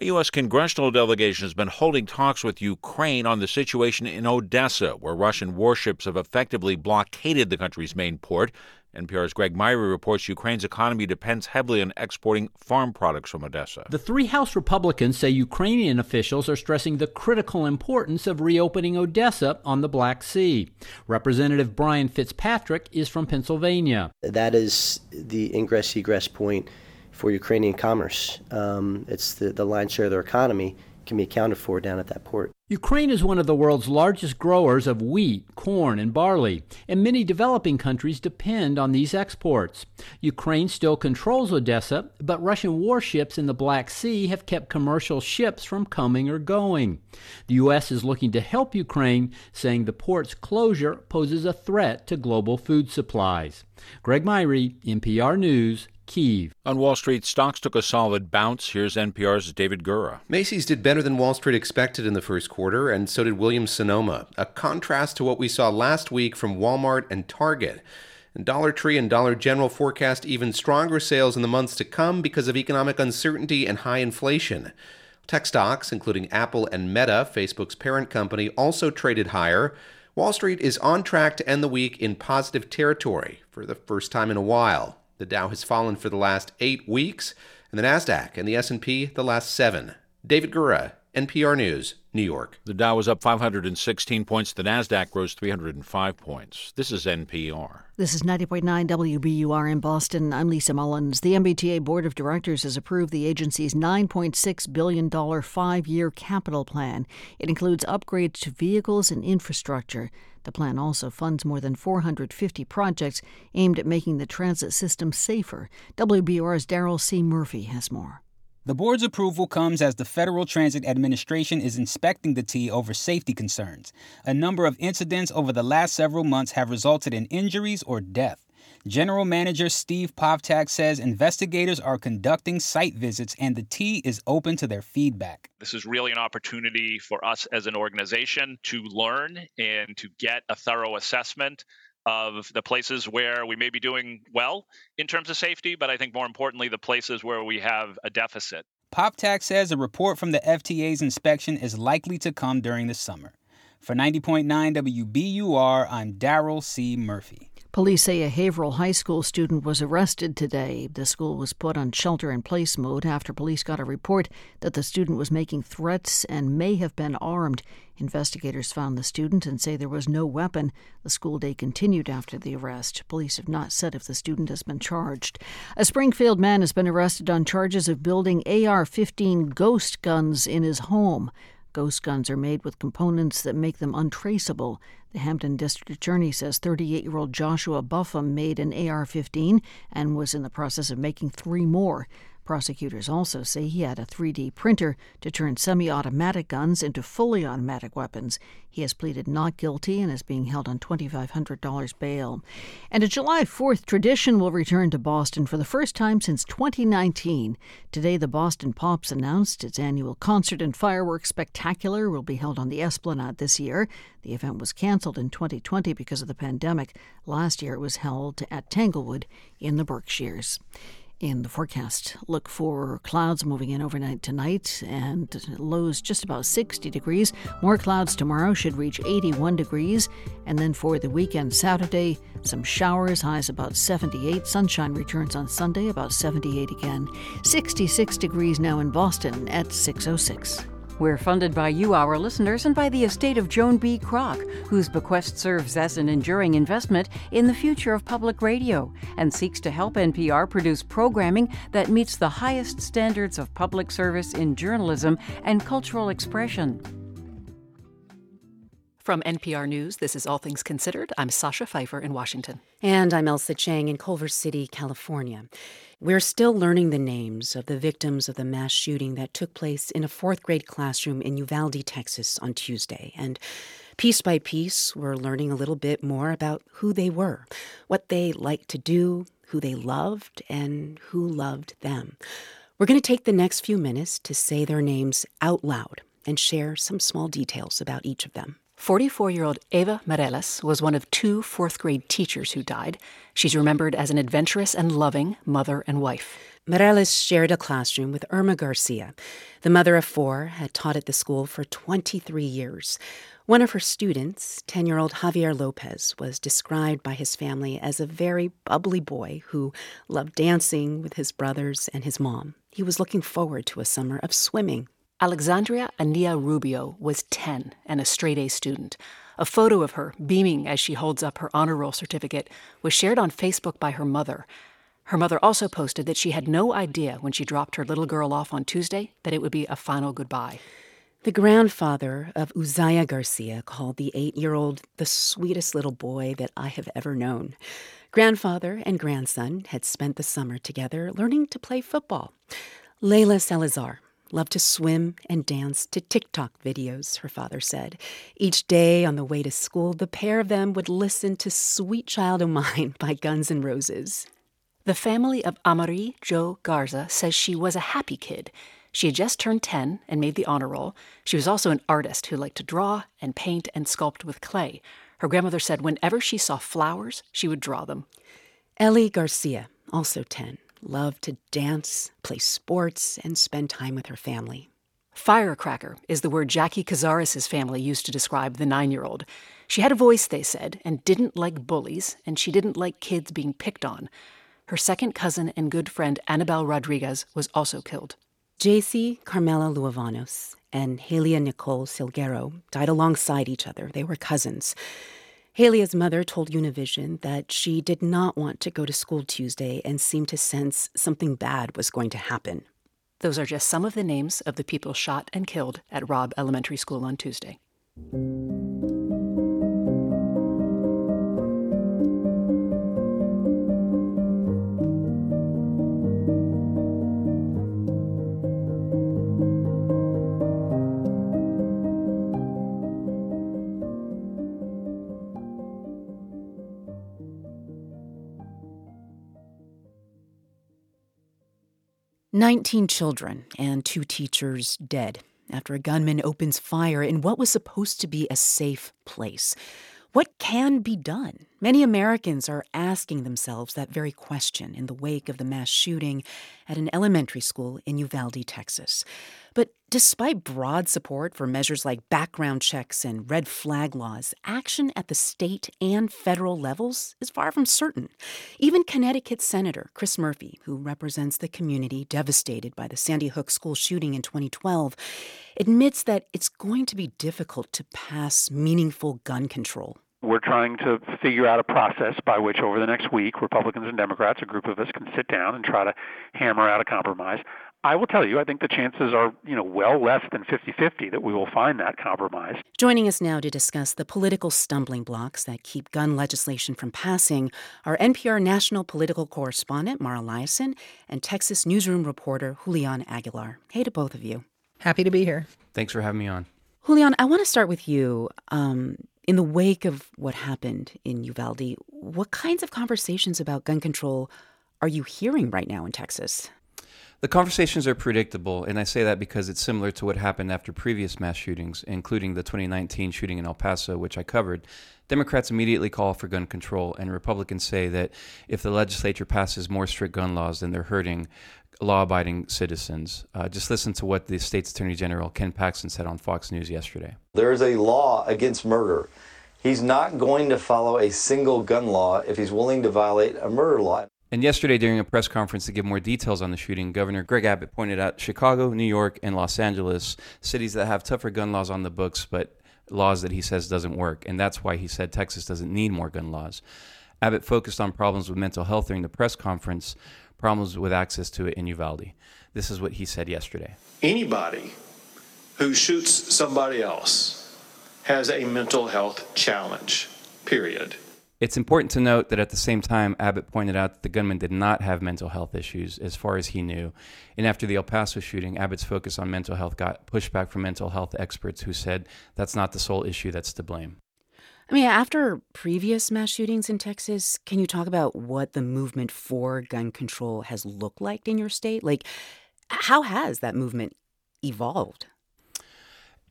A U.S. congressional delegation has been holding talks with Ukraine on the situation in Odessa, where Russian warships have effectively blockaded the country's main port. NPR's Greg Myre reports Ukraine's economy depends heavily on exporting farm products from Odessa. The three House Republicans say Ukrainian officials are stressing the critical importance of reopening Odessa on the Black Sea. Representative Brian Fitzpatrick is from Pennsylvania. That is the ingress egress point for Ukrainian commerce. Um, it's the, the lion's share of their economy can be accounted for down at that port. Ukraine is one of the world's largest growers of wheat, corn, and barley, and many developing countries depend on these exports. Ukraine still controls Odessa, but Russian warships in the Black Sea have kept commercial ships from coming or going. The U.S. is looking to help Ukraine, saying the port's closure poses a threat to global food supplies. Greg Myre, NPR News, Kiev. On Wall Street, stocks took a solid bounce. Here's NPR's David Gura. Macy's did better than Wall Street expected in the first quarter, and so did Williams Sonoma, a contrast to what we saw last week from Walmart and Target. And Dollar Tree and Dollar General forecast even stronger sales in the months to come because of economic uncertainty and high inflation. Tech stocks, including Apple and Meta, Facebook's parent company, also traded higher. Wall Street is on track to end the week in positive territory for the first time in a while. The Dow has fallen for the last eight weeks, and the Nasdaq and the S&P the last seven. David Gura, NPR News, New York. The Dow was up 516 points. The Nasdaq rose 305 points. This is NPR. This is 90.9 WBUR in Boston. I'm Lisa Mullins. The MBTA Board of Directors has approved the agency's $9.6 billion five year capital plan. It includes upgrades to vehicles and infrastructure. The plan also funds more than 450 projects aimed at making the transit system safer. WBUR's Daryl C. Murphy has more. The board's approval comes as the Federal Transit Administration is inspecting the T over safety concerns. A number of incidents over the last several months have resulted in injuries or death. General Manager Steve Poftak says investigators are conducting site visits and the T is open to their feedback. This is really an opportunity for us as an organization to learn and to get a thorough assessment of the places where we may be doing well in terms of safety, but I think more importantly, the places where we have a deficit. Poftak says a report from the FTA's inspection is likely to come during the summer. For 90.9 WBUR, I'm Daryl C. Murphy. Police say a Haverhill High School student was arrested today. The school was put on shelter in place mode after police got a report that the student was making threats and may have been armed. Investigators found the student and say there was no weapon. The school day continued after the arrest. Police have not said if the student has been charged. A Springfield man has been arrested on charges of building AR 15 ghost guns in his home. Ghost guns are made with components that make them untraceable. The Hampden District Attorney says 38 year old Joshua Buffum made an AR 15 and was in the process of making three more. Prosecutors also say he had a 3D printer to turn semi automatic guns into fully automatic weapons. He has pleaded not guilty and is being held on $2,500 bail. And a July 4th tradition will return to Boston for the first time since 2019. Today, the Boston Pops announced its annual concert and fireworks spectacular will be held on the Esplanade this year. The event was canceled in 2020 because of the pandemic. Last year, it was held at Tanglewood in the Berkshires in the forecast. Look for clouds moving in overnight tonight and lows just about 60 degrees. More clouds tomorrow should reach 81 degrees. And then for the weekend, Saturday, some showers, highs about 78. Sunshine returns on Sunday, about 78 again. 66 degrees now in Boston at 606. We're funded by you, our listeners, and by the estate of Joan B. Kroc, whose bequest serves as an enduring investment in the future of public radio and seeks to help NPR produce programming that meets the highest standards of public service in journalism and cultural expression. From NPR News, this is All Things Considered. I'm Sasha Pfeiffer in Washington. And I'm Ailsa Chang in Culver City, California. We're still learning the names of the victims of the mass shooting that took place in a fourth grade classroom in Uvalde, Texas on Tuesday. And piece by piece, we're learning a little bit more about who they were, what they liked to do, who they loved and who loved them. We're going to take the next few minutes to say their names out loud and share some small details about each of them. 44 year old Eva Mireles was one of two fourth grade teachers who died. She's remembered as an adventurous and loving mother and wife. Mireles shared a classroom with Irma Garcia. The mother of four had taught at the school for 23 years. One of her students, 10 year old Javier Lopez, was described by his family as a very bubbly boy who loved dancing with his brothers and his mom. He was looking forward to a summer of swimming Alexandria Aniyah Rubio was 10 and a straight A student. A photo of her, beaming as she holds up her honor roll certificate, was shared on Facebook by her mother. Her mother also posted that she had no idea when she dropped her little girl off on Tuesday that it would be a final goodbye. The grandfather of Uziyah Garcia called the eight year old the sweetest little boy that I have ever known. Grandfather and grandson had spent the summer together learning to play football. Layla Salazar, loved to swim and dance to TikTok videos, her father said. Each day on the way to school, the pair of them would listen to Sweet Child O' Mine by Guns N' Roses. The family of Amerie Jo Garza says she was a happy kid. She had just turned 10 and made the honor roll. She was also an artist who liked to draw and paint and sculpt with clay. Her grandmother said whenever she saw flowers, she would draw them. Ellie Garcia, also 10, loved to dance, play sports, and spend time with her family. Firecracker is the word Jackie Cazares' family used to describe the nine year old. She had a voice, they said, and didn't like bullies, and she didn't like kids being picked on. Her second cousin and good friend Annabelle Rodriguez was also killed. Jayce Carmelo Luevanos and Jailah Nicole Silguero died alongside each other. They were cousins. Jailah's mother told Univision that she did not want to go to school Tuesday and seemed to sense something bad was going to happen. Those are just some of the names of the people shot and killed at Robb Elementary School on Tuesday. 19 children and two teachers dead after a gunman opens fire in what was supposed to be a safe place. What can be done? Many Americans are asking themselves that very question in the wake of the mass shooting at an elementary school in Uvalde, Texas. But despite broad support for measures like background checks and red flag laws, action at the state and federal levels is far from certain. Even Connecticut Senator Chris Murphy, who represents the community devastated by the Sandy Hook school shooting in 2012, admits that it's going to be difficult to pass meaningful gun control. We're trying to figure out a process by which, over the next week, Republicans and Democrats, a group of us, can sit down and try to hammer out a compromise. I will tell you, I think the chances are, you know, well less than 50-50 that we will find that compromise. Joining us now to discuss the political stumbling blocks that keep gun legislation from passing are NPR national political correspondent Mara Liasson and Texas newsroom reporter Julian Aguilar. Hey to both of you. Happy to be here. Thanks for having me on. Julian, I want to start with you. Um, in the wake of what happened in Uvalde, what kinds of conversations about gun control are you hearing right now in Texas? The conversations are predictable, and I say that because it's similar to what happened after previous mass shootings, including the 2019 shooting in El Paso, which I covered. Democrats immediately call for gun control, and Republicans say that if the legislature passes more strict gun laws, then they're hurting law abiding citizens. Uh, just listen to what the state's attorney general, Ken Paxton, said on Fox News yesterday. There is a law against murder. He's not going to follow a single gun law if he's willing to violate a murder law. And yesterday, during a press conference to give more details on the shooting, Governor Greg Abbott pointed out Chicago, New York, and Los Angeles, cities that have tougher gun laws on the books, but laws that he says doesn't work. And that's why he said Texas doesn't need more gun laws. Abbott focused on problems with mental health during the press conference, problems with access to it in Uvalde. This is what he said yesterday. Anybody who shoots somebody else has a mental health challenge, period. It's important to note that at the same time, Abbott pointed out that the gunman did not have mental health issues as far as he knew. And after the El Paso shooting, Abbott's focus on mental health got pushback from mental health experts who said that's not the sole issue that's to blame. I mean, after previous mass shootings in Texas, can you talk about what the movement for gun control has looked like in your state? Like, how has that movement evolved?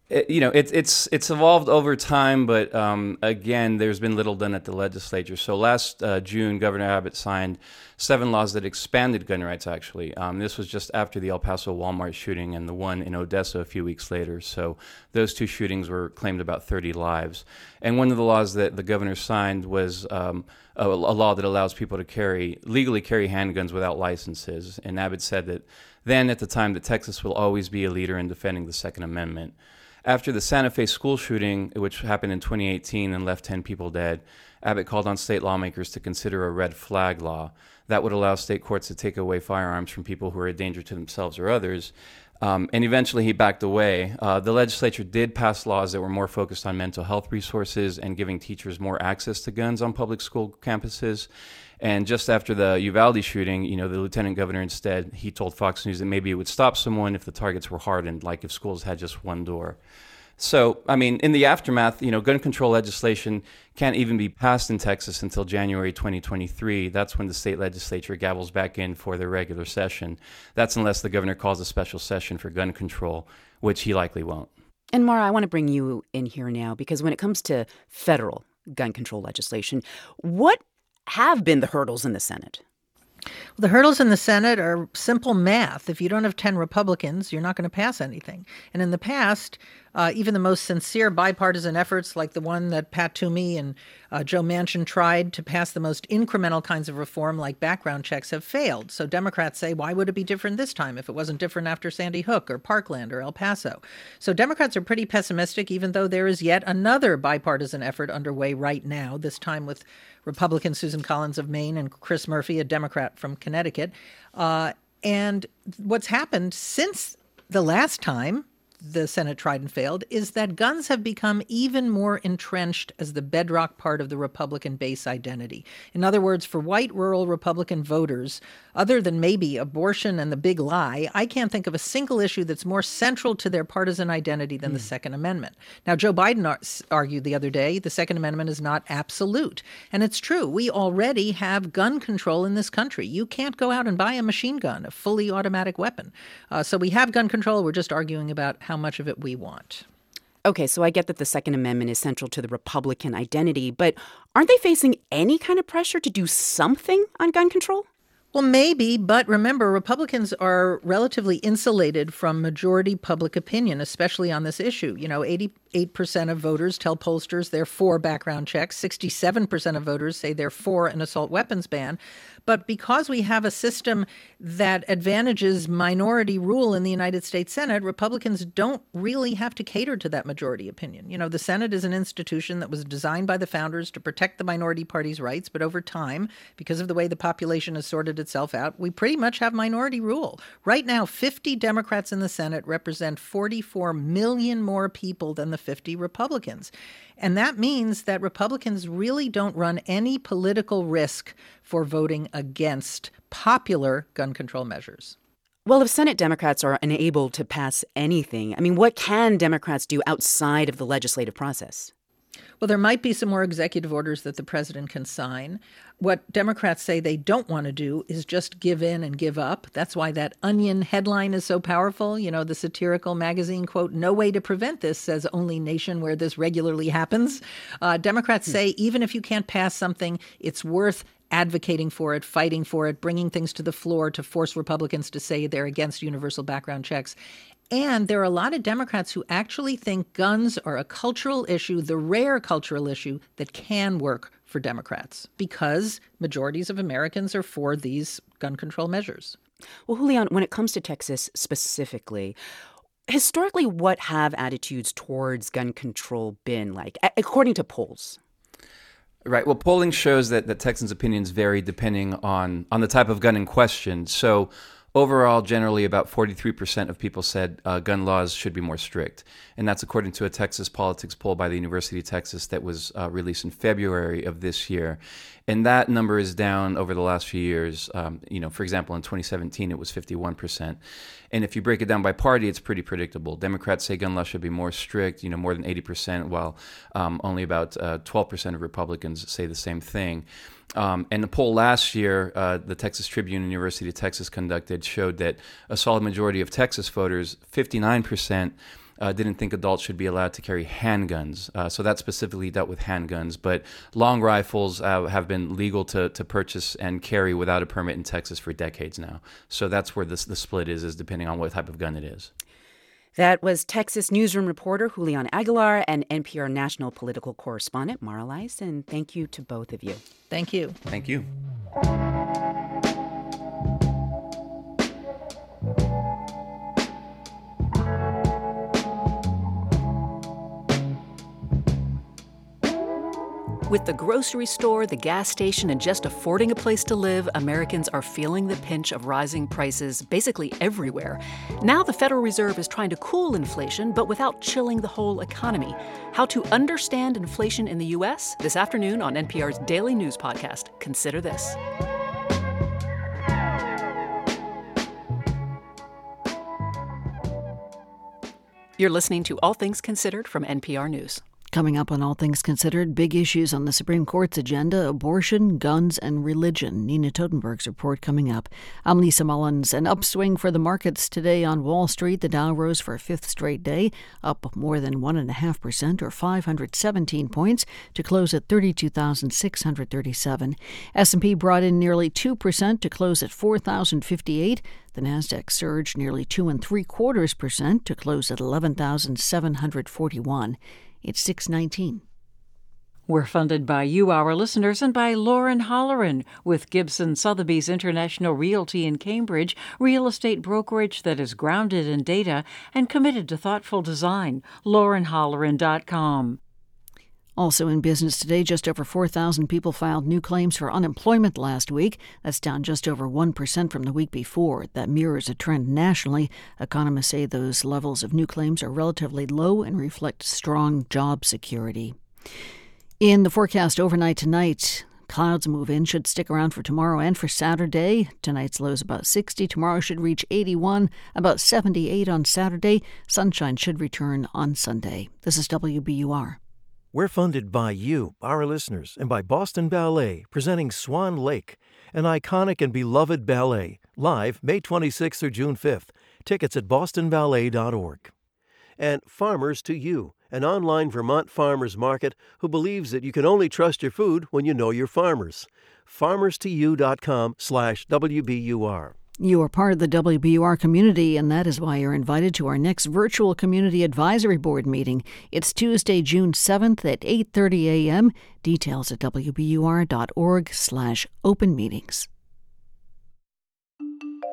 It, you know, it's it's it's evolved over time, but um, again, there's been little done at the legislature. So last uh, June, Governor Abbott signed seven laws that expanded gun rights. Actually, um, this was just after the El Paso Walmart shooting and the one in Odessa a few weeks later. So those two shootings were claimed about 30 lives. And one of the laws that the governor signed was um, a, a law that allows people to carry legally carry handguns without licenses. And Abbott said that then, at the time, that Texas will always be a leader in defending the Second Amendment. After the Santa Fe school shooting, which happened in 2018 and left 10 people dead, Abbott called on state lawmakers to consider a red flag law that would allow state courts to take away firearms from people who are a danger to themselves or others. Um, and eventually he backed away. Uh, the legislature did pass laws that were more focused on mental health resources and giving teachers more access to guns on public school campuses. And just after the Uvalde shooting, you know, the lieutenant governor instead he told Fox News that maybe it would stop someone if the targets were hardened, like if schools had just one door. So, I mean, in the aftermath, you know, gun control legislation can't even be passed in Texas until January 2023. That's when the state legislature gavels back in for their regular session. That's unless the governor calls a special session for gun control, which he likely won't. And Mara, I want to bring you in here now because when it comes to federal gun control legislation, what have been the hurdles in the Senate? The hurdles in the Senate are simple math. If you don't have 10 Republicans, you're not going to pass anything. And in the past, uh, even the most sincere bipartisan efforts, like the one that Pat Toomey and uh, Joe Manchin tried to pass the most incremental kinds of reform, like background checks, have failed. So Democrats say, why would it be different this time if it wasn't different after Sandy Hook or Parkland or El Paso? So Democrats are pretty pessimistic, even though there is yet another bipartisan effort underway right now, this time with Republican Susan Collins of Maine and Chris Murphy, a Democrat from Connecticut. Uh, and what's happened since the last time the Senate tried and failed is that guns have become even more entrenched as the bedrock part of the Republican base identity. In other words, for white rural Republican voters, other than maybe abortion and the big lie, I can't think of a single issue that's more central to their partisan identity than mm. the hmm. Second Amendment. Now, Joe Biden ar- argued the other day the Second Amendment is not absolute. And it's true. We already have gun control in this country. You can't go out and buy a machine gun, a fully automatic weapon. Uh, so we have gun control. We're just arguing about how much of it we want. Okay, so I get that the Second Amendment is central to the Republican identity, but aren't they facing any kind of pressure to do something on gun control? Well, maybe, but remember, Republicans are relatively insulated from majority public opinion, especially on this issue. You know, 88% of voters tell pollsters they're for background checks, 67% of voters say they're for an assault weapons ban. But because we have a system that advantages minority rule in the United States Senate, Republicans don't really have to cater to that majority opinion. You know, the Senate is an institution that was designed by the founders to protect the minority party's rights, but over time, because of the way the population has sorted itself out, we pretty much have minority rule. Right now, 50 Democrats in the Senate represent 44 million more people than the 50 Republicans. And that means that Republicans really don't run any political risk for voting against popular gun control measures. Well, if Senate Democrats are unable to pass anything, I mean, what can Democrats do outside of the legislative process? Well, there might be some more executive orders that the president can sign. What Democrats say they don't want to do is just give in and give up. That's why that Onion headline is so powerful. You know, the satirical magazine quote, No way to prevent this, says only nation where this regularly happens. Uh, Democrats hmm. say even if you can't pass something, it's worth advocating for it, fighting for it, bringing things to the floor to force Republicans to say they're against universal background checks. And there are a lot of Democrats who actually think guns are a cultural issue, the rare cultural issue that can work for Democrats because majorities of Americans are for these gun control measures. Well, Julian, when it comes to Texas specifically, historically, what have attitudes towards gun control been like, according to polls? Right. Well, polling shows that, that Texans' opinions vary depending on, on the type of gun in question. So, Overall, generally, about 43% of people said uh, gun laws should be more strict. And that's according to a Texas politics poll by the University of Texas that was uh, released in February of this year. And that number is down over the last few years. Um, you know, for example, in 2017, it was 51%. And if you break it down by party, it's pretty predictable. Democrats say gun laws should be more strict, you know, more than 80%, while um, only about uh, 12% of Republicans say the same thing. Um, and the poll last year, uh, the Texas Tribune and University of Texas conducted, showed that a solid majority of Texas voters, 59%, uh, didn't think adults should be allowed to carry handguns. Uh, so that specifically dealt with handguns. But long rifles uh, have been legal to, to purchase and carry without a permit in Texas for decades now. So that's where this, the split is, is depending on what type of gun it is. That was Texas newsroom reporter Julian Aguilar and NPR national political correspondent Mara Liasson. And thank you to both of you. Thank you. Thank you. With the grocery store, the gas station, and just affording a place to live, Americans are feeling the pinch of rising prices basically everywhere. Now the Federal Reserve is trying to cool inflation, but without chilling the whole economy. How to understand inflation in the U.S. this afternoon on NPR's daily news podcast. Consider this. You're listening to All Things Considered from NPR News. Coming up on All Things Considered, big issues on the Supreme Court's agenda abortion, guns, and religion. Nina Totenberg's report coming up. I'm Lisa Mullins. An upswing for the markets today on Wall Street. The Dow rose for a fifth straight day, up more than 1.5% or 517 points to close at 32,637. S&P brought in nearly 2% to close at 4,058. The Nasdaq surged nearly two and three quarters percent to close at 11,741. It's 619. We're funded by you, our listeners, and by Lauren Holleran with Gibson Sotheby's International Realty in Cambridge, real estate brokerage that is grounded in data and committed to thoughtful design. LaurenHolleran.com. Also in business today, just over 4,000 people filed new claims for unemployment last week. That's down just over 1% from the week before. That mirrors a trend nationally. Economists say those levels of new claims are relatively low and reflect strong job security. In the forecast overnight tonight, Clouds move in, should stick around for tomorrow and for Saturday. Tonight's low is about 60. Tomorrow should reach 81, about 78 on Saturday. Sunshine should return on Sunday. This is WBUR. We're funded by you, our listeners, and by Boston Ballet, presenting Swan Lake, an iconic and beloved ballet, live May 26th through June 5th. Tickets at bostonballet.org. And Farmers to You, an online Vermont farmers market who believes that you can only trust your food when you know your farmers. farmerstoyou.com slash WBUR. You are part of the WBUR community, and that is why you're invited to our next virtual community advisory board meeting. It's Tuesday, June 7th at 8:30 a.m. Details at wbur.org/slash open meetings.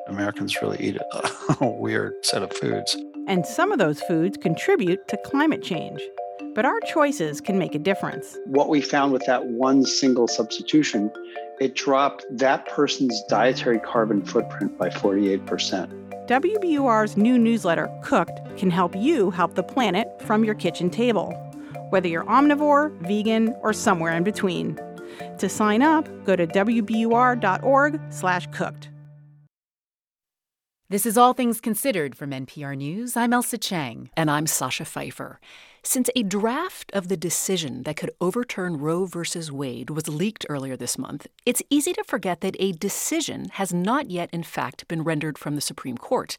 Americans really eat a weird set of foods. And some of those foods contribute to climate change. But our choices can make a difference. What we found with that one single substitution it dropped that person's dietary carbon footprint by 48%. WBUR's new newsletter, Cooked, can help you help the planet from your kitchen table, whether you're omnivore, vegan, or somewhere in between. To sign up, go to wbur.org/cooked. This is All Things Considered from NPR News. I'm Ailsa Chang. And I'm Sasha Pfeiffer. Since a draft of the decision that could overturn Roe v. Wade was leaked earlier this month, it's easy to forget that a decision has not yet, in fact, been rendered from the Supreme Court,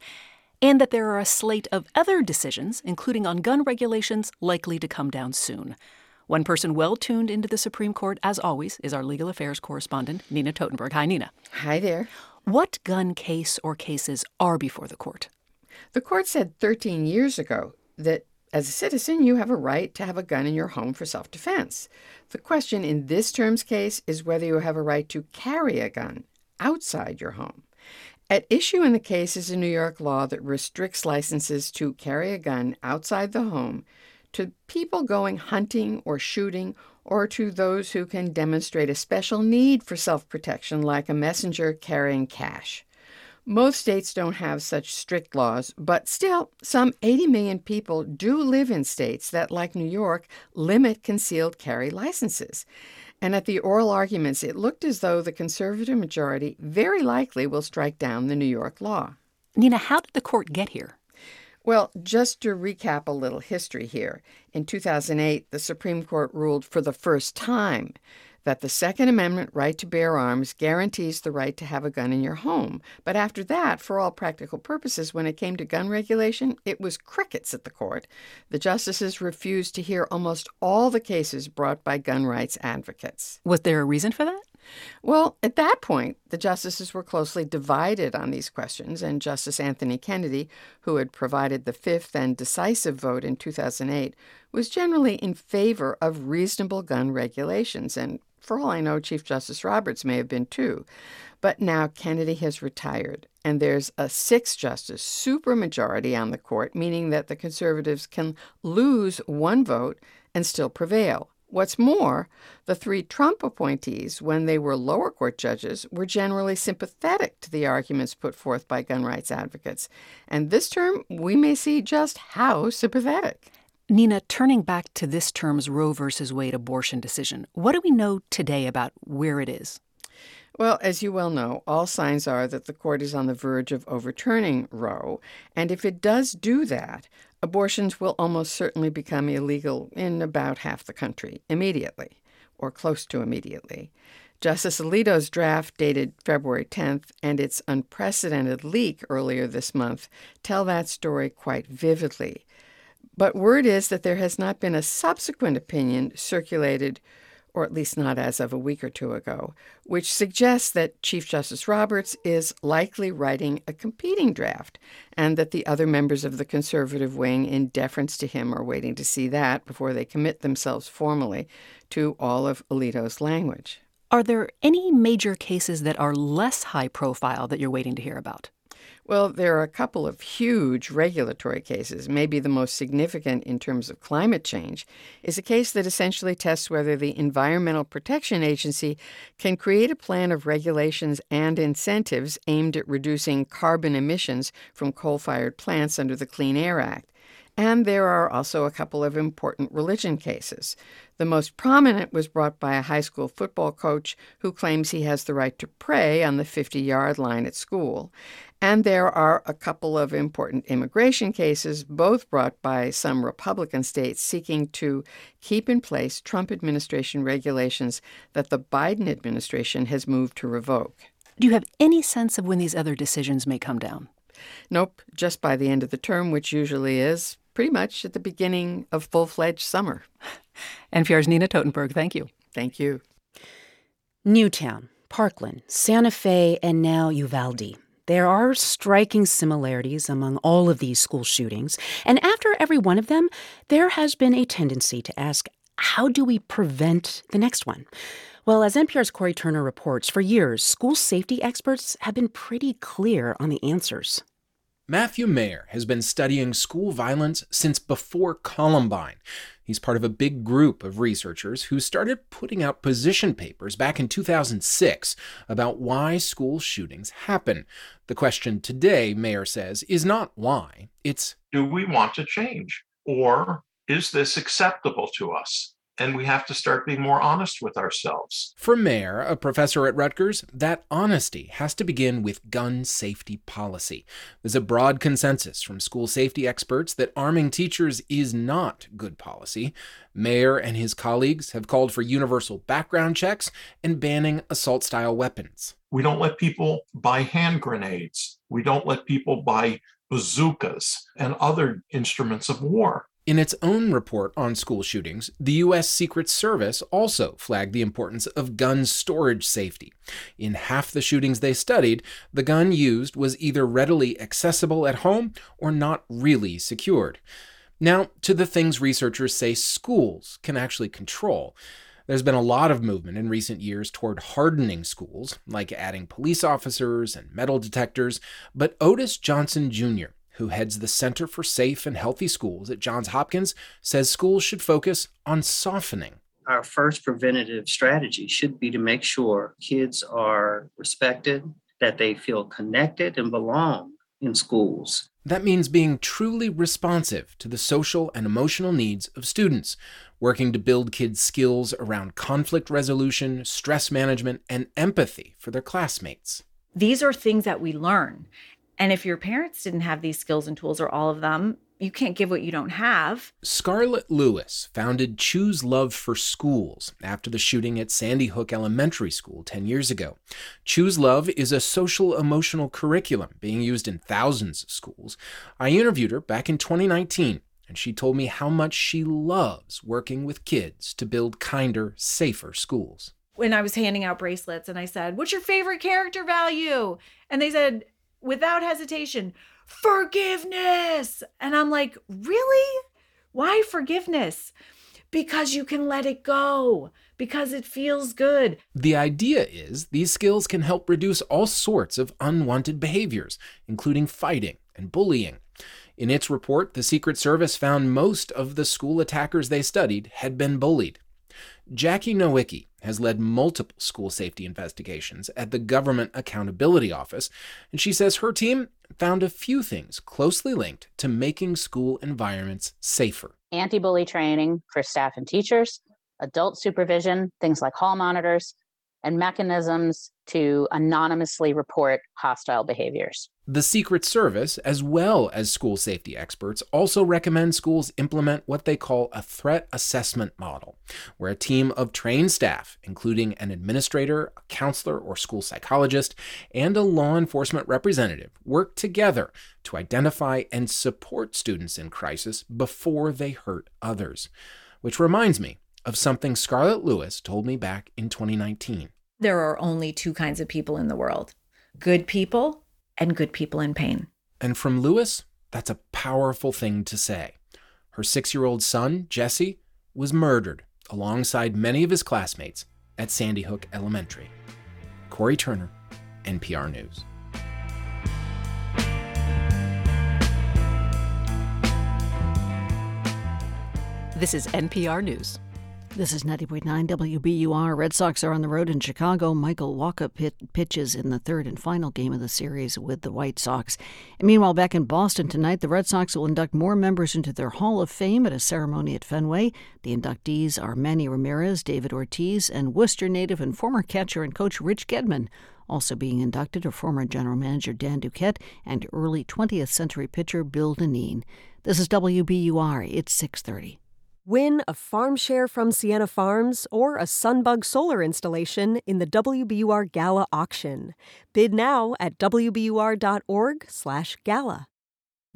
and that there are a slate of other decisions, including on gun regulations, likely to come down soon. One person well tuned into the Supreme Court, as always, is our legal affairs correspondent, Nina Totenberg. Hi, Nina. Hi there. What gun case or cases are before the court? The court said 13 years ago that as a citizen, you have a right to have a gun in your home for self defense. The question in this term's case is whether you have a right to carry a gun outside your home. At issue in the case is a New York law that restricts licenses to carry a gun outside the home to people going hunting or shooting or to those who can demonstrate a special need for self protection, like a messenger carrying cash. Most states don't have such strict laws, but still, some 80 million people do live in states that, like New York, limit concealed carry licenses. And at the oral arguments, it looked as though the conservative majority very likely will strike down the New York law. Nina, how did the court get here? Well, just to recap a little history here, in 2008, the Supreme Court ruled for the first time that the Second Amendment right to bear arms guarantees the right to have a gun in your home. But after that, for all practical purposes, when it came to gun regulation, it was crickets at the court. The justices refused to hear almost all the cases brought by gun rights advocates. Was there a reason for that? Well, at that point, the justices were closely divided on these questions, and Justice Anthony Kennedy, who had provided the fifth and decisive vote in 2008, was generally in favor of reasonable gun regulations, and for all I know, Chief Justice Roberts may have been too. But now Kennedy has retired, and there's a six justice supermajority on the court, meaning that the conservatives can lose one vote and still prevail. What's more, the three Trump appointees, when they were lower court judges, were generally sympathetic to the arguments put forth by gun rights advocates. And this term, we may see just how sympathetic. Nina, turning back to this term's Roe v. Wade abortion decision, what do we know today about where it is? Well, as you well know, all signs are that the court is on the verge of overturning Roe. And if it does do that, abortions will almost certainly become illegal in about half the country immediately, or close to immediately. Justice Alito's draft, dated February 10th, and its unprecedented leak earlier this month tell that story quite vividly. But word is that there has not been a subsequent opinion circulated or at least not as of a week or two ago, which suggests that Chief Justice Roberts is likely writing a competing draft, and that the other members of the conservative wing, in deference to him, are waiting to see that before they commit themselves formally to all of Alito's language. Are there any major cases that are less high profile that you're waiting to hear about? Well, there are a couple of huge regulatory cases. Maybe the most significant in terms of climate change is a case that essentially tests whether the Environmental Protection Agency can create a plan of regulations and incentives aimed at reducing carbon emissions from coal fired plants under the Clean Air Act. And there are also a couple of important religion cases. The most prominent was brought by a high school football coach who claims he has the right to pray on the 50 yard line at school. And there are a couple of important immigration cases, both brought by some Republican states seeking to keep in place Trump administration regulations that the Biden administration has moved to revoke. Do you have any sense of when these other decisions may come down? Nope, just by the end of the term, which usually is pretty much at the beginning of full fledged summer. NPR's Nina Totenberg, thank you. Thank you. Newtown, Parkland, Santa Fe, and now Uvalde. There are striking similarities among all of these school shootings, and after every one of them, there has been a tendency to ask, how do we prevent the next one? Well, as NPR's Cory Turner reports, for years, school safety experts have been pretty clear on the answers. Matthew Mayer has been studying school violence since before Columbine. He's part of a big group of researchers who started putting out position papers back in 2006 about why school shootings happen. The question today, Mayer says, is not why, it's do we want to change? Or is this acceptable to us? And we have to start being more honest with ourselves. For Mayer, a professor at Rutgers, that honesty has to begin with gun safety policy. There's a broad consensus from school safety experts that arming teachers is not good policy. Mayer and his colleagues have called for universal background checks and banning assault style weapons. We don't let people buy hand grenades. We don't let people buy bazookas and other instruments of war. In its own report on school shootings, the U.S. Secret Service also flagged the importance of gun storage safety. In half the shootings they studied, the gun used was either readily accessible at home or not really secured. Now, to the things researchers say schools can actually control. There's been a lot of movement in recent years toward hardening schools, like adding police officers and metal detectors, but Odis Johnson Jr., who heads the Center for Safe and Healthy Schools at Johns Hopkins, says schools should focus on softening. Our first preventative strategy should be to make sure kids are respected that they feel connected and belong in schools. That means being truly responsive to the social and emotional needs of students, working to build kids' skills around conflict resolution, stress management, and empathy for their classmates. These are things that we learn. And if your parents didn't have these skills and tools or all of them, you can't give what you don't have. Scarlett Lewis founded Choose Love for Schools after the shooting at Sandy Hook Elementary School 10 years ago. Choose Love is a social emotional curriculum being used in thousands of schools. I interviewed her back in 2019, and she told me how much she loves working with kids to build kinder, safer schools. When I was handing out bracelets and I said, What's your favorite character value? And they said, without hesitation, forgiveness. And I'm like, really? Why forgiveness? Because you can let it go, because it feels good. The idea is these skills can help reduce all sorts of unwanted behaviors, including fighting and bullying. In its report, the Secret Service found most of the school attackers they studied had been bullied. Jackie Nowicki has led multiple school safety investigations at the Government Accountability Office, and she says her team found a few things closely linked to making school environments safer. Anti bully training for staff and teachers, adult supervision, things like hall monitors, and mechanisms to anonymously report hostile behaviors. The Secret Service, as well as school safety experts, also recommend schools implement what they call a threat assessment model, where a team of trained staff, including an administrator, a counselor or school psychologist, and a law enforcement representative, work together to identify and support students in crisis before they hurt others. Which reminds me of something Scarlett Lewis told me back in 2019. There are only two kinds of people in the world good people and good people in pain. And from Lewis, that's a powerful thing to say. Her six year old son, Jesse, was murdered alongside many of his classmates at Sandy Hook Elementary. Cory Turner, NPR News. This is NPR News. This is 90.9 WBUR. Red Sox are on the road in Chicago. Michael Wacha pit, pitches in the third and final game of the series with the White Sox. And meanwhile, back in Boston tonight, the Red Sox will induct more members into their Hall of Fame at a ceremony at Fenway. The inductees are Manny Ramirez, David Ortiz, and Worcester native and former catcher and coach Rich Gedman. Also being inducted are former general manager Dan Duquette and early 20th century pitcher Bill Dinneen. This is WBUR. It's 630. Win a farm share from Siena Farms or a Sunbug solar installation in the WBUR Gala auction. Bid now at wbur.org/gala.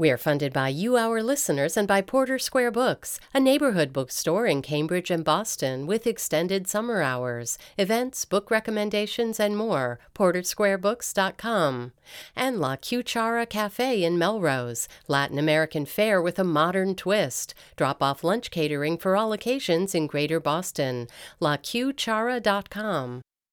We are funded by you, our listeners, and by Porter Square Books, a neighborhood bookstore in Cambridge and Boston with extended summer hours, events, book recommendations, and more. PorterSquareBooks.com. And La Cuchara Cafe in Melrose, Latin American fare with a modern twist. Drop off lunch catering for all occasions in Greater Boston. LaCuchara.com.